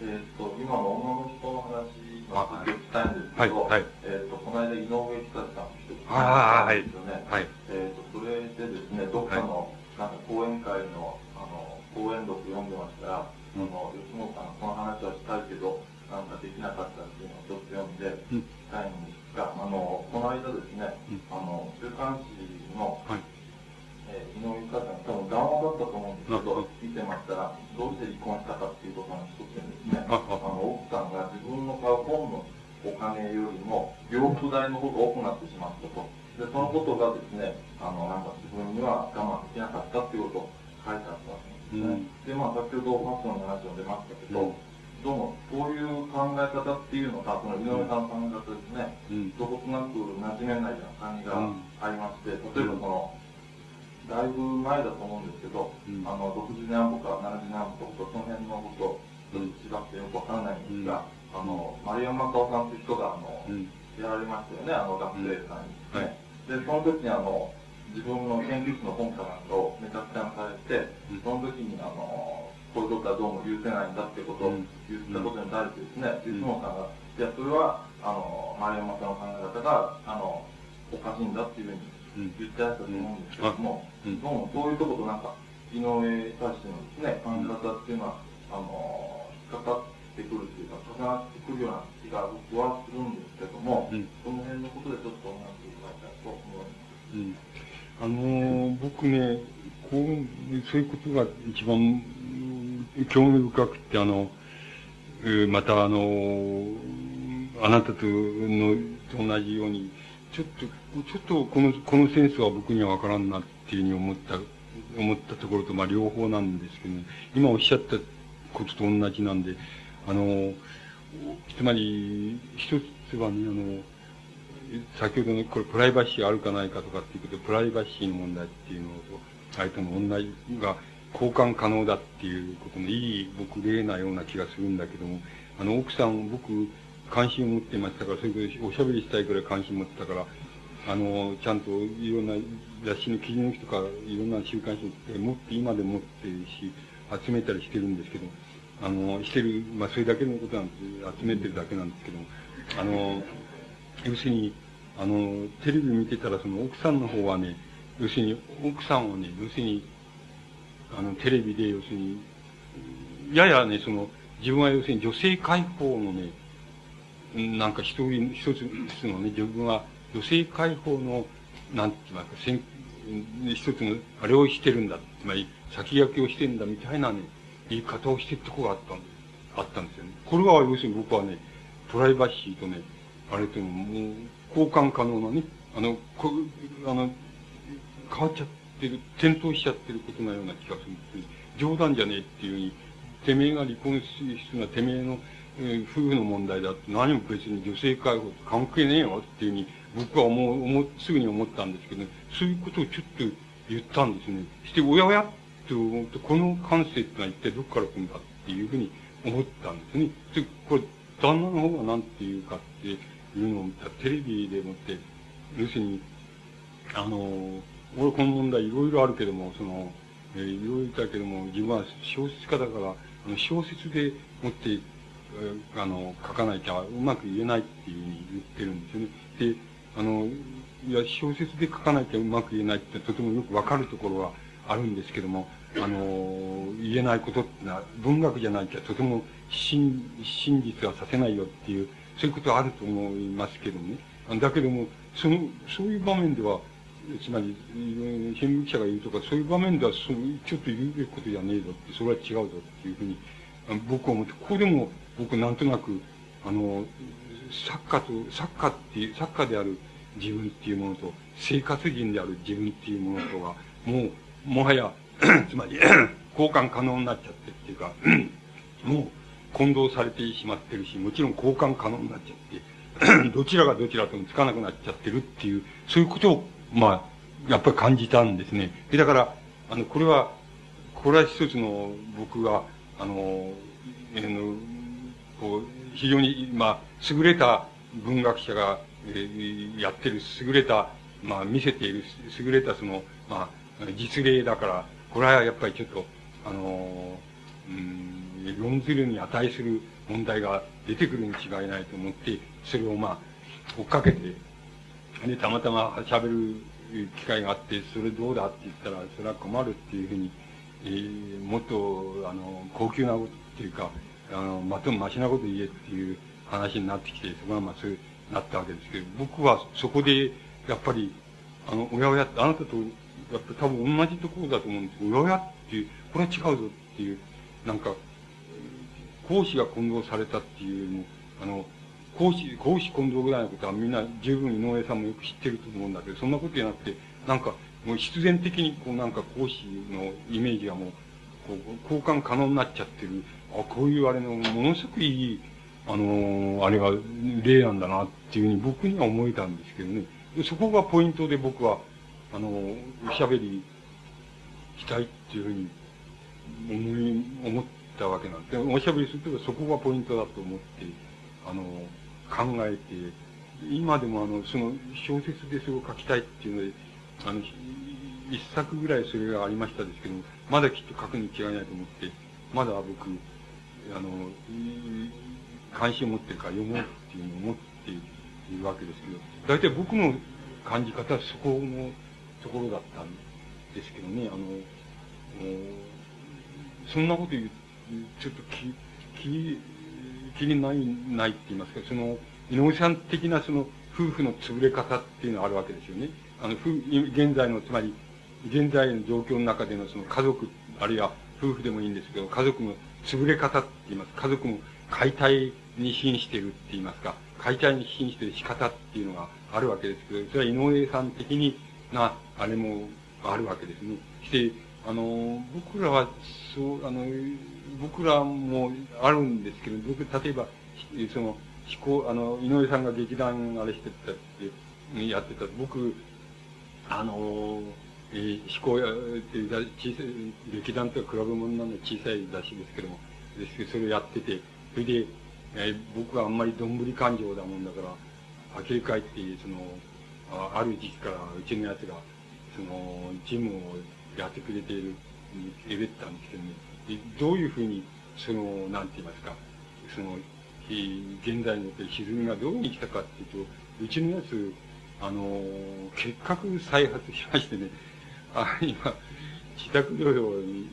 えっ、と、今の女の人の話の続きを聞きたいんですけど、はい。はい、えっ、と、この間井上久さんの人がですよね。はい。えっ、と、それでですね、どっかの、なんか講演会の、あの、講演録読んでましたら、うん、の、吉本さんがこの話はしたいけど、なんかできなかったっていうのをちょっと読んで、聞きたいんですが、あの、この間ですね、うん、あの、週刊誌の、はいえー、井上ゆかさん、多分談話だったと思うんですけど、見てましたら、どうして離婚したかっていうことの一つにですね、あの、奥さんが自分の買う本のお金よりも、洋服代の方が多くなってしまったと。で、そのことがですね、あの、なんか自分には我慢できなかったっていうことを書いてあったわけですね。うん、で、まあ、先ほどファッションの話も出ましたけど、うん。どうも、こういう考え方っていうのが、その井上さんの考え方ですね、うん、どことなく馴染めないような感じがありまして、例えばその、だいぶ前だと思うんですけど、うん、あの、60年後か70年後とか、その辺のこと、違ってよくわからないんですが、うん、あの、丸山正夫さんという人が、あの、うん、やられましたよね、あの学生さんに。はい、で、その時にあの、自分の研究室の本かなんかをめちゃくちゃにされて、その時にあの、こういうことはどうも許せないんだってことを言ったことに対してですね、吉本さんが、いや、それは、あの、丸山さんの考え方が、あの、おかしいんだっていうふうに言ったやつだと思うんですけども、どうもそういうとことなんか、井上大使のですね、考え方っていうのは、あの、引っかかってくるっていうか、重なってくるような気が僕はするんですけども、うん、その辺のことでちょっとお話しいただきたいと思います。うんあのー、僕ね、こう、そういうことが一番興味深くて、あの、またあの、あなたとの、と同じように、ちょっと、ちょっとこの、このセンスは僕にはわからんなっていうふうに思った、思ったところと、まあ両方なんですけど、ね、今おっしゃったことと同じなんで、あの、つまり、一つはね、あの、先ほどのこれプライバシーあるかないかとかっていうこと、プライバシーの問題っていうのと、あれとの同じが交換可能だっていうことのいい、僕例なような気がするんだけども、あの、奥さん、僕、関心を持ってましたから、それでおしゃべりしたいくらい関心を持ってたから、あの、ちゃんといろんな雑誌の記事の日とか、いろんな週刊誌って持って、今でも持ってるし、集めたりしてるんですけど、あの、してる、まあ、それだけのことなんです。集めてるだけなんですけど、あの、要するに、あの、テレビ見てたら、その奥さんの方はね、要するに、奥さんをね、要するに、あの、テレビで、要するに、ややね、その、自分は要するに女性解放のね、なんか一人、一つのね、自分は女性解放の、なんて言いますか、一つの、あれをしてるんだ。つまり、先駆けをしてるんだ、みたいなね、言い方をしてるとこがあったんです。あったんですよね。これは要するに僕はね、プライバシーとね、あれともう、交換可能なね、あの、こあの、変わっちゃってる、転倒しちゃってることのような気がするんです。冗談じゃねえっていうふうに、てめえが離婚する必要なてめえの、えー、夫婦の問題だって、何も別に女性解放と関係ねえよっていうふうに、僕は思う、思すぐに思ったんですけど、ね、そういうことをちょっと言ったんですね。して、おやおやって思うと、この感性ってのは一体どこから来るんだっていうふうに思ったんですね。で、これ、旦那の方が何て言うかっていうのを見たテレビでもって、要するに、あの、俺この問題いろいろあるけども、その、えー、いろいろ言ったけども、自分は小説家だから、あの小説でもって、あの、書かなきゃうまく言えないっていうふうに言ってるんですよね。で、あの、いや、小説で書かなきゃうまく言えないってとてもよくわかるところはあるんですけども、あの、言えないことってのは、文学じゃないきゃとても真、真実はさせないよっていう、そういうことはあると思いますけどね。だけども、その、そういう場面では、つまり、新聞記者が言うとか、そういう場面では、その、ちょっと言うべきことじゃねえぞって、それは違うぞっていうふうに、僕は思って、ここでも僕なんとなく、あの、作家と、作家っていう、作家である自分っていうものと、生活人である自分っていうものとが、もう、もはや、*clears throat* つまり、*clears throat* 交換可能になっちゃってっていうか、*clears throat* もう混同されてしまってるし、もちろん交換可能になっちゃって、どちらがどちらともつかなくなっちゃってるっていう、そういうことを、まあ、やっぱり感じたんですね。だから、あの、これは、これは一つの僕が、あの、えー、の、こう、非常に、まあ、優れた文学者が、やってる優れた、まあ、見せている優れたその、まあ、実例だから、これはやっぱりちょっと、あの、うん、論ずるに値する問題が出てくるに違いないと思って、それをまあ、追っかけて、で、たまたま喋る機会があって、それどうだって言ったら、それは困るっていうふうに、えー、もっと、あの、高級なことっていうか、あの、まともマシなこと言えっていう話になってきて、そこがまあそういうなったわけですけど、僕はそこで、やっぱり、あの、親親って、あなたと、やっぱ多分同じところだと思うんですけど、親親っていう、これは違うぞっていう、なんか、講師が混同されたっていうのあの、講師、講師混同ぐらいのことはみんな十分井上さんもよく知ってると思うんだけど、そんなことじゃなくて、なんか、もう必然的にこうなんか講師のイメージがもう、こう、交換可能になっちゃってる、あ、こういうあれの、ものすごくいい、あの、あれが例なんだなっていうふうに僕には思えたんですけどね。そこがポイントで僕は、あの、おしゃべりしたいっていうふうに思い、思ったわけなんです。おしゃべりするとそこがポイントだと思って、あの、考えて、今でもあの、その小説でそれを書きたいっていうので、あの、一作ぐらいそれがありましたですけど、まだきっと書くに違いないと思って、まだ僕、あの、関心を持ってるか読もうっていうのを思っているわけですけど、大体僕の感じ方はそこのところだったんですけどね、あの、そんなこと言う、ちょっと気、気、気にない、ないって言いますか、その、井上さん的なその、夫婦の潰れ方っていうのがあるわけですよね。あの、現在の、つまり、現在の状況の中でのその家族、あるいは夫婦でもいいんですけど、家族の潰れ方って言います。家族も解体に瀕しているって言いますか、解体に瀕している仕方っていうのがあるわけですけど、それは井上さん的にな、あれもあるわけですね。して、あの、僕らは、そう、あの、僕らもあるんですけど、僕、例えば、その、飛行、あの、井上さんが劇団あれしてたって、やってた、僕、あの、えー、飛行やって小さい、劇団とかクラブものなんで小さい雑誌ですけども、ですけど、それをやってて、それで、えー、僕はあんまりどんぶり感情だもんだから、呆れ返って、その、あある時期からうちのやつが、その、ジムをやってくれている、えべったんですけどね、どういうふうに、その、なんて言いますか、その、現在の歪みがどうに来たかっていうと、うちのやつ、あの、結核再発しましてね、あ今、自宅療養に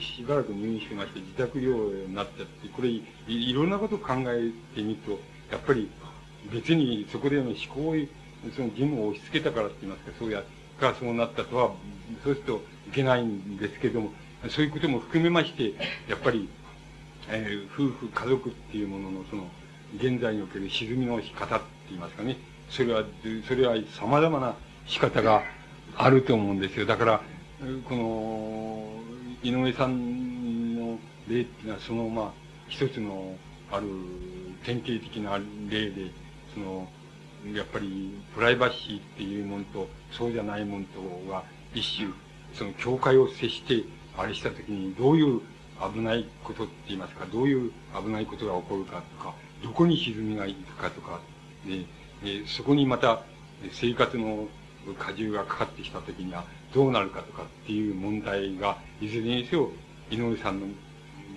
しばらく入院してまして、自宅療養になっちゃって、これい、いろんなことを考えてみると、やっぱり別にそこでの思考を、その義務を押し付けたからって言いますか、そうや、がそうなったとは、そうするといけないんですけども、そういうことも含めまして、やっぱり、えー、夫婦、家族っていうものの、その、現在における沈みの仕方って言いますかね、それは、それは様々な仕方があると思うんですよ。だから、この、井上さんの例っていうのは、その、まあ、一つの、ある、典型的な例で、その、やっぱり、プライバシーっていうものと、そうじゃないものとが、一種、その境界を接して、あれしたときに、どういう危ないことって言いますか、どういう危ないことが起こるかとか、どこに沈みがいくかとか、で、でそこにまた、生活の荷重がかかってきたときには、どうなるかとかっていう問題が、いずれにせよ、井上さんの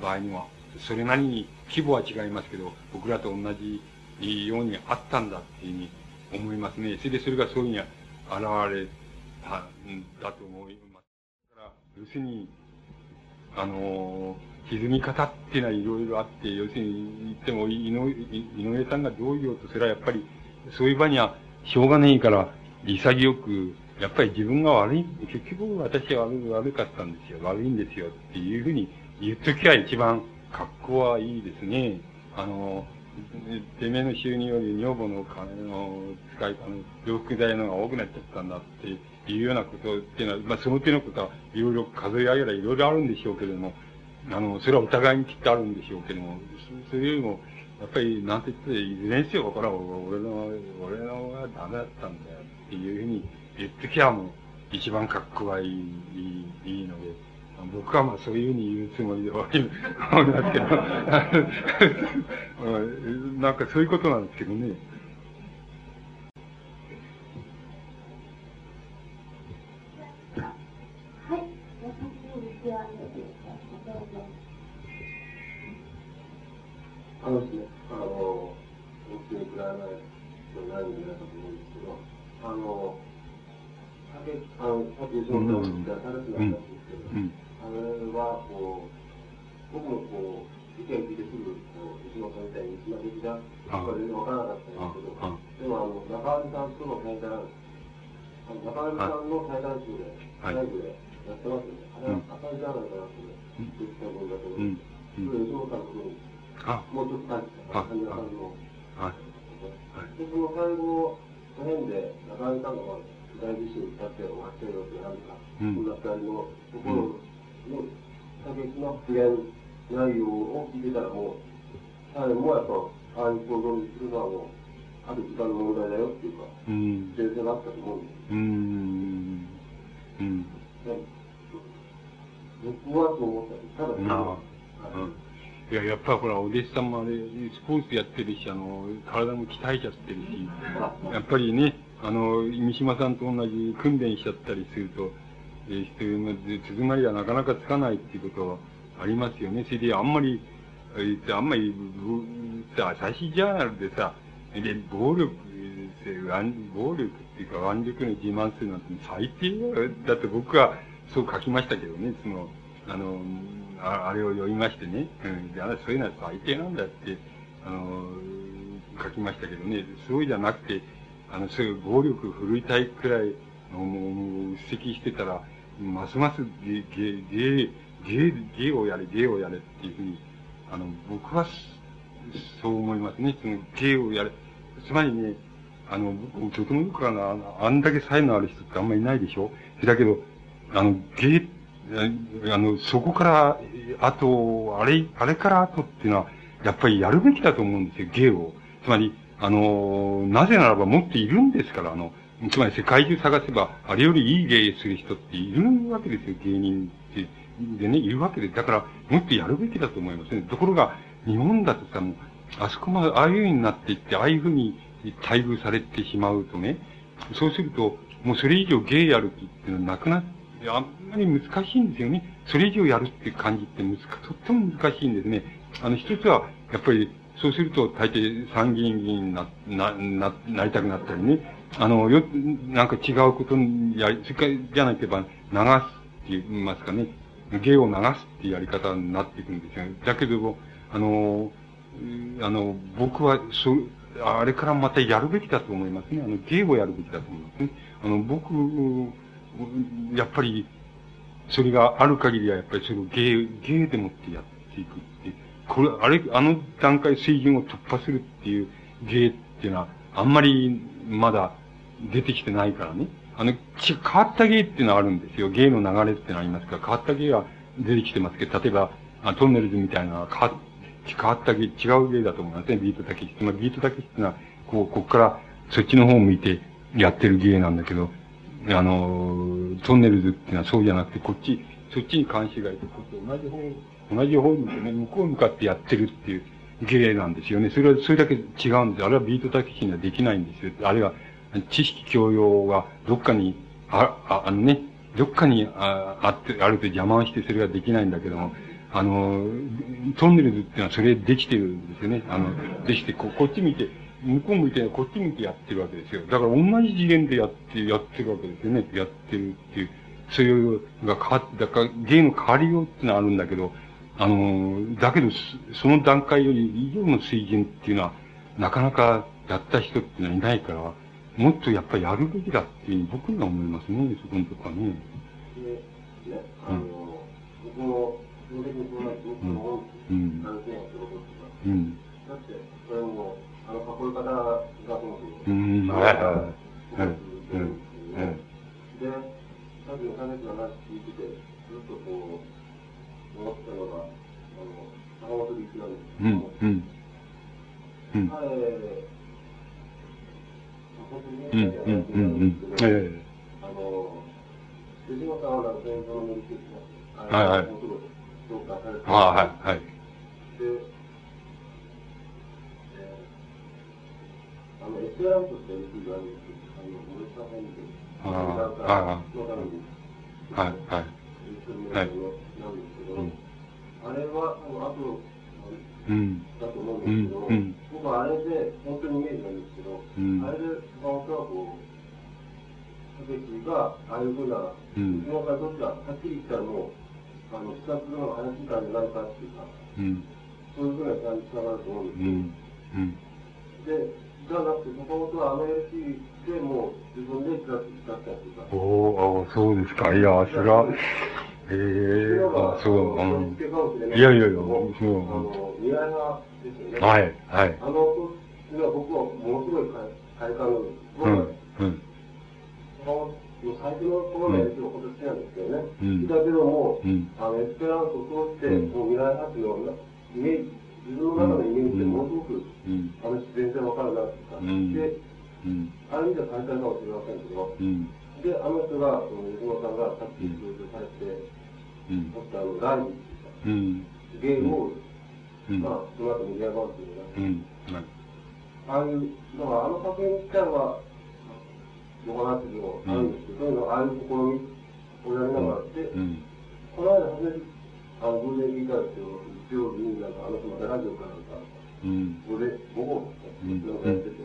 場合には、それなりに規模は違いますけど、僕らと同じようにあったんだっていうふうに思いますね。それでそれがそういうふうに現れたんだと思います。だから、要するに、あの歪み方っていうのはいろいろあって、要するに言っても、井上井上さんがどう言おうと、それはやっぱり、そういう場にはしょうがないから、潔く、やっぱり自分が悪い、結局私は悪悪かったんですよ。悪いんですよっていうふうに言っときゃ一番格好はいいですね。あの、てめえの収入より女房の金の使い、あの、洋服代のが多くなっちゃったんだっていうようなことっていうのは、まあその手のことはいろいろ数え上げらいろいろあるんでしょうけれども、あの、それはお互いにきっとあるんでしょうけれども、それよりも、やっぱり、なんて言って、いずれにせよ、これは俺の、俺のがダメだったんだよっていうふうに言ってきゃもう、一番格好がいい、いい、いいので、僕はまあそういうふうに言うつもりでは思い *laughs* ますけど、*laughs* なんかそういうことなんですけどね。あのですね、あの、本当にくらない。とない。んじゃない。かと思うんですけど、あの、竹、あの、さっき吉本さんが言った新しい話なんですけど、あれは、こう、僕もこう、意見聞いてすぐ、こう、吉本さんみたいに、つま的な、とか全然わからなかったんですけど、でもあの、中上さんとの対談、あの中上さんの対談集で、ライブでやってますよね。あれは赤いじゃないかなって言った分だと思うんです。それ吉本さんのことにあ、もうちょっと感じた。患者さんの。はい。で、その最後、の辺で、中井さんが、大地震に立って終わってるよってなんか、そん。な二人のところの、過激な発言内容を聞いてたらもう、彼もやっぱ、ああいう行動にするのはもう、ある時間の問題だよっていうか、うん。先生があったと思うん。です。うん。うん。僕はそう思ったただ、なあ。うん。いや、やっぱりほら、お弟子さん。もあれ、スポーツやってるし、あの、体も鍛えちゃってるし、やっぱりね、あの、三島さんと同じ訓練しちゃったりすると、えー、そういうつまりがなかなかつかないっていうことはありますよね。それで、あんまり、えー、あんまり、さ、朝日ジャーナルでさ、で、暴力、暴力っていうか、腕力の自慢するなんて最低だって僕はそう書きましたけどね、その、あの、ああれを読みましてね、うん、で、あそういうのは最低なんだって、あの、書きましたけどね、そうじゃなくて、あの、そういう暴力振るいたいくらい、もう、うっしてたら、ますます芸、芸、芸、芸をやれ、芸をやれっていうふうに、あの、僕は、そう思いますね。その芸をやれ。つまりね、あの、とてもよくあ、あんだけ才能ある人ってあんまりいないでしょだけど、あの、芸ってあの、そこから、あと、あれ、あれから後っていうのは、やっぱりやるべきだと思うんですよ、芸を。つまり、あの、なぜならば持っているんですから、あの、つまり世界中探せば、あれよりいい芸する人っているわけですよ、芸人って。でね、いるわけで。だから、もっとやるべきだと思いますね。ところが、日本だとさ、もう、あそこまで、ああいう風になっていって、ああいう風に待遇されてしまうとね、そうすると、もうそれ以上芸やるっていうのはなくなって、あんまり難しいんですよね。それ以上やるって感じって難とっても難しいんですね。あの、一つは、やっぱり、そうすると大抵参議院議員にな、な、な、なりたくなったりね。あの、よ、なんか違うことにやり、それからじゃなければ流すって言いますかね。芸を流すってやり方になっていくんですよ。だけども、あの、あの、僕は、そう、あれからまたやるべきだと思いますね。あの、芸をやるべきだと思いますね。あの、僕、やっぱり、それがある限りは、やっぱりそれを芸、芸でもってやっていくこれ、あれ、あの段階水準を突破するっていう芸っていうのは、あんまりまだ出てきてないからね。あの、変わった芸っていうのはあるんですよ。芸の流れっていうのはありますから、変わった芸は出てきてますけど、例えば、あトンネルズみたいな変わ変わった芸、違う芸だと思いますね、ビートたけし。まあ、ビートたけしっていうのは、こう、こっからそっちの方を向いてやってる芸なんだけど、あの、トンネルズっていうのはそうじゃなくて、こっち、そっちに監視がいて、こっち同じ方、同じ方にね、向こう向かってやってるっていう芸なんですよね。それは、それだけ違うんです。あれはビートたけしにはできないんですよ。あれは、知識教養がどっかに、あ、ああのね、どっかにああって、あると邪魔をしてそれができないんだけども、あの、トンネルズっていうのはそれできてるんですよね。あの、できて、ここっち見て、向こう向いてこっち見てやってるわけですよ。だから同じ次元でやって、やってるわけですよね。やってるっていう。そういうが変わって、だから芸の変わりようっていうのはあるんだけど、あの、だけど、その段階より以上の水準っていうのは、なかなかやった人っていうのはいないから、もっとやっぱりやるべきだっていうふうに僕には思いますね、そこのとこはね。で、ね、あの、僕も、基本的にそうなん。です僕も多い、うん、うん。はいはい。はい。うん。で、さっきの種の話聞いてて、ずっとこう、思ったのが、あの、坂本陸なん。ですけど、うん。うん。彼、本当にね、うん。うん。うん。ええ。あの、藤本さん。はなん。か戦争のメリケースはいはい。評価されてああ、はい、はい。で、えー、あの、エスラムとしていう国があるん。ですけど、あの、森さん。編で、ああ、はい、はい。はい。なん。ですけど、あれは、あの、あと、うん、だと思うんですけど、うん、僕はあれで、本当にイメージなんですけど、うん、あれで、坂本はこう、武がああいうふうな、うん、うちの会としては、はっきり言ったらもう、あの、視察のが早すぎたんじゃないかっていうか、うん、そういうふうな感じつながると思うんですよ。で、じゃなくて、坂本はあの LC でもう自分で視察したっていうか？おお、そうですか。いや、それは、ええー、あ、そう、うん。いやいやいや、そう。あの、未来派ですよね。はい、はい。あの音っていうのは僕はものすごい快感の、僕は、うん、の最近のこののやつのこと好きなんですけどね。うん、だけども、うん、あの、エスペラントを通して、もう未来発のイメージ、自分の中のイメージってものすごく、うん、あの、全然わかるなっていうか、で、ある意味では簡単かもしれませんけど、で、あの人が、その、吉野さんがさっき登場されて、うん、もっとあの、ライブっていうか、ゲームを、まあ、その後盛り上がるっていうのが、ああいう、だからあの作品自体は、のかなっていうのがあるんですけど、そういうのああいう試みをやりながらって、この間初めて、あの、偶然聞いたんですけど、日曜日になんかあの人またラジオかなんか、うん、これ、午後、なん。かやってて、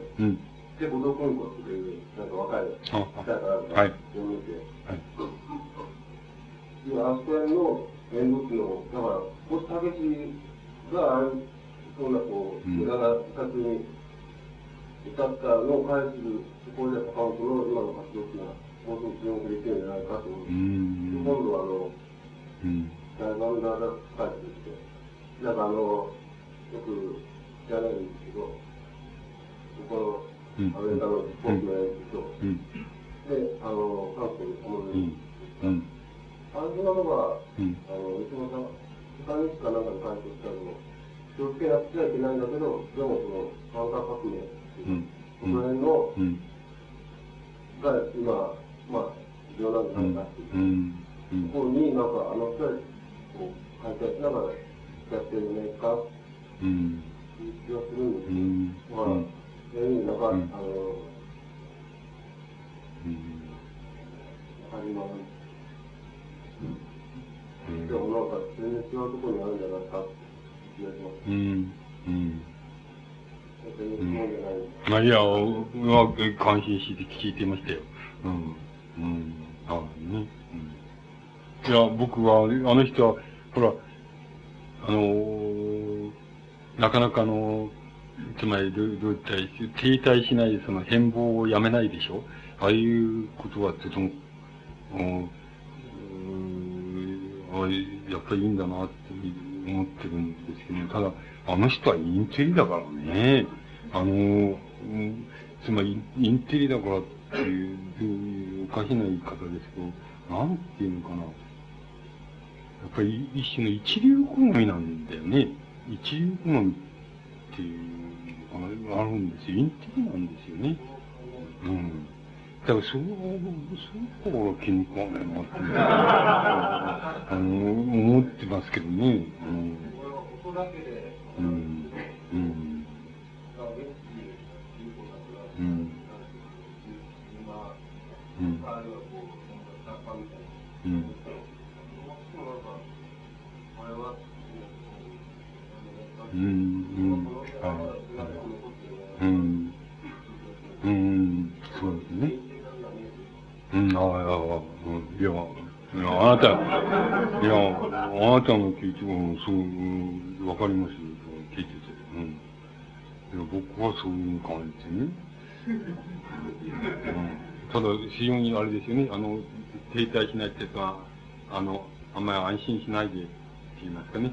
で、後藤久美子っていう、なんか若い方から読ん返すこで坂本の今の活動っていうのは、もうすぐ注目できるんじゃないかと思う。今度はあの、なんかあの、よく知らないんですけど、ここのアメリカのスポーツの演出と、うん、で、あの、韓国にこの、うん、あれなのが、うん、あの、吉本さん、世界日かなんかで回答したのを、気をつけなくちゃいけないんだけど、でもその、感覚革命っていう、その辺の、が今、まあ、必要なんじゃないかっていう、ところに、なんか、あの人たち、こう、解体しながらやってるねか、うん、いう気がするんですけど、まあ、そういうなんか、あの、うん、始まる。でもなんか、全然違うところにあるんじゃないかって気がします。うん。うんうん、いや、感心して聞いてましたよ。うん。うん。あね。うん。いや、僕は、あの人は、ほら、あのー、なかなかの、つまりど、どういった停滞しない、その変貌をやめないでしょ？ああいうことはとても、うん、あやっぱりいいんだなって思ってるんですけど、ただ、あの人はインテリだからね。あの、つまり、インテリだからっていう、おかしな言い方ですけど、なんていうのかな。やっぱり一種の一流好みなんだよね。一流好みっていうのがあるんですよ。インテリなんですよね。うん。だから、そう、そういうところ気に食わないなって、あの、思ってますけどね。うん。うん。うん。うん。うん。うん。うん、うん、はい、はい。うん、うん、そうですね。うん、ああ、いや、いや、あなた、いや、あなたの聞いても、そう、わかりますよ、聞いてて。うん。いや、僕はそういう感じね。うん、ただ、非常にあれですよね、あの、停滞しないっていうは、あの、あんまり安心しないで、って言いますかね。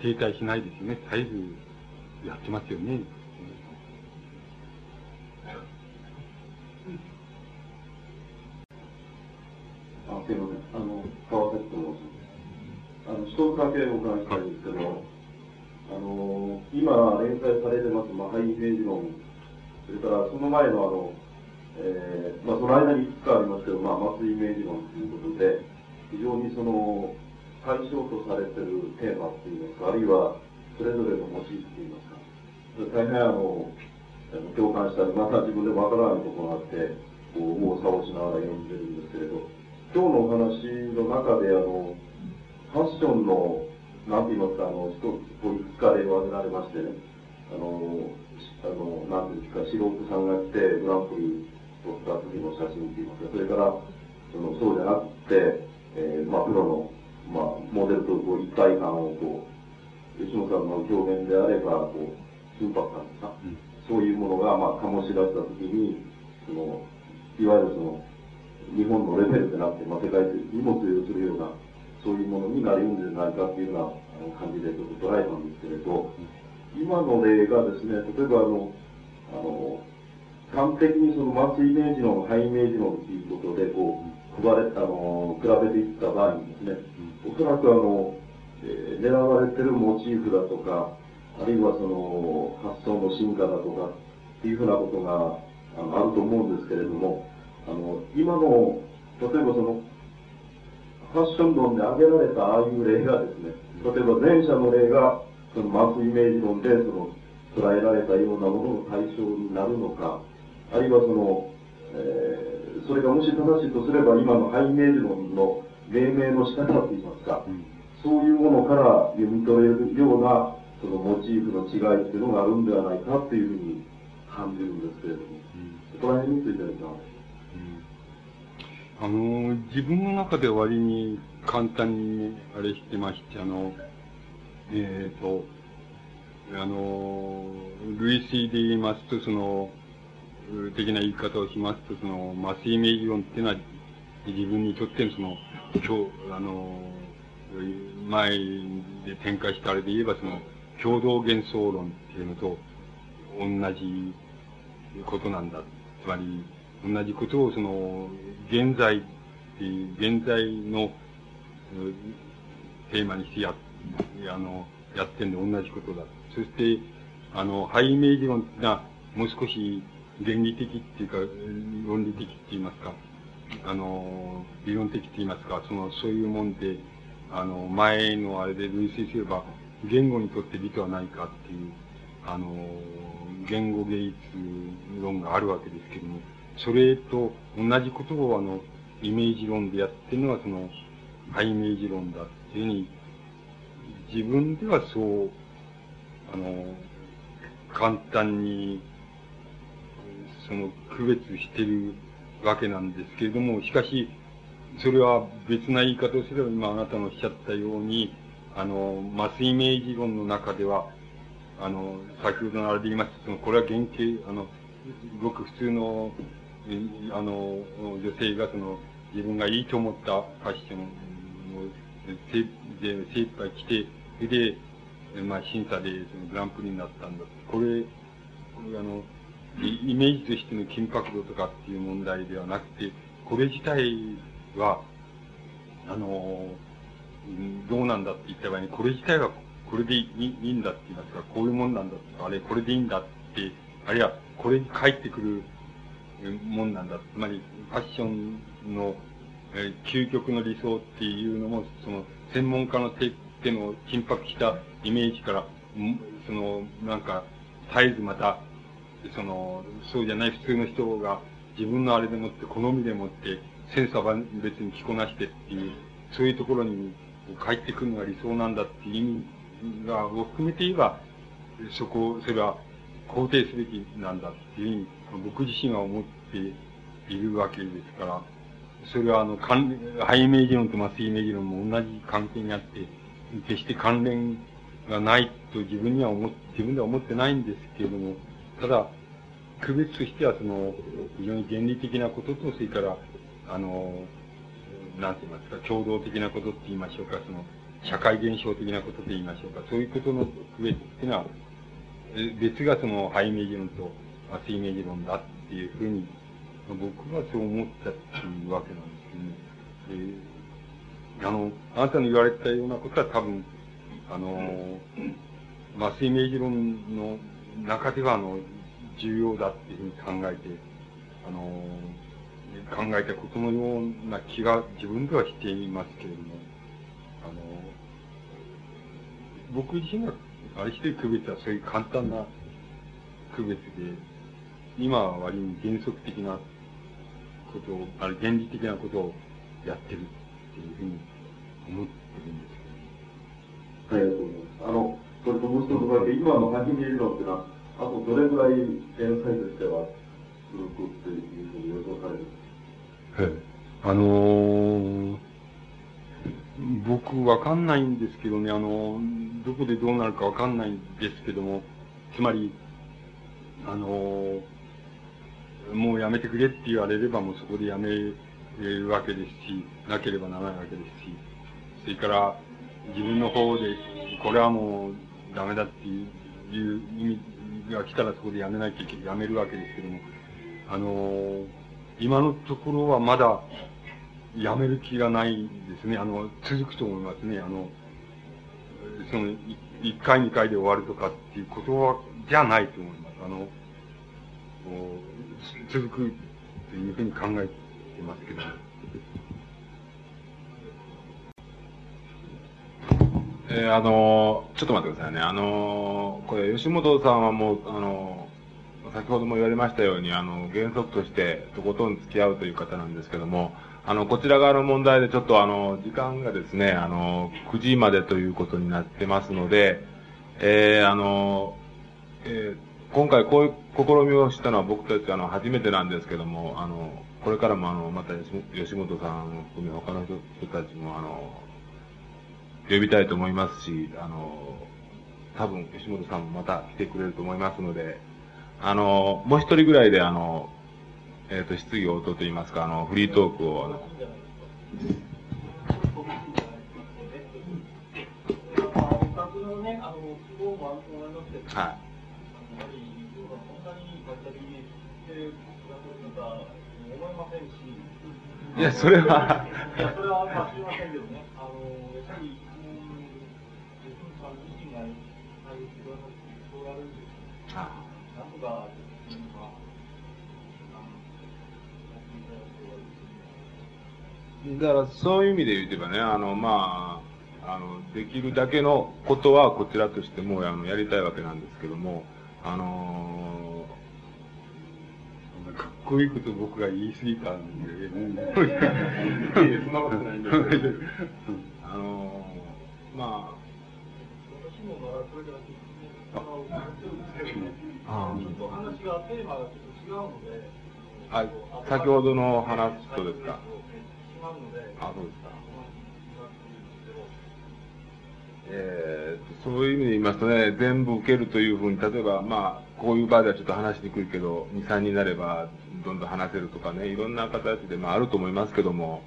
停滞しないですよね。絶えずやってますよね。あ、すいません。あの、川崎と申します。あの、一つだけお伺いしたいんですけど、あの、今連載されてます、マハイイメージ論、それからその前のあの、えー、まあその間にいくつかありますけど、まあ、松井イメージ論ということで、非常にその、対象とされてるテーマっていいますか、あるいはそれぞれのモチーフっていいますか、大変あの、共感したり、また自分でもわからないところがあって、こう、右往左往しながら読んでるんですけれど、今日のお話の中で、あの、ファッションの、なんて言いますか、あの、一つ、こういくつか例を挙げられましてね、あの、あの、なんていうんですか、素人さんが来て、グランプリ撮った時の写真って言いますか、それから、その、そうじゃなくて、えー、まあ、プロのまあ、モデルとこう一体感をこう、吉野さんの表現であれば、こう、緊迫感ですか、うん、そういうものが、まあ、醸し出したときに、その、いわゆるその、日本のレベルでなくて、まあ、世界で荷物をするような、そういうものになりうるんじゃないかっていうような感じでちょっと捉えたんですけれど、今の例がですね、例えばあの、あの、端的にそのマスイメージのハイイメージのっていうことで、こう、配れ、あの、比べていった場合にですね、おそらくあの、えー、狙われてるモチーフだとか、あるいはその発想の進化だとかっていうふうなことがあのあると思うんですけれども、あの、今の、例えばその、ファッション論で挙げられたああいう例がですね、例えば前者の例が、そのマスイメージ論でその捉えられたようなものの対象になるのか、あるいはその、えー、それがもし正しいとすれば今のハイメージ論の命名の仕方といいますか、うん、そういうものから読み取れるような、そのモチーフの違いっていうのがあるんではないかっていうふうに感じるんですけれども、うん、そこら辺についてはいかがですか、あの、自分の中で割に簡単にあれしてまして、あの、えっ、ー、と、あの、類推で言いますと、その、的な言い方をしますと、その、マスイメージ論っていうのは、自分にとってのその、今日、あの、前で展開したあれで言えば、その、共同幻想論っていうのと同じことなんだ。つまり、同じことをその、現在っていう、現在のテーマにしてや、あの、やってんで同じことだ。そして、あの、ハイイメージ論がもう少し原理的っていうか、論理的って言いますか、あの、理論的と言いますか、その、そういうもんで、あの、前のあれで類推すれば、言語にとって美とはないかっていう、あの、言語芸術論があるわけですけども、それと同じことをあの、イメージ論でやってるのがその、ハイメージ論だっていうふうに、自分ではそう、あの、簡単に、その、区別してるわけなんですけれども、しかし、それは別な言い方をすれば、今あなたのおっしゃったように、あの、マスイメージ論の中では、あの、先ほどのあれで言いましたその、これは原型、あの、ごく普通の、あの、女性がその、自分がいいと思ったファッションを精精一杯着て、それで、まあ、審査でそのグランプリになったんだ。これ、これあの、イメージとしての緊迫度とかっていう問題ではなくて、これ自体は、あの、どうなんだって言った場合に、これ自体はこれでいいんだって言いますか、こういうもんなんだとか、あれ、これでいいんだって、あるいは、これに返ってくるもんなんだ。つまり、ファッションの、え、究極の理想っていうのも、その、専門家の手手の緊迫したイメージから、その、なんか、絶えずまた、その、そうじゃない普通の人が自分のあれでもって、好みでもって、千差万別に着こなしてっていう、そういうところに帰ってくるのが理想なんだっていう意味が、を含めて言えば、そこ、それは肯定すべきなんだっていうふうに、僕自身は思っているわけですから、それはあの、関背イメージ論と麻酔イメージ論も同じ関係にあって、決して関連がないと自分には思自分では思ってないんですけれども、ただ、区別としてはその、非常に原理的なことと、それから、あの、なんて言いますか、共同的なことって言いましょうか、その、社会現象的なことと言いましょうか、そういうことの区別っていうのは、別がその、ハイメージ論とアスイメージ論だっていうふうに、僕はそう思ったっていうわけなんですよね。え、あの、あなたの言われたようなことは多分、あの、麻酔イメージ論の中では、あの、重要だっていうふうに考えて、あの、考えたことのような気が自分ではしていますけれども、あの、僕自身があれして区別はそういう簡単な区別で、今は割に原則的なことを、あれ原理的なことをやってるっていうふうに思ってるんですけど。ありがとうございます。あの、それともう一つだけ、今の始めるのっていうのは、あとどれぐらい連載としては続くっていうふうに予想される？はい。あのー、僕わかんないんですけどね、あの、どこでどうなるかわかんないんですけども、つまり、あのー、もうやめてくれって言われればもうそこでやめるわけですし、なければならないわけですし、それから自分の方で、これはもうダメだっていう意味が来たらそこでやめないといけない、やめるわけですけども、あの、今のところはまだやめる気がないですね。あの、続くと思いますね。あの、その、一回二回で終わるとかっていうことは、じゃないと思います。あの、続くというふうに考えてますけど、えー、あのちょっと待ってくださいね。あのこれ、吉本さんはもう、あの先ほども言われましたように、あの、原則としてとことん付き合うという方なんですけども、あの、こちら側の問題でちょっとあの、時間がですね、あの、9時までということになってますので、えー、あの、えー、今回こういう試みをしたのは僕たちあの、初めてなんですけども、あの、これからもあの、また吉本さんを含め他の人たちもあの、呼びたいと思いますし、あの、多分吉本さんもまた来てくれると思いますので、あの、もう一人ぐらいであの、えっ、ー、と、質疑応答といいますか、あの、フリートークを、あの、はい。いや、それは。いや、それは、まあ、すみませんけどね。なん。とか、だからそういう意味で言えばね、あの、まあ、あの、できるだけのことはこちらとしてもあのやりたいわけなんですけども、あのー、かっこいいこと僕が言い過ぎたんで、そんなことないんだけど、*laughs* あのー、まあ、私もからああ、ちょっと話が、テーマがちょっと違うので、はい、先ほどの話とですか？あ、そうですか。えー、そういう意味で言いますとね、全部受けるというふうに、例えば、まあ、こういう場ではちょっと話しにくいけど、2、3になれば、どんどん話せるとかね、いろんな形で、まあ、あると思いますけども、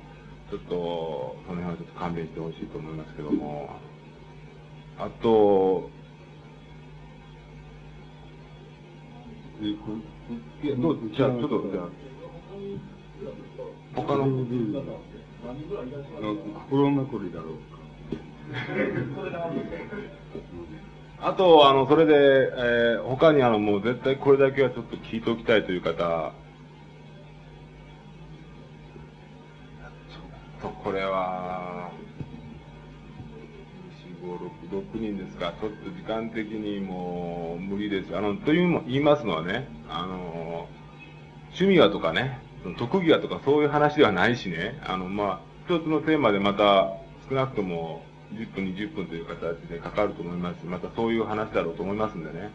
ちょっと、その辺はちょっと勘弁してほしいと思いますけども、あと、いや、どうじゃあ、ちょっと、じゃあ、他の、心残りだろうか。あと、あの、それで、えー、他にあの、もう絶対これだけはちょっと聞いておきたいという方、ちょっとこれは、4、5、6、人ですか、ちょっと時間的にもう無理です。あの、というも言いますのはね、あの、趣味はとかね、特技はとかそういう話ではないしね、あの、まあ、一つのテーマでまた少なくとも10分、20分という形でかかると思いますし、またそういう話だろうと思いますんでね。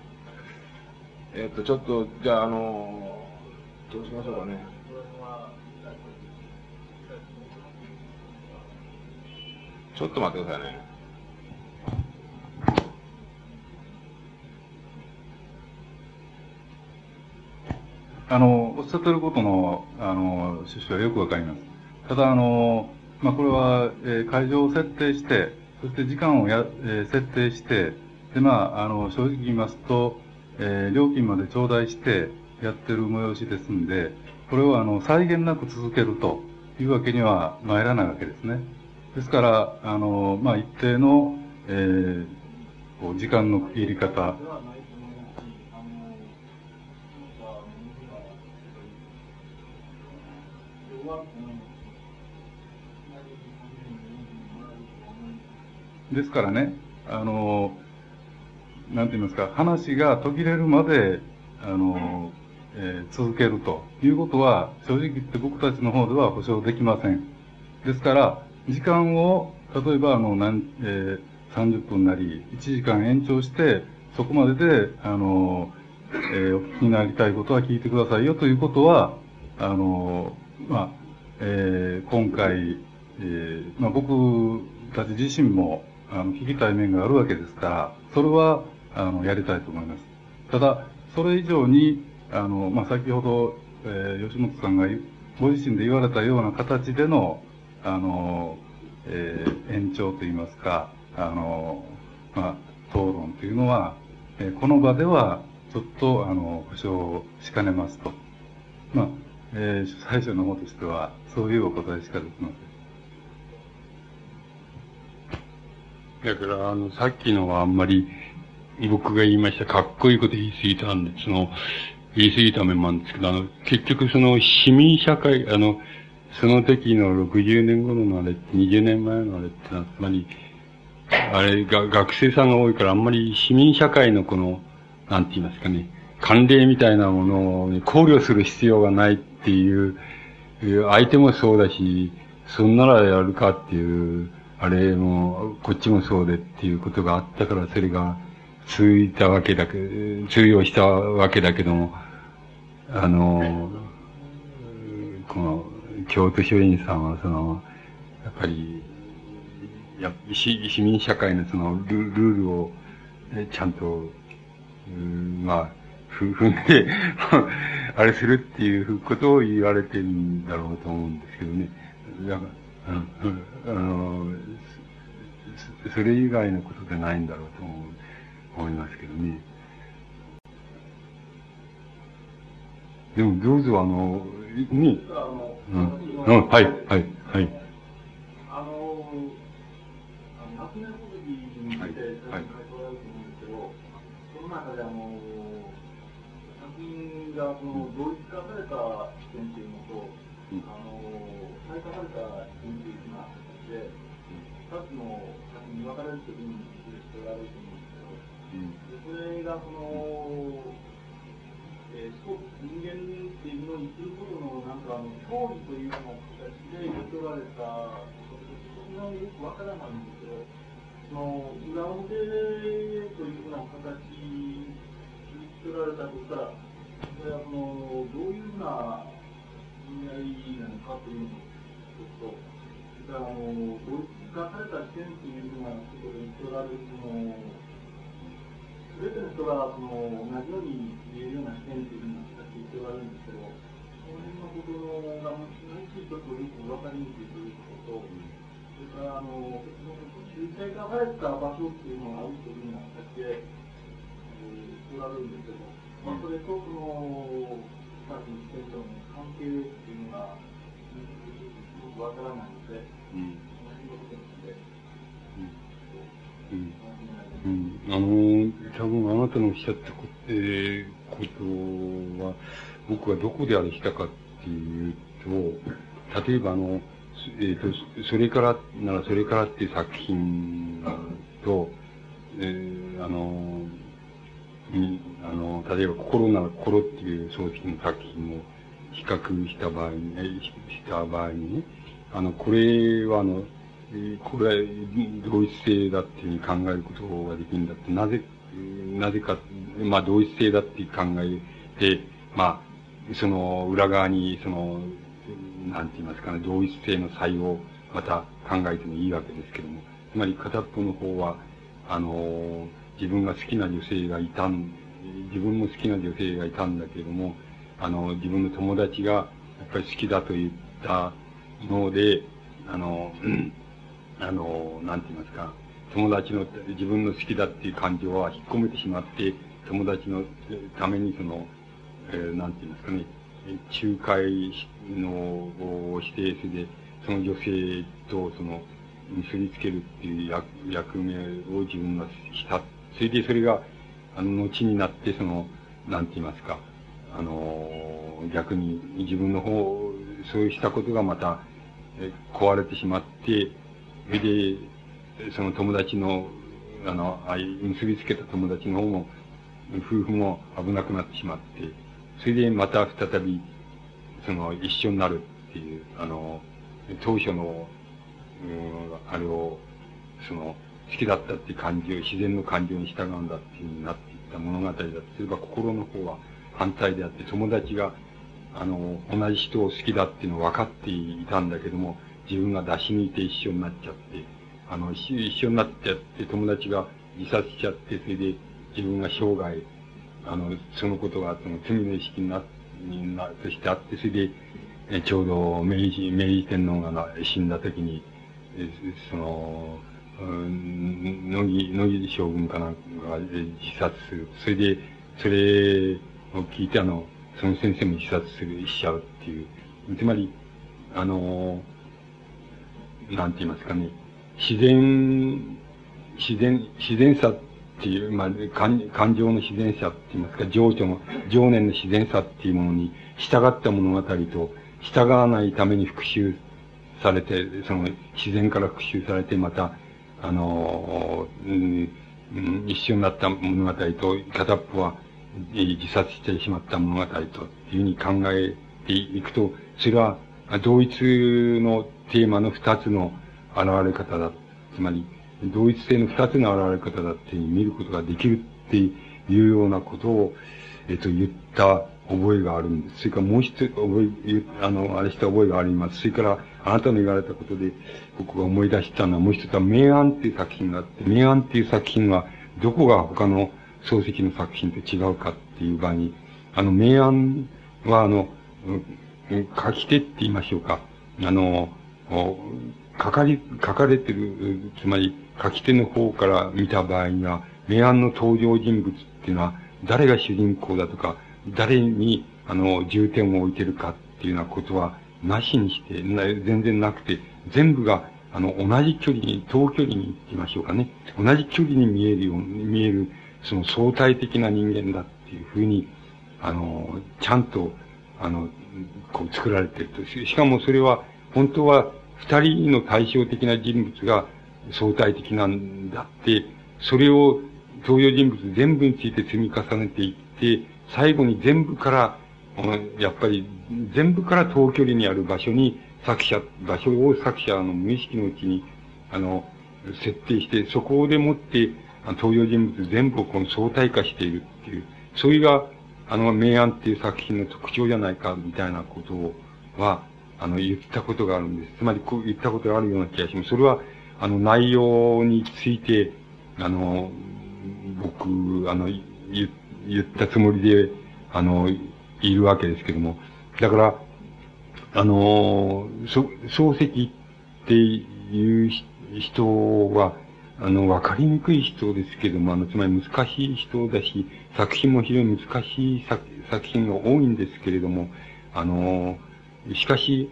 えっ、と、ちょっと、じゃあ、あのどうしましょうかね。ちょっと待ってくださいね。あの、おっしゃってることの、あの、趣旨はよくわかります。ただ、あの、まあ、これは、えー、会場を設定して、そして時間をや、えー、設定して、で、まあ、あの、正直言いますと、えー、料金まで頂戴してやってる催しですんで、これをあの、際限なく続けるというわけには参らないわけですね。ですから、あの、まあ、一定の、えー、時間の区切り方、ですからね、あの、なんて言いますか、話が途切れるまで、あの、えー、続けるということは、正直言って僕たちの方では保証できません。ですから、時間を、例えば、あの、何、えー、30分なり、1時間延長して、そこまでで、あの、えー、お聞きになりたいことは聞いてくださいよということは、あの、まあ、えー、今回、えー、まあ、僕たち自身も、あの、聞きたい面があるわけですから、それは、あの、やりたいと思います。ただ、それ以上に、あの、まあ、先ほど、えー、吉本さんがご自身で言われたような形での、あの、えー、延長といいますか、あの、まあ、討論というのは、えー、この場では、ちょっと、あの、保証しかねますと。まあ、えー、最初の方としては、そういうお答えしかできません。だから、あの、さっきのはあんまり、僕が言いました、かっこいいこと言い過ぎたんで、その、言い過ぎた面もあるんですけど、あの、結局その市民社会、あの、その時の60年頃のあれ、20年前のあれってのは、つまり、あれが、学生さんが多いから、あんまり市民社会のこの、なんて言いますかね、慣例みたいなものを考慮する必要がないっていう、相手もそうだし、そんならやるかっていう、あれも、こっちもそうでっていうことがあったから、それが通いたわけだけ、通用したわけだけども、あの、この、京都書院さんは、その、やっぱり、や市市民社会のそのルルールを、ちゃんと、うんまあ、ふ踏んで *laughs* あれするっていうことを言われてるんだろうと思うんですけどね。だから、あの、それ以外のことでないんだろうと思う、思いますけどね。でも、どうぞ、あの、ね、うん、うん、はい、はい、はい。あの、夏目小杉について、はい、はい。とられると思うんですけど、その中で、あの、作品が、その、同一化された視点っていうのと、うん、あの、再化された2つの作品に分かれるというふうにする必要があると思うんですけど、うん、それがその、えー、すごく人間っていうのを言ってることの、なんかあの、教義というような形で取られた、そんなによく分からないんですけど、その、裏表というような形に取られたとしたら、それはその、どういうふうな意味合いなのかというのを、ちょっと、それからあの、どういう化された視点というふうなことで受け取られるそのすべての人がその同じように見えるような視点というのを使って言っておられるんですけど、その辺のことのがもう一度とよくお分かりにくいということと、それからあの集体化された場所っていうのがあるというような形で、えー、おられるんですけど、まあ、それとその2つの視点との関係っていうのが、すごくわからないので、うん、うん、うん、あの、多分あなたのおっしゃったこ,、えー、ことは、僕はどこであれしたかっていうと、例えばあの、えっ、ー、と、それからならそれからっていう作品と、えー、あの、に、あの、例えば心なら心っていう葬式の作品を比較した場合に、した場合にね、あの、これはあの、これは同一性だっていうふうに考えることができるんだって、なぜ、なぜか、まあ同一性だって考えて、まあ、その裏側に、その、なんて言いますかね、同一性の差異をまた考えてもいいわけですけども、つまり片っぽの方は、あの、自分が好きな女性がいたん、自分も好きな女性がいたんだけども、あの、自分の友達がやっぱり好きだと言ったので、あの、あの、なんて言いますか、友達の、自分の好きだっていう感情は引っ込めてしまって、友達のためにその、えー、なんて言いますかね、仲介のをして、それで、その女性とその、結びつけるっていう役役目を自分がした。それでそれが、あの、後になって、その、なんて言いますか、あの、逆に自分の方、そうしたことがまた、壊れてしまって、それで、その友達の、あの、あ結びつけた友達の方も、夫婦も危なくなってしまって、それでまた再び、その、一緒になるっていう、あの、当初の、うん、あれを、その、好きだったっていう感情、自然の感情に従うんだっていうふうになっていった物語だとすれば、心の方は反対であって、友達が、あの、同じ人を好きだっていうのを分かっていたんだけども、自分が出し抜いて一緒になっちゃって、あの、一緒になっちゃって、友達が自殺しちゃって、それで自分が生涯、あの、そのことが、その罪の意識にな、にな、としてあって、それで、えちょうど明治、明治天皇が死んだ時に、えその、うん乃木、乃木将軍かなんかが自殺する。それで、それを聞いて、あの、その先生も自殺する、しちゃうっていう。つまり、あの、なんて言いますかね、自然、自然、自然さっていう、まあ、感情の自然さって言いますか、情緒の、情念の自然さっていうものに従った物語と、従わないために復讐されて、その自然から復讐されて、また、あの、うん、一緒になった物語と、片っぽは自殺してしまった物語と、いうふうに考えていくと、それは同一のテーマの二つの現れ方だ。つまり、同一性の二つの現れ方だって見ることができるっていうようなことを、えっと、言った覚えがあるんです。それからもう一つ覚え、あの、あれした覚えがあります。それから、あなたの言われたことで、僕が思い出したのは、もう一つは、明暗っていう作品があって、明暗っていう作品は、どこが他の漱石の作品と違うかっていう場合に、あの、明暗は、あの、書き手って言いましょうか。あの、書かれ、書かれてる、つまり書き手の方から見た場合には、明暗の登場人物っていうのは、誰が主人公だとか、誰に、あの、重点を置いてるかっていうようなことは、なしにして、全然なくて、全部が、あの、同じ距離に、遠距離に行きましょうかね。同じ距離に見えるように、見える、その相対的な人間だっていうふうに、あの、ちゃんと、あの、こう作られてると。しかもそれは、本当は二人の対照的な人物が相対的なんだって、それを登場人物全部について積み重ねていって、最後に全部から、やっぱり全部から遠距離にある場所に作者、場所を作者の無意識のうちに、あの、設定して、そこでもって、登場人物全部をこの相対化しているっていう、それが、あの、明暗っていう作品の特徴じゃないか、みたいなことは、あの、言ったことがあるんです。つまり、こう言ったことがあるような気がします。それは、あの、内容について、あの、僕、あの、言、言ったつもりで、あの、いるわけですけども。だから、あの、そ、漱石っていう人は、あの、わかりにくい人ですけども、あの、つまり難しい人だし、作品も非常に難しい作作品が多いんですけれども、あの、しかし、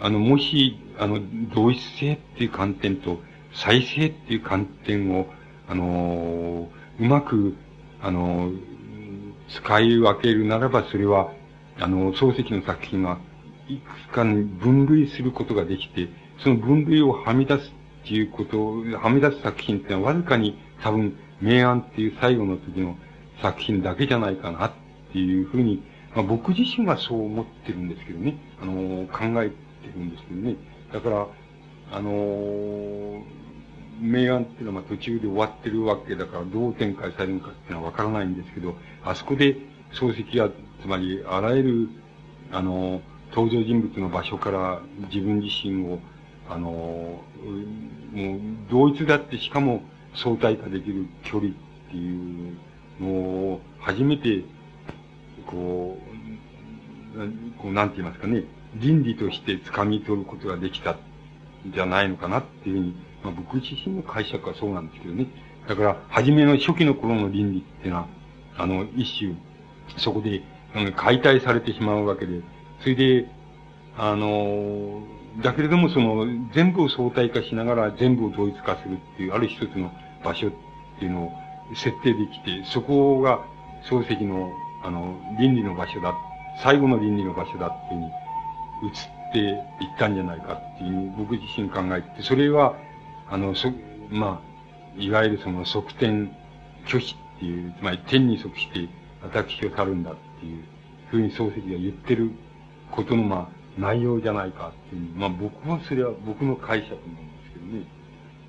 あの、もし、あの、同一性っていう観点と、再生っていう観点を、あの、うまく、あの、使い分けるならば、それは、あの、漱石の作品はいくつかに分類することができて、その分類をはみ出すっていうことを、はみ出す作品ってのはわずかに多分、明暗っていう最後の時の作品だけじゃないかなっていうふうにまあ、僕自身はそう思ってるんですけどね。あの、考えてるんですけどね。だから、あのー、明暗っていうのは途中で終わってるわけだからどう展開されるかっていうのはわからないんですけど、あそこで漱石は、つまりあらゆる、あの、登場人物の場所から自分自身を、あの、もう同一だってしかも相対化できる距離っていうのを初めて、こう、なんて言いますかね、倫理として掴み取ることができたんじゃないのかなっていうふうに、まあ僕自身の解釈はそうなんですけどね。だから、初めの初期の頃の倫理っていうのは、あの、一種、そこで、解体されてしまうわけで、それで、あの、だけれどもその、全部を相対化しながら全部を同一化するっていう、ある一つの場所っていうのを設定できて、そこが漱石の、あの、倫理の場所だ、最後の倫理の場所だっていうふうに移っていったんじゃないかっていう僕自身考えて、それは、あの、そ、まあ、いわゆるその側転拒否っていう、つまり天に即して私を去るんだっていうふうに漱石が言ってることの、まあ、内容じゃないかっていう、まあ僕はそれは僕の解釈なんですけどね。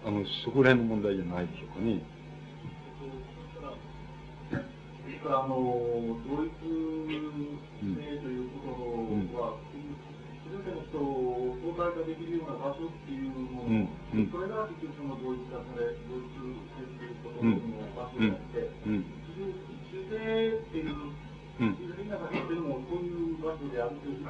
あの、そこら辺の問題じゃないでしょうかね。あの、同一性ということは、うんての人を相対化できるような場所っていうもの、うん、それが結局その同一化され、同一性ということの場所であって、うん中性っていう、うん、みんなが知ってるもそういう場所であるという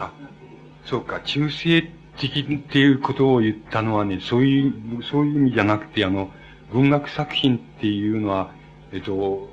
そうか、中性的っていうことを言ったのはね、そういう、そういう意味じゃなくて、あの、文学作品っていうのは、えっと、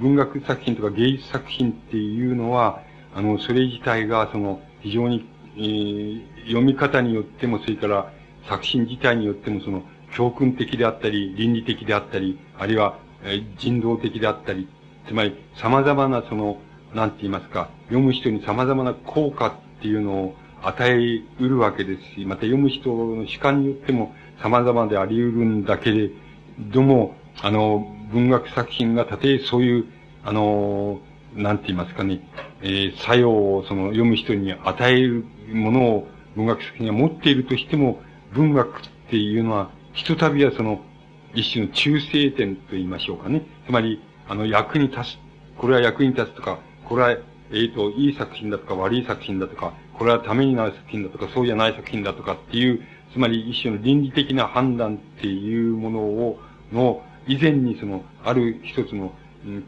文学作品とか芸術作品っていうのは、あの、それ自体が、その、非常にえー、読み方によっても、それから作品自体によっても、その、教訓的であったり、倫理的であったり、あるいは、え、人道的であったり、つまり、様々なその、なんて言いますか、読む人に様々な効果っていうのを与えうるわけですし、また読む人の主観によっても様々であり得るんだけれども、あの、文学作品が、たとえそういう、あの、なんて言いますかね、えー、作用をその読む人に与えるものを文学作品が持っているとしても、文学っていうのは、ひとたびはその、一種の中性点と言いましょうかね。つまり、あの、役に立つ。これは役に立つとか、これは、えっ、ー、と、いい作品だとか悪い作品だとか、これはためになる作品だとか、そうじゃない作品だとかっていう、つまり一種の倫理的な判断っていうものを、の、以前にその、ある一つの、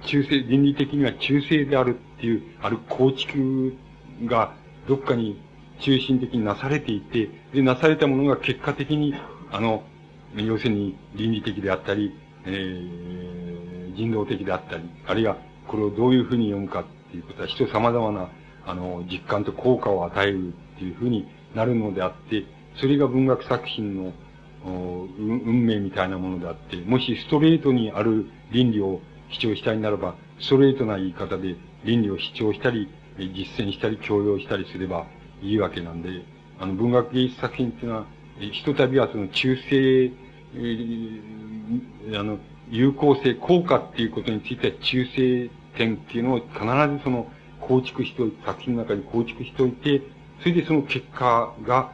中性、倫理的には中性であるっていう、ある構築が、どっかに中心的になされていて、で、なされたものが結果的に、あの、要するに倫理的であったり、えー、人道的であったり、あるいはこれをどういうふうに読むかっていうことは人様々な、あの、実感と効果を与えるっていうふうになるのであって、それが文学作品の運命みたいなものであって、もしストレートにある倫理を主張したいならば、ストレートな言い方で倫理を主張したり、実践したり、強要したりすれば、いいわけなんで、あの、文学芸術作品っていうのは、ひとたびはその中性、あの、有効性、効果っていうことについては中性点っていうのを必ずその構築しておいて、作品の中に構築しておいて、それでその結果が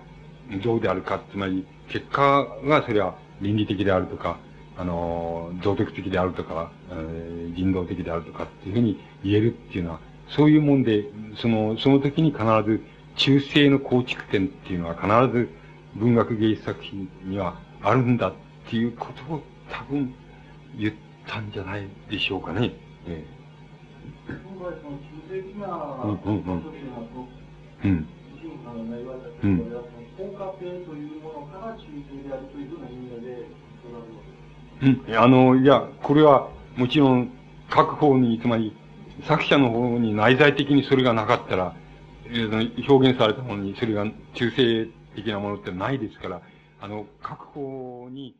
どうであるか、つまり、結果がそれは倫理的であるとか、あの、道徳的であるとか、えー、人道的であるとかっていうふうに言えるっていうのは、そういうもんで、その、その時に必ず中性の構築点っていうのは必ず文学芸術作品にはあるんだっていうことを多分言ったんじゃないでしょうかね。ええ今回その中性的なうんうんうん。うん。うん。効果性というものから中心であるというふうな意味で、うん。あの、いや、これはもちろん各方に、つまり作者の方に内在的にそれがなかったら、表現されたものに、それが中性的なものってないですから、あの、各方に、